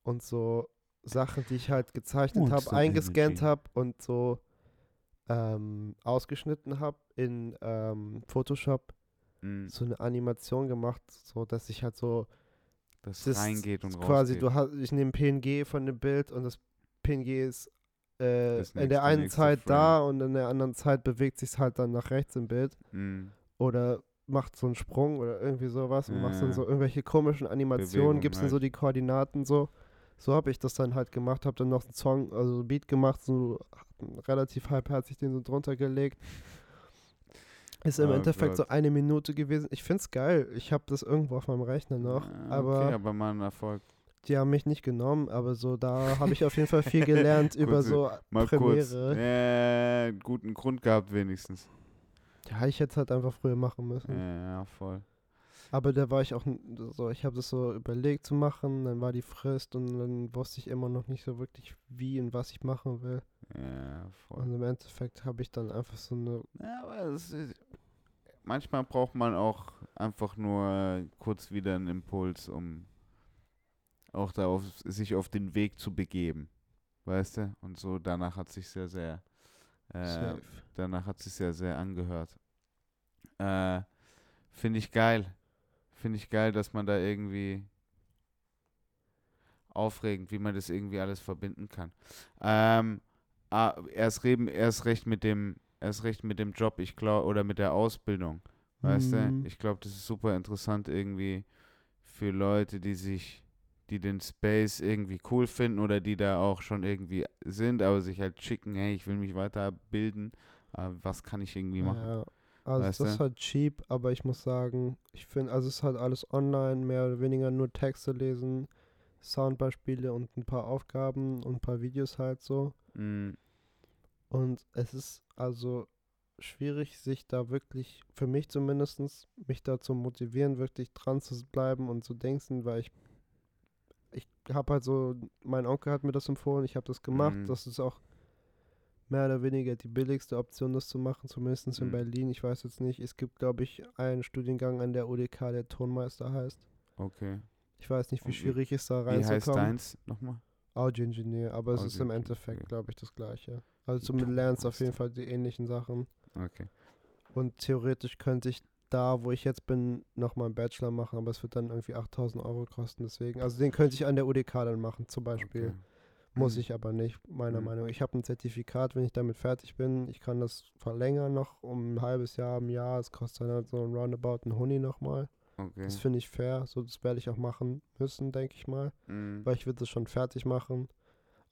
und so Sachen, die ich halt gezeichnet habe, eingescannt habe und so ähm, ausgeschnitten habe in ähm, Photoshop, Mm, so eine Animation gemacht, so dass ich halt so Das, das reingeht und quasi, rausgeht. du hast, ich nehme PNG von dem Bild und das PNG ist äh, Das in nächste- der einen nächste Zeit Frame. da und in der anderen Zeit bewegt sich halt dann nach rechts im Bild Mm, oder macht so einen Sprung oder irgendwie sowas und machst dann Ja. so irgendwelche komischen Animationen, Bewegung gibst dann halt. so die Koordinaten so. So habe ich das dann halt gemacht, habe dann noch einen Song, also einen Beat gemacht, so relativ halbherzig den so drunter gelegt. Ist im Oh Endeffekt so Gott. eine Minute gewesen. Ich find's geil. Ich habe das irgendwo auf meinem Rechner noch, ah, aber okay, aber mal ein Erfolg. die haben mich nicht genommen, aber so da habe ich auf jeden Fall viel gelernt über so Mal kurz. Premiere. Ja, einen guten Grund gehabt wenigstens. Ja, ich hätte es halt einfach früher machen müssen. Ja, ja, voll. Aber da war ich auch so, ich habe das so überlegt zu machen, dann war die Frist und dann wusste ich immer noch nicht so wirklich, wie und was ich machen will. Ja, voll. Und im Endeffekt habe ich dann einfach so eine, Ja, aber es ist, manchmal braucht man auch einfach nur kurz wieder einen Impuls, um auch darauf, sich auf den Weg zu begeben. Weißt du? Und so danach hat sich sehr, sehr, äh, danach hat sich sehr, sehr angehört. Äh, Finde ich geil. Finde ich geil, dass man da irgendwie aufregend, wie man das irgendwie alles verbinden kann. Ähm, ah, erst reden, erst recht mit dem, erst recht mit dem Job, ich glaube, oder mit der Ausbildung. Weißt Mhm. du? Ich glaube, das ist super interessant irgendwie für Leute, die sich, die den Space irgendwie cool finden oder die da auch schon irgendwie sind, aber sich halt schicken, hey, ich will mich weiterbilden, äh, was kann ich irgendwie machen? Ja, also Weißt das ist du? halt cheap, aber ich muss sagen, ich finde, also es ist halt alles online, mehr oder weniger nur Texte lesen, Soundbeispiele und ein paar Aufgaben und ein paar Videos halt so. Mm, Und es ist also schwierig, sich da wirklich, für mich zumindest, mich da zu motivieren, wirklich dran zu bleiben und zu denken, weil ich, ich habe halt so, mein Onkel hat mir das empfohlen, ich habe das gemacht, Mhm. das ist auch mehr oder weniger die billigste Option, das zu machen, zumindest in Mhm. Berlin. Ich weiß jetzt nicht, es gibt, glaube ich, einen Studiengang an der UDK, der Tonmeister heißt. okay. Ich weiß nicht, wie Und wie- schwierig es da Wie heißt reinzukommen. deins nochmal? Audio-Engineer, aber es ist im Endeffekt, glaube ich, das Gleiche. Also du lernst auf jeden Fall die ähnlichen Sachen. Okay. Und theoretisch könnte ich da, wo ich jetzt bin, nochmal einen Bachelor machen, aber es wird dann irgendwie 8000 Euro kosten. Deswegen, also den könnte ich an der UDK dann machen, zum Beispiel. okay. Muss Mhm. ich aber nicht, meiner Mhm. Meinung. Ich habe ein Zertifikat, wenn ich damit fertig bin. Ich kann das verlängern noch um ein halbes Jahr, ein Jahr. Es kostet dann halt so ein Roundabout ein Huni nochmal. Okay. Das finde ich fair. So, das werde ich auch machen müssen, denke ich mal. Mm, Weil ich würde das schon fertig machen.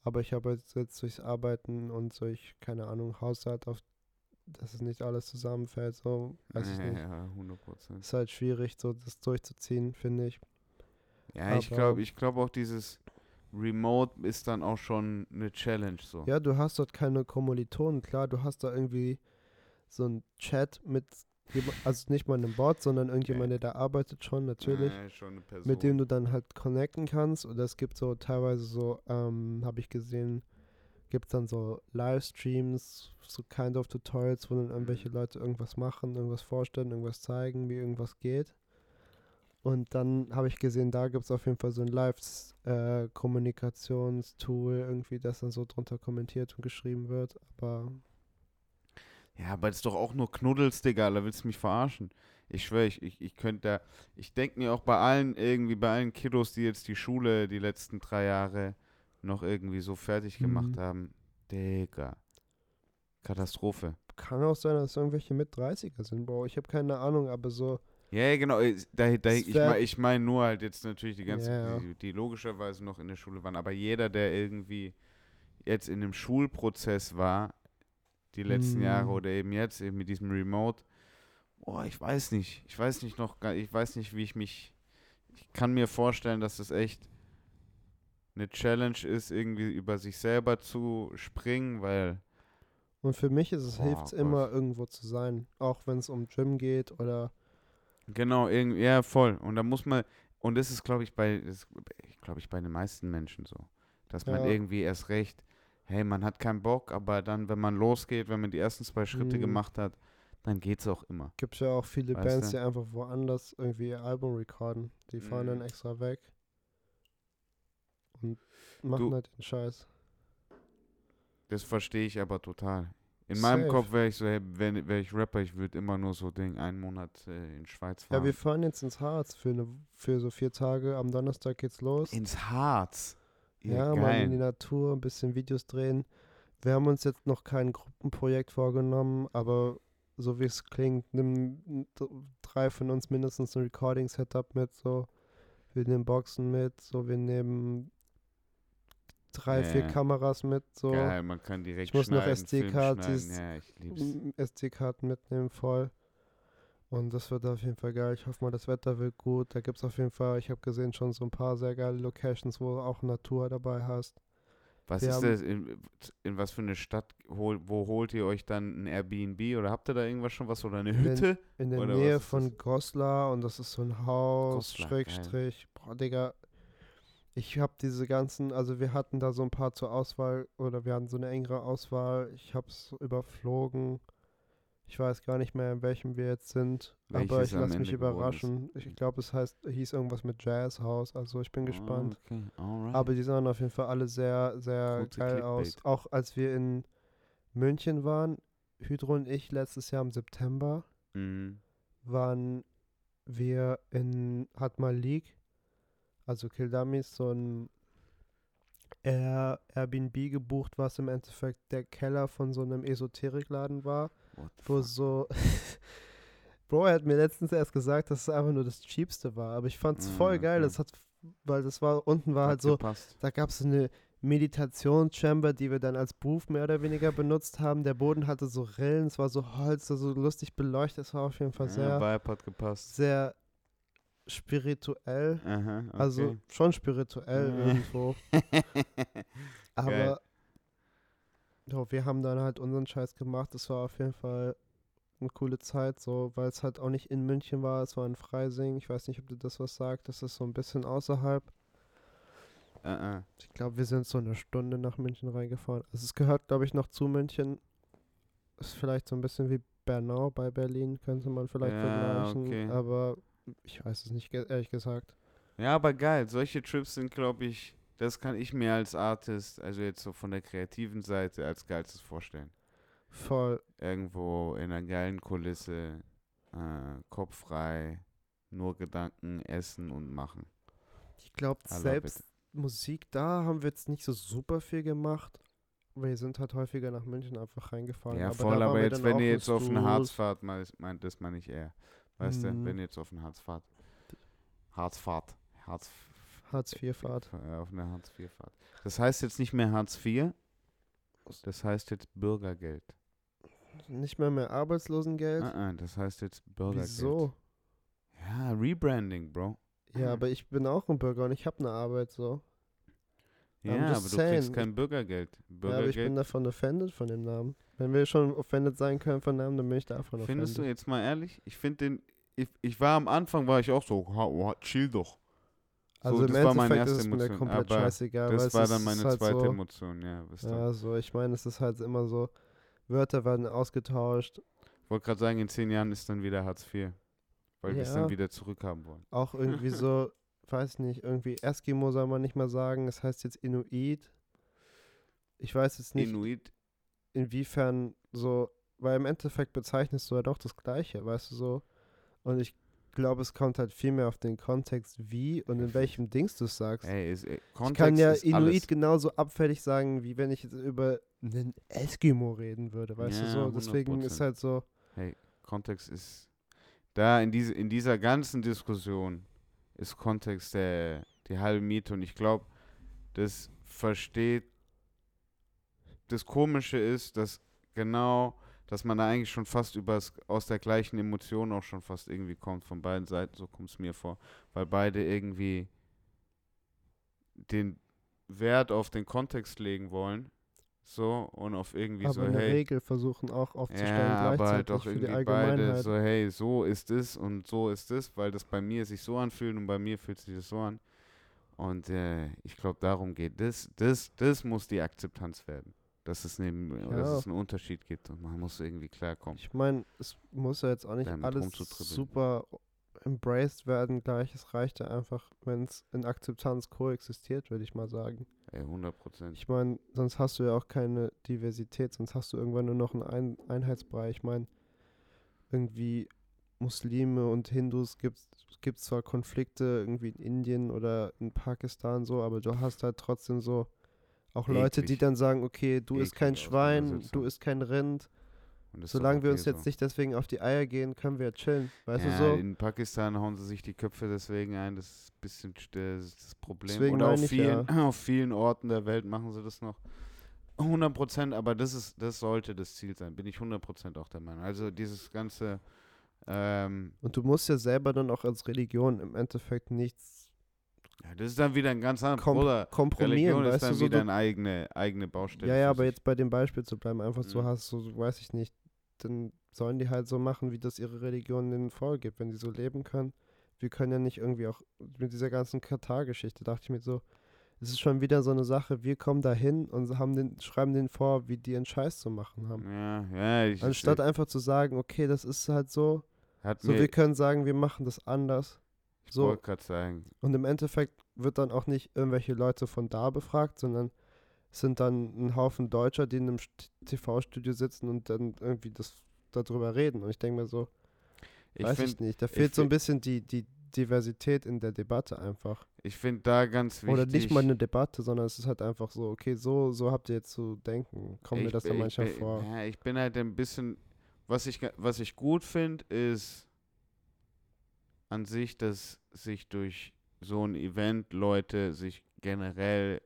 Aber ich habe jetzt, jetzt durchs Arbeiten und durch, keine Ahnung, Haushalt, auf dass es nicht alles zusammenfällt, so, weiß ich ja, nicht. Ja, 100 Prozent. Ist halt schwierig, so das durchzuziehen, finde ich. Ja, ich Aber- glaube ich glaub auch dieses, Remote ist dann auch schon eine Challenge so. Ja, du hast dort keine Kommilitonen, klar, du hast da irgendwie so einen Chat mit, also nicht mal einem Bot, sondern irgendjemand, der da arbeitet schon, natürlich, Ja, schon mit dem du dann halt connecten kannst. Oder es gibt so teilweise so, ähm, habe ich gesehen, gibt es dann so Livestreams, so kind of Tutorials, wo dann irgendwelche Mhm. Leute irgendwas machen, irgendwas vorstellen, irgendwas zeigen, wie irgendwas geht. Und dann habe ich gesehen, da gibt es auf jeden Fall so ein Live-Kommunikationstool, irgendwie, das dann so drunter kommentiert und geschrieben wird. Aber Ja, aber das ist doch auch nur Knuddels, Digga. Da willst du mich verarschen. Ich schwöre, ich, ich, ich könnte da. Ich denke mir auch bei allen, irgendwie bei allen Kiddos, die jetzt die Schule die letzten drei Jahre noch irgendwie so fertig gemacht Mhm. haben. Digga. Katastrophe. kann auch sein, dass es irgendwelche mit 30er sind, Bro. Ich habe keine Ahnung, aber so, Ja, genau. äh, Da, da, ich meine ich mein nur halt jetzt natürlich die ganzen, Ja, ja. Die, die logischerweise noch in der Schule waren. Aber jeder, der irgendwie jetzt in dem Schulprozess war, die letzten Jahre Mhm. oder eben jetzt, eben mit diesem Remote, boah, ich weiß nicht. Ich weiß nicht noch, ich weiß nicht, wie ich mich. Ich kann mir vorstellen, dass das echt eine Challenge ist, irgendwie über sich selber zu springen, weil. und für mich ist es, hilft es Gott. immer, irgendwo zu sein. Auch wenn es um Gym geht oder Genau, irgendwie, ja, voll. Und da muss man, und das ist, glaube ich, bei, das, glaube ich, bei den meisten Menschen so, dass man Ja. irgendwie erst recht, hey, man hat keinen Bock, aber dann, wenn man losgeht, wenn man die ersten zwei Schritte Mhm. gemacht hat, dann geht's auch immer. gibt es ja auch viele Weißt Bands, du? die einfach woanders irgendwie ihr Album recorden. Die fahren dann Mhm. extra weg und machen Du- halt den Scheiß. Das verstehe ich aber total. In meinem Safe. Kopf wäre ich so, hey, wenn wäre ich Rapper, ich würde immer nur so Ding, einen Monat äh, in Schweiz fahren. Ja, wir fahren jetzt ins Harz für, eine, für so vier Tage. Am Donnerstag geht's los. Ins Harz. Ja, mal in die Natur, ein bisschen Videos drehen. Wir haben uns jetzt noch kein Gruppenprojekt vorgenommen, aber so wie es klingt, nimm drei von uns mindestens ein Recording-Setup mit, so. Wir nehmen Boxen mit, so, wir nehmen drei, vier Ja. Kameras mit, so. Geil, man kann direkt Ich muss noch dieses- Ja, SD-Karten mitnehmen, voll. Und das wird auf jeden Fall geil. Ich hoffe mal, das Wetter wird gut. Da gibt es auf jeden Fall, ich habe gesehen, schon so ein paar sehr geile Locations, wo du auch Natur dabei hast. Was Wir ist das? In, in was für eine Stadt, hol, wo holt ihr euch dann ein Airbnb oder habt ihr da irgendwas schon was oder eine Hütte? In der Oder Nähe von? Goslar und das ist so ein Haus, Goslar, geil. Schrägstrich. Boah, Digga. Ich habe diese ganzen, also wir hatten da so ein paar zur Auswahl oder wir hatten so eine engere Auswahl. Ich habe es überflogen. Ich weiß gar nicht mehr, in welchem wir jetzt sind. aber Welches ich am lasse mich ist. überraschen. Ich glaube, es heißt, hieß irgendwas mit Jazzhaus. Also ich bin gespannt. Ah, okay. Aber die sahen auf jeden Fall alle sehr, sehr Kurze geil aus. Clickbait. Auch als wir in München waren, Hydro und ich letztes Jahr im September, Mhm. waren wir in Hat Malik, also Kildamis, so ein Air, Airbnb gebucht, was im Endeffekt der Keller von so einem Esoterikladen war, wo fuck? so. Bro, er hat mir letztens erst gesagt, dass es einfach nur das Cheapste war, aber ich fand es voll geil. okay. Das hat, weil das war, unten war Hat halt so, gepasst. da gab es eine Meditationschamber, die wir dann als Booth mehr oder weniger benutzt haben. Der Boden hatte so Rillen, es war so Holz, so lustig beleuchtet. Es war auf jeden Fall Ja, sehr, Vibe hat gepasst. sehr spirituell. Aha, okay. Also schon spirituell irgendwo. Aber Geil. Jo, wir haben dann halt unseren Scheiß gemacht. Es war auf jeden Fall eine coole Zeit, so, weil es halt auch nicht in München war, es war in Freising. Ich weiß nicht, ob du das was sagt. Das ist so ein bisschen außerhalb. Äh, äh. Ich glaube, wir sind so eine Stunde nach München reingefahren. Also es gehört, glaube ich, noch zu München. Ist vielleicht so ein bisschen wie Bernau bei Berlin, könnte man vielleicht Ja, vergleichen. okay. Aber ich weiß es nicht, ehrlich gesagt. Ja, aber geil. Solche Trips sind, glaube ich, das kann ich mir als Artist, also jetzt so von der kreativen Seite, als geilstes vorstellen. Voll. Irgendwo in einer geilen Kulisse, äh, Kopf frei, nur Gedanken, essen und machen. Ich glaube, selbst it. Musik, da haben wir jetzt nicht so super viel gemacht. Wir sind halt häufiger nach München einfach reingefahren. Ja, aber voll, aber jetzt, wenn ihr jetzt auf eine Studios. Harzfahrt meint, meint das meine ich eher. Weißt Mhm. du, wenn ihr jetzt auf eine Harzfahrt. Harzfahrt. Harz, Hartz-IV-Fahrt. äh, auf eine Hartz-IV-Fahrt. Das heißt jetzt nicht mehr Hartz IV, das heißt jetzt Bürgergeld. Nicht mehr mehr Arbeitslosengeld. Ah, ah, das heißt jetzt Bürgergeld. Wieso? Ja, Rebranding, Bro. Ja, aber ich bin auch ein Bürger und ich habe eine Arbeit so. Ja, aber du saying. kriegst kein Bürgergeld. Ja, aber ich Bürgergeld. bin davon offended von dem Namen. Wenn wir schon offended sein können von Namen, dann bin ich davon Findest du offended. jetzt mal ehrlich? Ich finde den. Ich, ich war am Anfang, war ich auch so, ha, ha, chill doch. Also so, im das war meine erste Emotion. komplett aber das war dann meine halt zweite so, Emotion, ja. Ja, so, ich meine, es ist halt immer so, Wörter werden ausgetauscht. Ich wollte gerade sagen, in zehn Jahren ist dann wieder Hartz IV. Weil wir es Ja. dann wieder zurückhaben wollen. Auch irgendwie so, weiß nicht, irgendwie Eskimo soll man nicht mal sagen, es heißt jetzt Inuit. Ich weiß jetzt nicht, Inuit. inwiefern so, weil im Endeffekt bezeichnest du ja doch das Gleiche, weißt du so. Und ich glaube, es kommt halt viel mehr auf den Kontext, wie und in welchem Dings du es sagst. Ey, ist, ey, ich kann ja Inuit alles. genauso abfällig sagen, wie wenn ich jetzt über einen Eskimo reden würde, weißt du Ja, so. Deswegen 100%. ist halt so, Kontext ist. Da in, diese, in dieser ganzen Diskussion ist Kontext der, die halbe Miete und ich glaube, das versteht. Das Komische ist, dass genau, dass man da eigentlich schon fast übers, aus der gleichen Emotion auch schon fast irgendwie kommt von beiden Seiten, so kommt es mir vor, weil beide irgendwie den Wert auf den Kontext legen wollen, so und auf irgendwie aber so, eine hey, Regel versuchen auch aufzustellen, ja, aber halt die irgendwie beide so, hey, so ist es und so ist es, weil das bei mir sich so anfühlt und bei mir fühlt sich das so an. Und äh, ich glaube, darum geht das, das, das muss die Akzeptanz werden. Dass es, neben, oder dass Ja. es einen Unterschied gibt und man muss irgendwie klarkommen. Ich meine, es muss ja jetzt auch nicht Damit alles super embraced werden gleich. Es reicht ja einfach, wenn es in Akzeptanz koexistiert, würde ich mal sagen. Ey, 100 Prozent. Ich meine, sonst hast du ja auch keine Diversität, sonst hast du irgendwann nur noch einen Ein Einheitsbrei. Ich meine, irgendwie Muslime und Hindus gibt es zwar Konflikte irgendwie in Indien oder in Pakistan so, aber du hast halt trotzdem so auch Leute, die Eklig. dann sagen, okay, du isst kein Schwein, du isst kein Rind. Solange wir okay uns jetzt so. nicht deswegen auf die Eier gehen, können wir chillen. Weißt ja, du so? In Pakistan hauen sie sich die Köpfe deswegen ein, das ist ein bisschen st- das, ist das Problem. Deswegen Oder auf ich vielen, auf vielen Orten der Welt machen sie das noch. 100 Prozent, aber das ist, das sollte das Ziel sein, bin ich 100 Prozent auch der Meinung. Also dieses ganze, ähm, Und du musst ja selber dann auch als Religion im Endeffekt nichts ja, das ist dann wieder ein ganz anderes, kom Bruder. kompromieren, Religion ist dann du? So, wieder du eine eigene, eigene Baustelle. ja, ja, aber jetzt bei dem Beispiel zu bleiben, einfach so Mhm. hast, so so weiß ich nicht, dann sollen die halt so machen, wie das ihre Religion denen vorgibt, wenn die so leben können. Wir können ja nicht irgendwie auch mit dieser ganzen Katar-Geschichte, dachte ich mir so, es ist schon wieder so eine Sache, wir kommen da hin und haben den, schreiben denen vor, wie die einen Scheiß zu machen haben. Ja, ja, ich, Anstatt einfach zu sagen, okay, das ist halt so, hat so wir können sagen, wir machen das anders. Ich So, wollte gerade sagen, Und im Endeffekt wird dann auch nicht irgendwelche Leute von da befragt, sondern es sind dann ein Haufen Deutscher, die in einem St- TV-Studio sitzen und dann irgendwie das darüber reden. Und ich denke mir so, ich weiß ich finde nicht, da fehlt so ein find- bisschen die, die Diversität in der Debatte einfach. ich find da ganz wichtig. Oder nicht mal eine Debatte, sondern es ist halt einfach so, okay, so, so habt ihr jetzt zu denken. Kommt mir Ich das dann bin- manchmal ich vor. Ja, ich bin halt ein bisschen, was ich, was ich gut finde, ist an sich, dass sich durch so ein Event Leute sich generell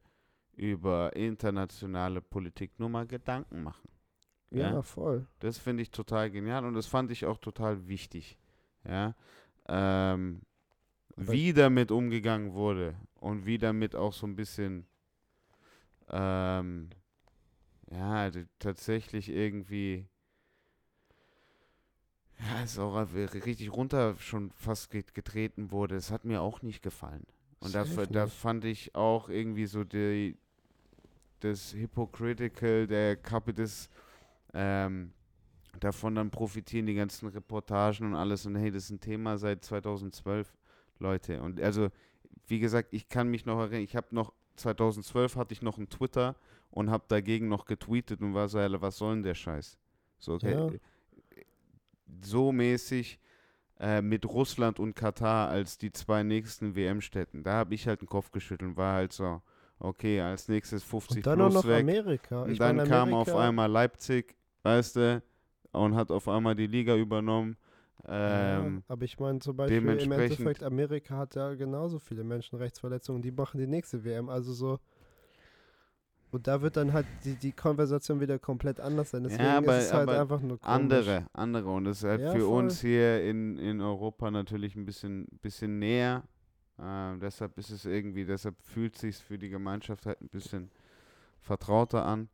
über internationale Politik nur mal Gedanken machen. Ja, ja. voll. Das finde ich total genial und das fand ich auch total wichtig. Ja. Ähm, wie damit umgegangen wurde und wie damit auch so ein bisschen ähm, ja, tatsächlich irgendwie ja, es auch richtig runter schon fast get- getreten wurde. Das hat mir auch nicht gefallen. Und da, da fand ich auch irgendwie so die, das Hypocritical, der Kapitis, ähm, davon dann profitieren die ganzen Reportagen und alles. Und hey, das ist ein Thema seit 2012, Leute. Und also, wie gesagt, ich kann mich noch erinnern, ich habe noch, 2012 hatte ich noch einen Twitter und habe dagegen noch getweetet und war so, was soll denn der Scheiß? So, okay. Ja. So mäßig äh, mit Russland und Katar als die zwei nächsten WM-Städten. Da habe ich halt den Kopf geschüttelt und war halt so, okay, als nächstes 50 Und dann plus noch weg. Amerika. Und Ich dann meine, kam auf Amerika- einmal Leipzig, weißt du, und hat auf einmal die Liga übernommen. Ja, Ähm, aber ich meine zum Beispiel im Endeffekt, Amerika hat ja genauso viele Menschenrechtsverletzungen, die machen die nächste WM, also so. Und da wird dann halt die, die Konversation wieder komplett anders sein. Deswegen aber- ist es halt einfach nur komisch. andere, andere. Und das ist halt Ja, für voll. uns hier in, in Europa natürlich ein bisschen, bisschen näher Ähm, deshalb ist es irgendwie, deshalb fühlt sich für die Gemeinschaft halt ein bisschen vertrauter an.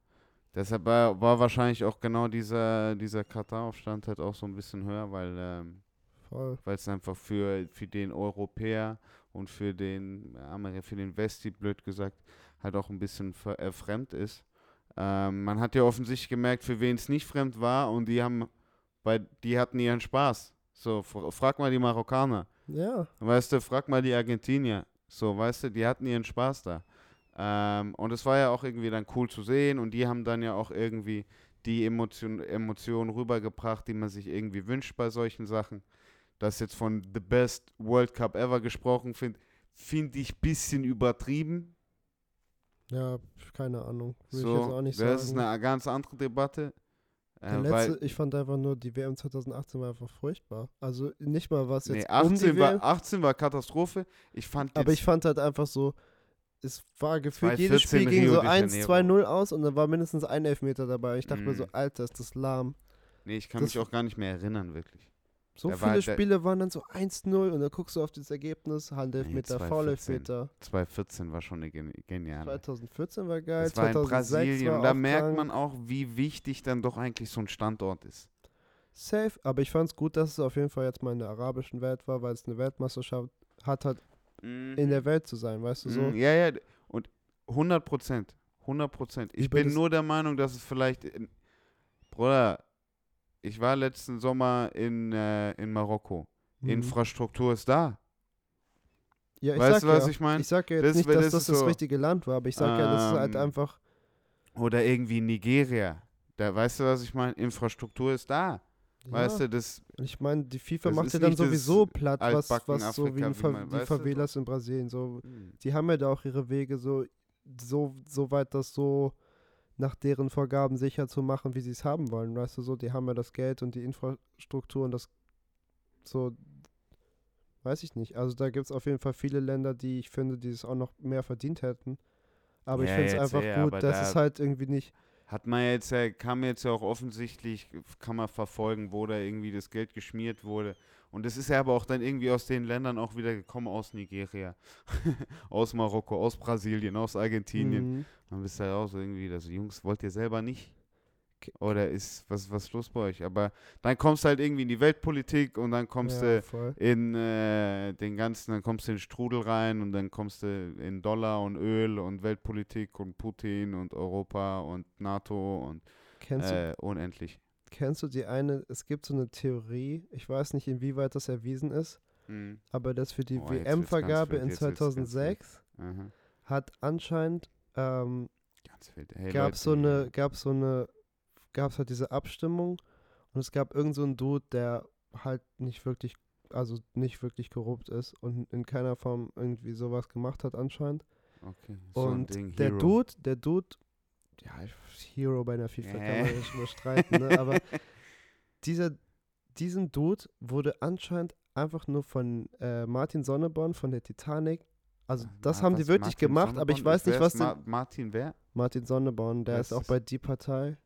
Deshalb war, war wahrscheinlich auch genau dieser, dieser Katar-Aufstand halt auch so ein bisschen höher, weil ähm, weil es einfach für, für den Europäer und für den für den Westi, blöd gesagt, halt auch ein bisschen äh, fremd ist. Ähm, man hat ja offensichtlich gemerkt, für wen es nicht fremd war und die haben, bei, die hatten ihren Spaß. So, fr- frag mal die Marokkaner. Ja, Weißt du, frag mal die Argentinier. So, weißt du, die hatten ihren Spaß da. Ähm, und es war ja auch irgendwie dann cool zu sehen und die haben dann ja auch irgendwie die Emotion, Emotionen rübergebracht, die man sich irgendwie wünscht bei solchen Sachen. Das jetzt von The Best World Cup Ever gesprochen finde, finde ich ein bisschen übertrieben. Ja, keine Ahnung. Will so, ich jetzt auch nicht das ist sagen. eine ganz andere Debatte. Äh, letzte, ich fand einfach nur, die WM 2018 war einfach furchtbar. Also nicht mal was nee, jetzt 18, um die WM, war, 18 war Katastrophe. Ich fand aber ich fand halt einfach so, es war gefühlt, jedes 2014 Spiel ging so de 1, Janeiro. 2, 0 aus und dann war mindestens ein Elfmeter dabei. Ich dachte mir so, Mhm. Alter, ist das lahm. nee, ich kann das- mich auch gar nicht mehr erinnern, wirklich. So war viele der- Spiele waren dann so 1-0 und dann guckst du auf das Ergebnis, Handelfmeter, 2014. Foul-Elfmeter. 2014 war schon eine gen- geniale. 2014 war geil, Das war in 2006 Brasilien. war Und da merkt man auch, wie wichtig dann doch eigentlich so ein Standort ist. Safe, aber ich fand es gut, dass es auf jeden Fall jetzt mal in der arabischen Welt war, weil es eine Weltmeisterschaft hat, halt in der Welt zu sein, weißt du so? Mm, Ja, ja. Und 100 Prozent. 100 Prozent. Ich Über bin nur der Meinung, dass es vielleicht. In, Bruder, ich war letzten Sommer in, äh, in Marokko. Mhm. Infrastruktur ist da. ja, ich weißt sag du, was ja, ich mein? Ich sag ja jetzt Das- nicht, dass das das das so, richtige Land war, aber ich sag ja, das ist halt ähm, einfach, Oder irgendwie Nigeria. Da weißt du, was ich meine? Infrastruktur ist da. Weißt ja. du, das. Ich meine, die FIFA macht ja dann sowieso platt, was, was so wie, wie man- die weißt du, Favelas in Brasilien, so, Hm. die haben ja da auch ihre Wege, so, so, so weit das so nach deren Vorgaben sicher zu machen, wie sie es haben wollen, weißt du so, die haben ja das Geld und die Infrastruktur und das so, weiß ich nicht. Also da gibt es auf jeden Fall viele Länder, die ich finde, die es auch noch mehr verdient hätten. Aber ich Ja, finde es einfach ja, gut, dass da- es halt irgendwie nicht, Hat man jetzt kann man jetzt ja auch offensichtlich, kann man verfolgen, wo da irgendwie das Geld geschmiert wurde. Und das ist ja aber auch dann irgendwie aus den Ländern auch wieder gekommen, aus Nigeria, aus Marokko, aus Brasilien, aus Argentinien. Mhm. Dann bist du halt auch so irgendwie, das Jungs, wollt ihr selber nicht? Oder ist, was, was los bei euch? Aber dann kommst du halt irgendwie in die Weltpolitik und dann kommst ja, du voll. in äh, den ganzen, dann kommst du in den Strudel rein und dann kommst du in Dollar und Öl und Weltpolitik und Putin und Europa und NATO und äh, unendlich. Kennst du die eine, es gibt so eine Theorie, ich weiß nicht, inwieweit das erwiesen ist, Mhm. aber dass für die Oh, WM-Vergabe in wild, jetzt wird's ganz 2006 Aha. hat anscheinend, ähm. Hey, gab Leute, so eine, gab so eine, gab es halt diese Abstimmung und es gab irgend so einen Dude, der halt nicht wirklich, also nicht wirklich korrupt ist und in keiner Form irgendwie sowas gemacht hat anscheinend. Okay, so und der. Dude, der Dude, ja, Hero bei einer FIFA kann man Äh. nicht immer streiten, ne? aber dieser, diesen Dude wurde anscheinend einfach nur von äh, Martin Sonneborn von der Titanic, also das Ma- haben die wirklich Martin gemacht, aber ich Sonneborn? weiß nicht, was denn, Ma Martin wer? Martin Sonneborn, der ist ist auch bei Die Partei,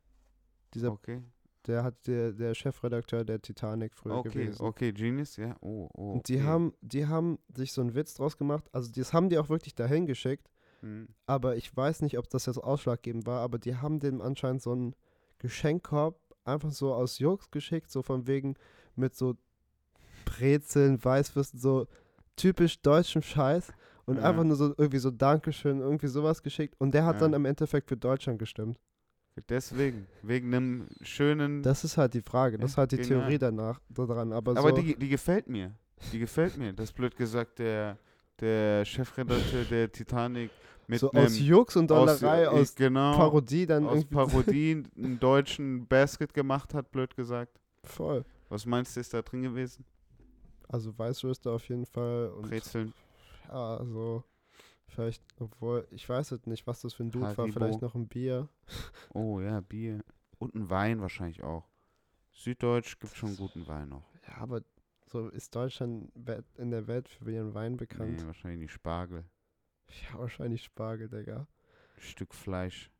dieser, Okay, der hat der, der Chefredakteur der Titanic früher okay, gewesen. okay, Genius, ja. Oh, oh, Und die okay. haben, die haben sich so einen Witz draus gemacht, also das haben die auch wirklich dahin geschickt, Mhm. aber ich weiß nicht, ob das jetzt ausschlaggebend war, aber die haben dem anscheinend so einen Geschenkkorb einfach so aus Jux geschickt, so von wegen mit so Brezeln, Weißwürsten, so typisch deutschen Scheiß und Ja. einfach nur so irgendwie so Dankeschön, irgendwie sowas geschickt und der hat Ja. dann im Endeffekt für Deutschland gestimmt. Deswegen, wegen einem schönen. Das ist halt die Frage, das ist halt die genial. Theorie danach daran, aber, aber so die, die gefällt mir. Die gefällt mir. Das ist blöd gesagt, der, der Chefredakteur der Titanic mit so einem, aus Jux und Dollerei, äh, aus, genau, Parodie dann aus irgendwie Parodie einen deutschen Basket gemacht hat, blöd gesagt. voll. Was meinst du, ist da drin gewesen? Also Weißwürste auf jeden Fall und Brezeln. Ja, also vielleicht, obwohl, ich weiß es nicht, was das für ein Dude war, Haribo. vielleicht noch ein Bier. Oh ja, Bier. Und ein Wein wahrscheinlich auch. Süddeutsch gibt schon guten Wein noch. Ja, aber so ist Deutschland in der Welt für ihren Wein bekannt. Nee, wahrscheinlich Spargel. Ja, wahrscheinlich Spargel, Digga. Stück Fleisch.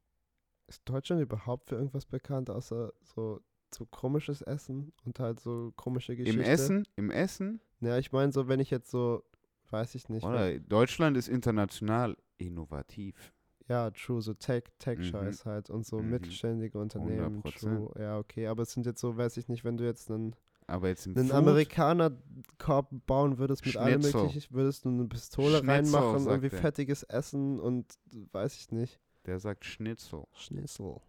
Ist Deutschland überhaupt für irgendwas bekannt, außer so, so komisches Essen und halt so komische Geschichte? Im Essen? Im Essen? Ja, ich meine so, wenn ich jetzt so weiß ich nicht. Oder Deutschland ist international innovativ. Ja, true, so Tech, Mhm. Tech-Scheiß halt und so Mhm. mittelständige Unternehmen, 100%. true. Ja, okay, aber es sind jetzt so, weiß ich nicht, wenn du jetzt einen, Aber jetzt im einen Amerikaner-Korb bauen würdest mit allem möglichen, würdest du eine Pistole Schnitzel, reinmachen, irgendwie er. fettiges Essen und weiß ich nicht. der sagt Schnitzel. Schnitzel.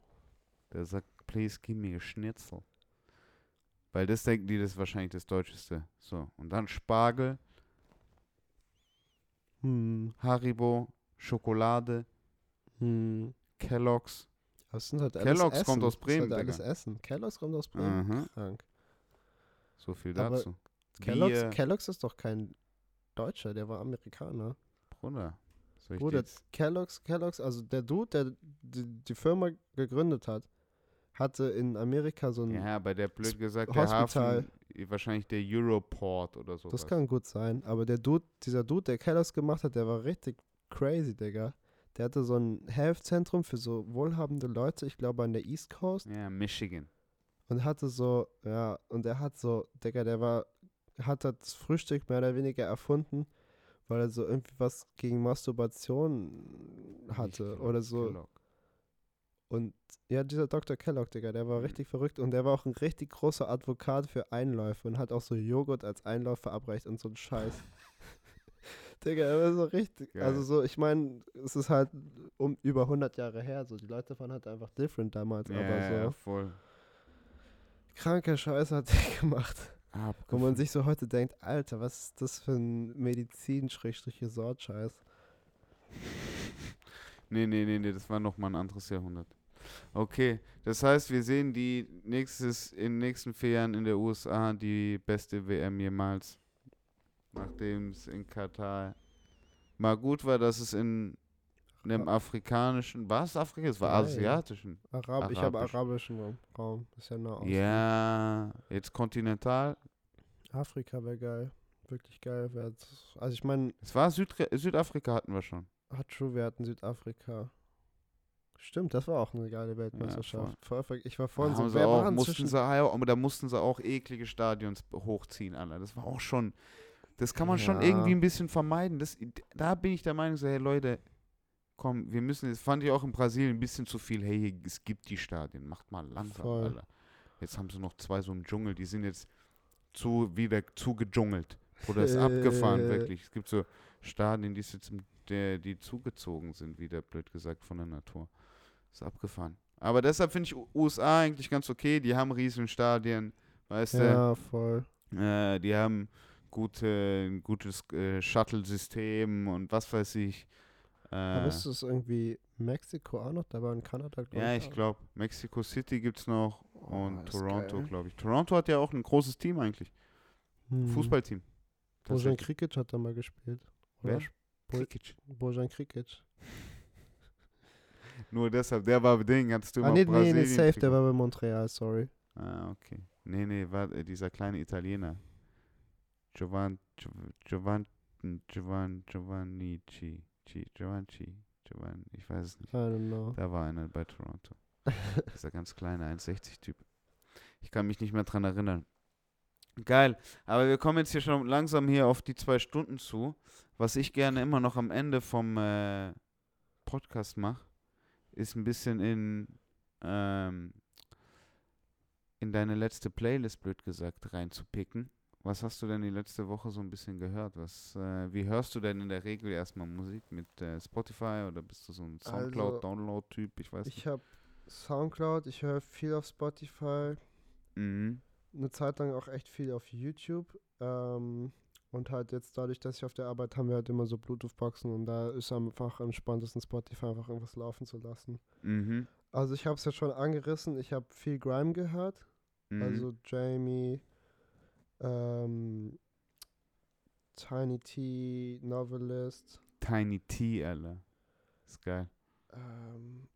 Der sagt, please give me a Schnitzel. Weil das denken die, das ist wahrscheinlich das Deutscheste. So, und dann Spargel, Hm, Haribo, Schokolade, hm. Kellogg's. Das sind halt alles Kellogg's Essen. kommt aus Das Bremen, ist halt alles. Essen. Kellogg's kommt aus Bremen. Mhm. Krank. So viel Aber dazu. Kellogg's, Bier, Kellogg's ist doch kein Deutscher, der war Amerikaner. Bruder. Soll ich Bruder? Kellogg's, Kellogg's, also der Dude, der die, die Firma gegründet hat, hatte in Amerika so ein, Ja, bei der blöd gesagt, der Hospital. Hafen, wahrscheinlich der Europort oder so. das kann gut sein, aber der Dude, dieser Dude, der Kellogg's gemacht hat, der war richtig crazy, Digga. Der hatte so ein Health-Zentrum für so wohlhabende Leute, ich glaube an der East Coast. Ja, Michigan. Und hatte so, ja, und er hat so, Digga, der war, hat das Frühstück mehr oder weniger erfunden, weil er so irgendwie was gegen Masturbation hatte oder so. Kellogg. Und ja, dieser Dr. Kellogg, Digga, der war Mhm. richtig verrückt und der war auch ein richtig großer Advokat für Einläufe und hat auch so Joghurt als Einlauf verabreicht und so ein Scheiß. Digga, er war so richtig. Geil. Also so, ich meine, es ist halt um über 100 Jahre her, so die Leute waren halt einfach different damals, Ja, aber so ja, voll. Kranker Scheiß hat er gemacht. Wo man Abgefahren. sich so heute denkt, Alter, was ist das für ein Medizin-Sortscheiß? Nee, nee, nee, nee, das war nochmal ein anderes Jahrhundert. Okay, das heißt, wir sehen die nächstes, in den nächsten vier Jahren in der USA die beste WM jemals. Nachdem es in Katar mal gut war, dass es in einem afrikanischen, war es Afrika? Es war Nein. asiatischen. Arab, ich habe Arabisch. arabischen Raum. Raum. Ist ja nah aus. Ja, jetzt kontinental. Afrika wäre geil. Wirklich geil. wär das- Also ich meine, Es war Südre Südafrika hatten wir schon. hat true, wir hatten Südafrika. Stimmt, das war auch eine geile Weltmeisterschaft. Ver- ich war vorhin Haben so, wer auch, mussten sie, aber da mussten sie auch eklige Stadions hochziehen, Alter. Das war auch schon, das kann man schon Ja. irgendwie ein bisschen vermeiden. Das, da bin ich der Meinung, so, hey Leute, komm, wir müssen, das fand ich auch in Brasilien ein bisschen zu viel, hey, es gibt die Stadien, macht mal langsam, Voll. Alter. Jetzt haben sie noch zwei so im Dschungel, die sind jetzt zu, wieder zu gedschungelt. Oder ist abgefahren, Äh. wirklich. Es gibt so Stadien, die, jetzt, im- der, die zugezogen sind, wieder blöd gesagt, von der Natur. Ist abgefahren. Aber deshalb finde ich USA eigentlich ganz okay. Die haben riesen Stadien, weißt Ja, voll. du. Äh, die haben gute, ein gutes äh, Shuttle-System und was weiß ich. Äh, Aber ist das irgendwie Mexiko auch noch dabei und Kanada? ja, ich glaube, Mexico City gibt es noch Oh, und ist Toronto, glaube ich. Toronto hat ja auch ein großes Team eigentlich. Hm. Fußballteam. Bojan. Krikic hat da mal gespielt. Wer? Oder Bo- Krikic. Bojan Krikic. Nur deshalb, der war Ding, hattest du Ah, immer nee, nee, nee, Brasilien safe, der war bei Montreal, sorry. Ah, okay. Nee, nee, war äh, dieser kleine Italiener. Giovan, Gio- Giovan, Giovan, Giovannici, Ci- Giovanci, Giovan, ich weiß es nicht. I don't know. Da war einer bei Toronto. Dieser ganz kleine 1,60-Typ. Ich kann mich nicht mehr dran erinnern. Geil, aber wir kommen jetzt hier schon langsam hier auf die zwei Stunden zu. Was ich gerne immer noch am Ende vom äh, Podcast mache, ist ein bisschen in, ähm, in deine letzte Playlist, blöd gesagt, reinzupicken. Was hast du denn die letzte Woche so ein bisschen gehört? Was, äh, wie hörst du denn in der Regel erstmal Musik mit äh, Spotify oder bist du so ein Also, Soundcloud-Download-Typ? Ich weiß Ich habe Soundcloud, ich höre viel auf Spotify. Mhm. eine Zeit lang auch echt viel auf YouTube. Ähm, und halt jetzt dadurch, dass ich auf der Arbeit haben wir halt immer so Bluetooth-Boxen und da ist einfach am entspanntesten Spotify einfach irgendwas laufen zu lassen. Mhm. Also ich habe es ja schon angerissen, ich habe viel Grime gehört, Mhm. also Jamie, ähm, Tiny T, Novelist, Tiny T, Alter. Ist geil. ähm,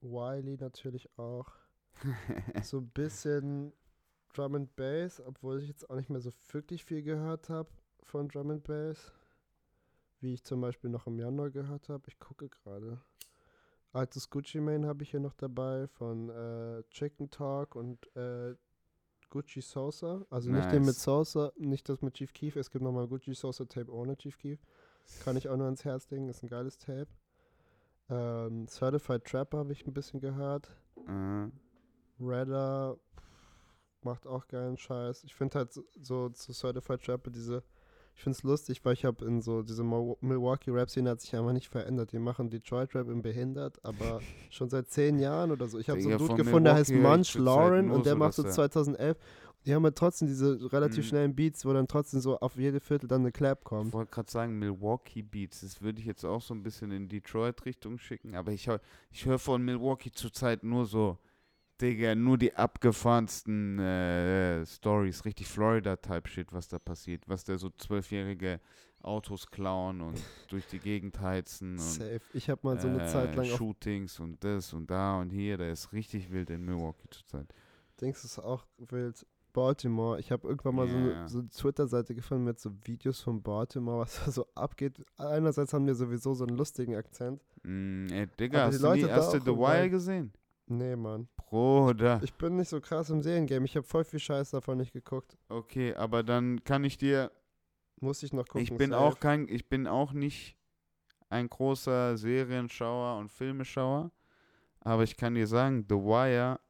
Wiley natürlich auch. so ein bisschen Drum and Bass, obwohl ich jetzt auch nicht mehr so wirklich viel gehört habe von Drum and Bass, wie ich zum Beispiel noch im Januar gehört habe. Ich gucke gerade. Altes Gucci Mane habe ich hier noch dabei von äh, Chicken Talk und äh, Gucci Sosa. Also nicht den mit Nice. Sosa, nicht das mit Chief Keef. Es gibt nochmal Gucci Sosa Tape ohne Chief Keef. Kann ich auch nur ans Herz legen, ist ein geiles Tape. Ähm, Certified Trapper habe ich ein bisschen gehört. Äh, Redder macht auch geilen Scheiß. Ich finde halt so, so zu Certified Trapper diese, ich finde es lustig, weil ich habe in so, diese Milwaukee Rap-Szene hat sich einfach nicht verändert. Die machen Detroit Rap im Behindert, aber schon seit zehn Jahren oder so. Ich habe so einen Dude gefunden, der heißt Milwaukee hör ich Munch Lauren und der macht so dass er- 2011. Die haben halt trotzdem diese relativ Mhm. schnellen Beats, wo dann trotzdem so auf jede Viertel dann eine Clap ich kommt. wollte gerade sagen, Milwaukee Beats, das würde ich jetzt auch so ein bisschen in Detroit-Richtung schicken, aber ich, ich höre von Milwaukee zurzeit nur so, Digga, nur die abgefahrensten äh, Stories, richtig Florida-Type-Shit, was da passiert, was da so zwölfjährige Autos klauen und durch die Gegend heizen und Safe. Ich habe mal so eine Zeit lang äh, Shootings und das und da und hier, da ist richtig wild in Milwaukee zurzeit. Dings ist auch wild. Baltimore. Ich habe irgendwann mal so Ja. eine, so eine Twitter-Seite gefunden mit so Videos von Baltimore, was da so abgeht. Einerseits haben wir sowieso so einen lustigen Akzent. Mm, ey, Digga, die hast du du auch The Wire gesehen? Nee, Mann. Bruder. Ich bin nicht so krass im Seriengame. Ich habe voll viel Scheiß davon nicht geguckt. Okay, aber dann kann ich dir Muss ich noch gucken. Ich bin auch kein, ich bin auch nicht ein großer Serienschauer und Filmeschauer, aber ich kann dir sagen, The Wire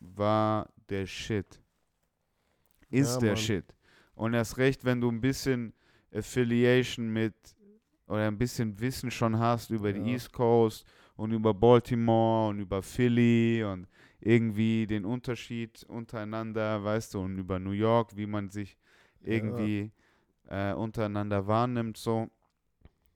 war der Shit. Ist Ja, der Mann. Shit. Und erst recht, wenn du ein bisschen Affiliation mit oder ein bisschen Wissen schon hast über die Ja. East Coast und über Baltimore und über Philly und irgendwie den Unterschied untereinander, weißt du, und über New York, wie man sich Ja. irgendwie äh, untereinander wahrnimmt, so.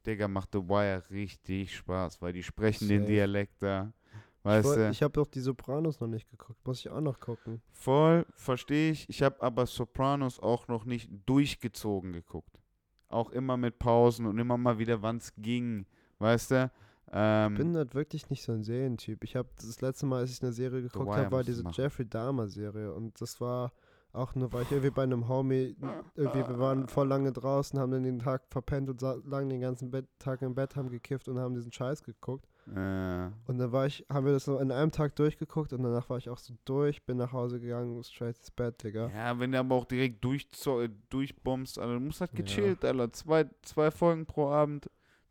Digga, macht The Wire richtig Spaß, weil die sprechen den Safe. Dialekt da. Ich, Weißt du? ich habe doch die Sopranos noch nicht geguckt. Muss ich auch noch gucken. Voll, verstehe ich. Ich habe aber Sopranos auch noch nicht durchgezogen geguckt. Auch immer mit Pausen und immer mal wieder, wann es ging. Weißt du? Ähm, Ich bin halt wirklich nicht so ein Serientyp. Ich habe das letzte Mal, als ich eine Serie geguckt habe, war diese. Jeffrey Dahmer Serie und das war auch nur, weil ich irgendwie bei einem Homie, irgendwie, wir waren voll lange draußen, haben dann den Tag verpennt und lang den ganzen Bett, Tag im Bett, haben gekifft und haben diesen Scheiß geguckt. äh, Und dann war ich, haben wir das so in einem Tag durchgeguckt und danach war ich auch so durch, bin nach Hause gegangen, straight ins Bett, Digga. ja, wenn du aber auch direkt äh, durchbombst, also du musst halt Ja. gechillt, Alter. Zwei, zwei Folgen pro Abend,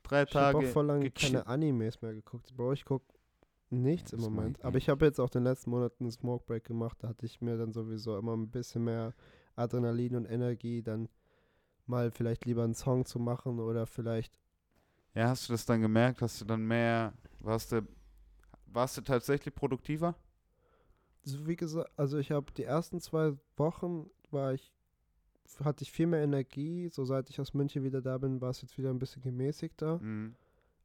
drei Ich habe Tage. auch voll lange keine Animes mehr geguckt. Bro, ich guck nichts Ja, im Moment. ich Aber ich habe jetzt auch den letzten Monat einen Smoke Break gemacht. Da hatte ich mir dann sowieso immer ein bisschen mehr Adrenalin und Energie, dann mal vielleicht lieber einen Song zu machen oder vielleicht. Ja, hast du das dann gemerkt? Hast du dann mehr, warst du, warst du tatsächlich produktiver? So wie gesagt, also ich habe die ersten zwei Wochen war ich, hatte ich viel mehr Energie. So seit ich aus München wieder da bin, war es jetzt wieder ein bisschen gemäßigter. Mhm.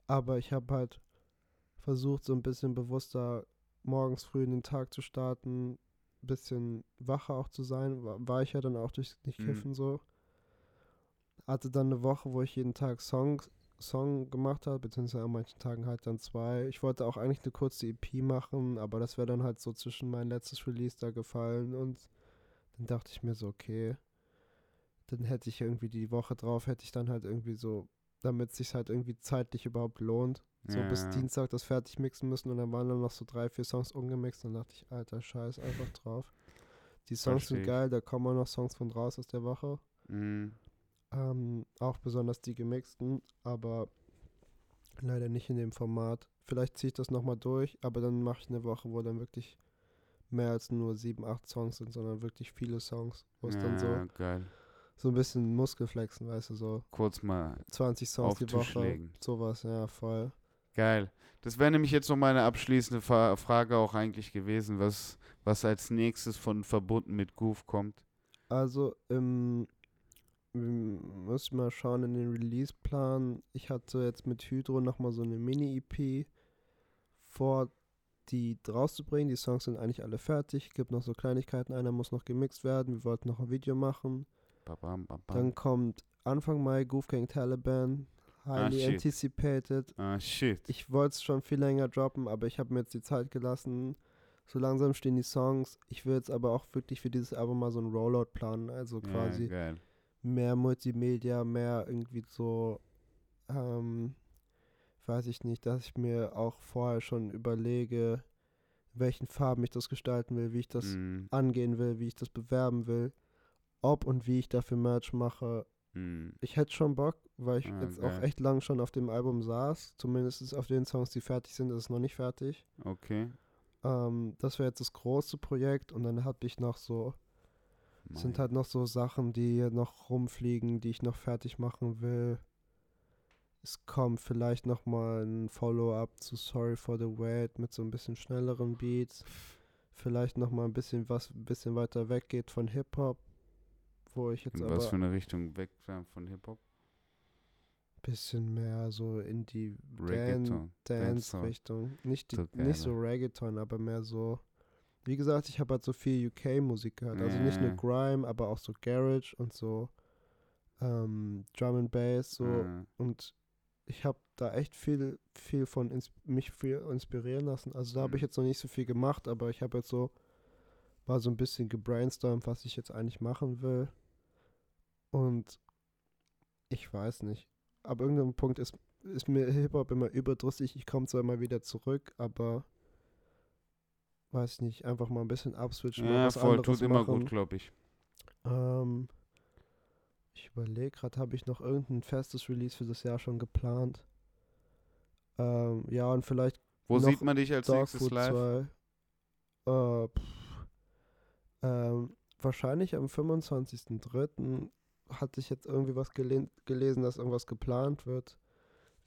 Aber ich habe halt versucht, so ein bisschen bewusster morgens früh in den Tag zu starten, bisschen wacher auch zu sein. War, war ich ja dann auch durch nicht Mhm. kiffen so. Hatte dann eine Woche, wo ich jeden Tag Songs, Song gemacht habe, beziehungsweise an manchen Tagen halt dann zwei. Ich wollte auch eigentlich eine kurze EP machen, aber das wäre dann halt so zwischen mein letztes Release da gefallen und dann dachte ich mir so, okay, dann hätte ich irgendwie die Woche drauf, hätte ich dann halt irgendwie so, damit es sich halt irgendwie zeitlich überhaupt lohnt, so bis Ja. Dienstag das fertig mixen müssen und dann waren dann noch so drei, vier Songs ungemixt. Dann dachte ich, alter Scheiß, einfach drauf. Die Songs sind geil, da kommen auch noch Songs von raus aus der Woche. Mhm. Ähm, auch besonders die gemixten, aber leider nicht in dem Format. Vielleicht ziehe ich das nochmal durch, aber dann mache ich eine Woche, wo dann wirklich mehr als nur sieben, acht Songs sind, sondern wirklich viele Songs, wo es dann so, Ja, geil. So ein bisschen Muskelflexen, weißt du, so Kurz mal 20 Songs auf die Tisch Woche, legen. sowas, ja, voll. Geil. Das wäre nämlich jetzt noch meine abschließende Frage auch eigentlich gewesen, was, was als nächstes von verbunden mit Goof kommt. Also, ähm, muss ich mal schauen in den Release-Plan. Ich hatte jetzt mit Hydro nochmal so eine Mini-EP vor, die rauszubringen. Die Songs sind eigentlich alle fertig. Gibt noch so Kleinigkeiten. Einer muss noch gemixt werden. Wir wollten noch ein Video machen. Babam, babam. Dann kommt Anfang Mai Goof Gang Taliban. Highly shit. anticipated. ah, shit. Ich wollte es schon viel länger droppen, aber ich habe mir jetzt die Zeit gelassen. So langsam stehen die Songs. Ich will jetzt aber auch wirklich für dieses Album mal so einen Rollout planen. Also quasi Ja, mehr Multimedia, mehr irgendwie so, ähm, weiß ich nicht, dass ich mir auch vorher schon überlege, welchen Farben ich das gestalten will, wie ich das Mm, angehen will, wie ich das bewerben will, ob und wie ich dafür Merch mache. mm, Ich hätte schon Bock, weil ich Ah, jetzt geil. auch echt lang schon auf dem Album saß. Zumindest auf den Songs, die fertig sind, ist es noch nicht fertig. okay. Ähm, das wäre jetzt das große Projekt und dann habe ich noch so, sind Mein- halt noch so Sachen, die noch rumfliegen, die ich noch fertig machen will. Es kommt vielleicht noch mal ein Follow-up zu Sorry for the Wait mit so ein bisschen schnelleren Beats. Vielleicht noch mal ein bisschen was ein bisschen weiter weggeht von Hip-Hop, wo ich jetzt In aber was für eine Richtung weg äh, von Hip-Hop? bisschen mehr so in die Dan Reggaeton. Dancehall. Dance-Richtung. Nicht, die, So nicht so. Reggaeton, aber mehr so. Wie gesagt, ich habe halt so viel UK-Musik gehört. Also nicht nur Ja. Grime, aber auch so Garage und so ähm, Drum and Bass. So. Äh, Und ich habe da echt viel, viel von mich viel inspirieren lassen. Also da habe ich Mhm. jetzt noch nicht so viel gemacht, aber ich habe jetzt so mal so ein bisschen gebrainstormt, was ich jetzt eigentlich machen will. Und ich weiß nicht. Ab irgendeinem Punkt ist, ist mir Hip-Hop immer überdrüssig. Ich komme zwar immer wieder zurück, aber weiß nicht, einfach mal ein bisschen abswitchen. ja, voll, tut immer machen. gut, glaube ich. Ähm, ich überlege gerade, habe ich noch irgendein festes Release für das Jahr schon geplant? Ähm, ja, und vielleicht Wo sieht man dich als nächstes Dogfood live? 2. Äh, ähm, wahrscheinlich am 25.03. hatte ich jetzt irgendwie was gelesen, dass irgendwas geplant wird.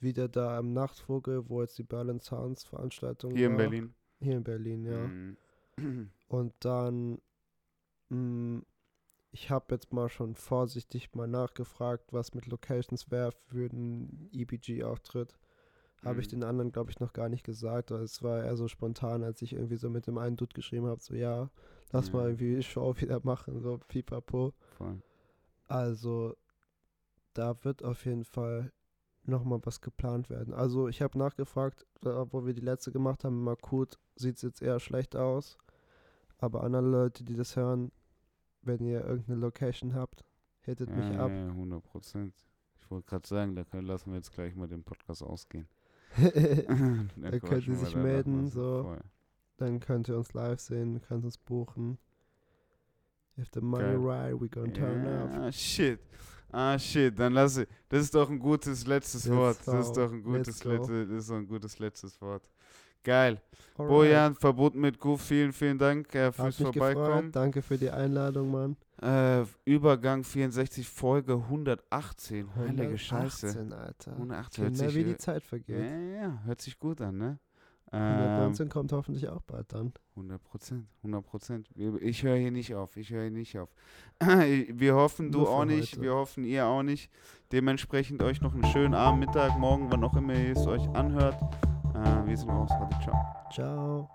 Wieder da am Nachtvogel, wo jetzt die Berlin Sounds Veranstaltung Hier in war. Berlin. Hier in Berlin, ja. Mhm. Und dann, mh, ich habe jetzt mal schon vorsichtig mal nachgefragt, was mit Locations wäre für einen EBG-Auftritt. Habe ich Mhm. den anderen, glaube ich, noch gar nicht gesagt. Es war eher so spontan, als ich irgendwie so mit dem einen Dude geschrieben habe, so ja, lass mal Ja. irgendwie Show wieder machen, so pipapo. Voll. Also, da wird auf jeden Fall nochmal was geplant werden. Also, ich habe nachgefragt, da, wo wir die letzte gemacht haben, mal Makut, sieht es jetzt eher schlecht aus. Aber andere Leute, die das hören, wenn ihr irgendeine Location habt, hittet Ja, mich ab. ja, 100 Prozent. Ich wollte gerade sagen, da können, lassen wir jetzt gleich mal den Podcast ausgehen. Da könnt ihr sich melden, so. Voll. Dann könnt ihr uns live sehen, könnt uns buchen. If the money Geil. right, we gonna turn up. Ah, shit. Ah, shit. Dann lasse Das ist doch ein gutes letztes Let's Wort. Das ist go. doch ein gutes, Let's go. letzte, das ist doch ein gutes letztes Wort. Geil. Alright. Bojan, verbunden mit Goof, vielen, vielen Dank äh, fürs mich gefreut. Vorbeikommen. Danke für die Einladung, Mann. Äh, Übergang 64, Folge 118. Heilige Scheiße. 118, Alter. 118 hört sich, wie die Zeit ja, vergeht. ja, ja, hört sich gut an, ne? Ähm, 119 kommt hoffentlich auch bald dann. 100 Prozent, 100 Prozent. Ich höre hier nicht auf, ich höre hier nicht auf. Wir hoffen, du auch nicht, heute. wir hoffen, ihr auch nicht. Dementsprechend euch noch einen schönen Abend, Mittag, morgen, wann auch immer ihr es euch anhört. Äh, wir sind raus, heute, ciao. Ciao.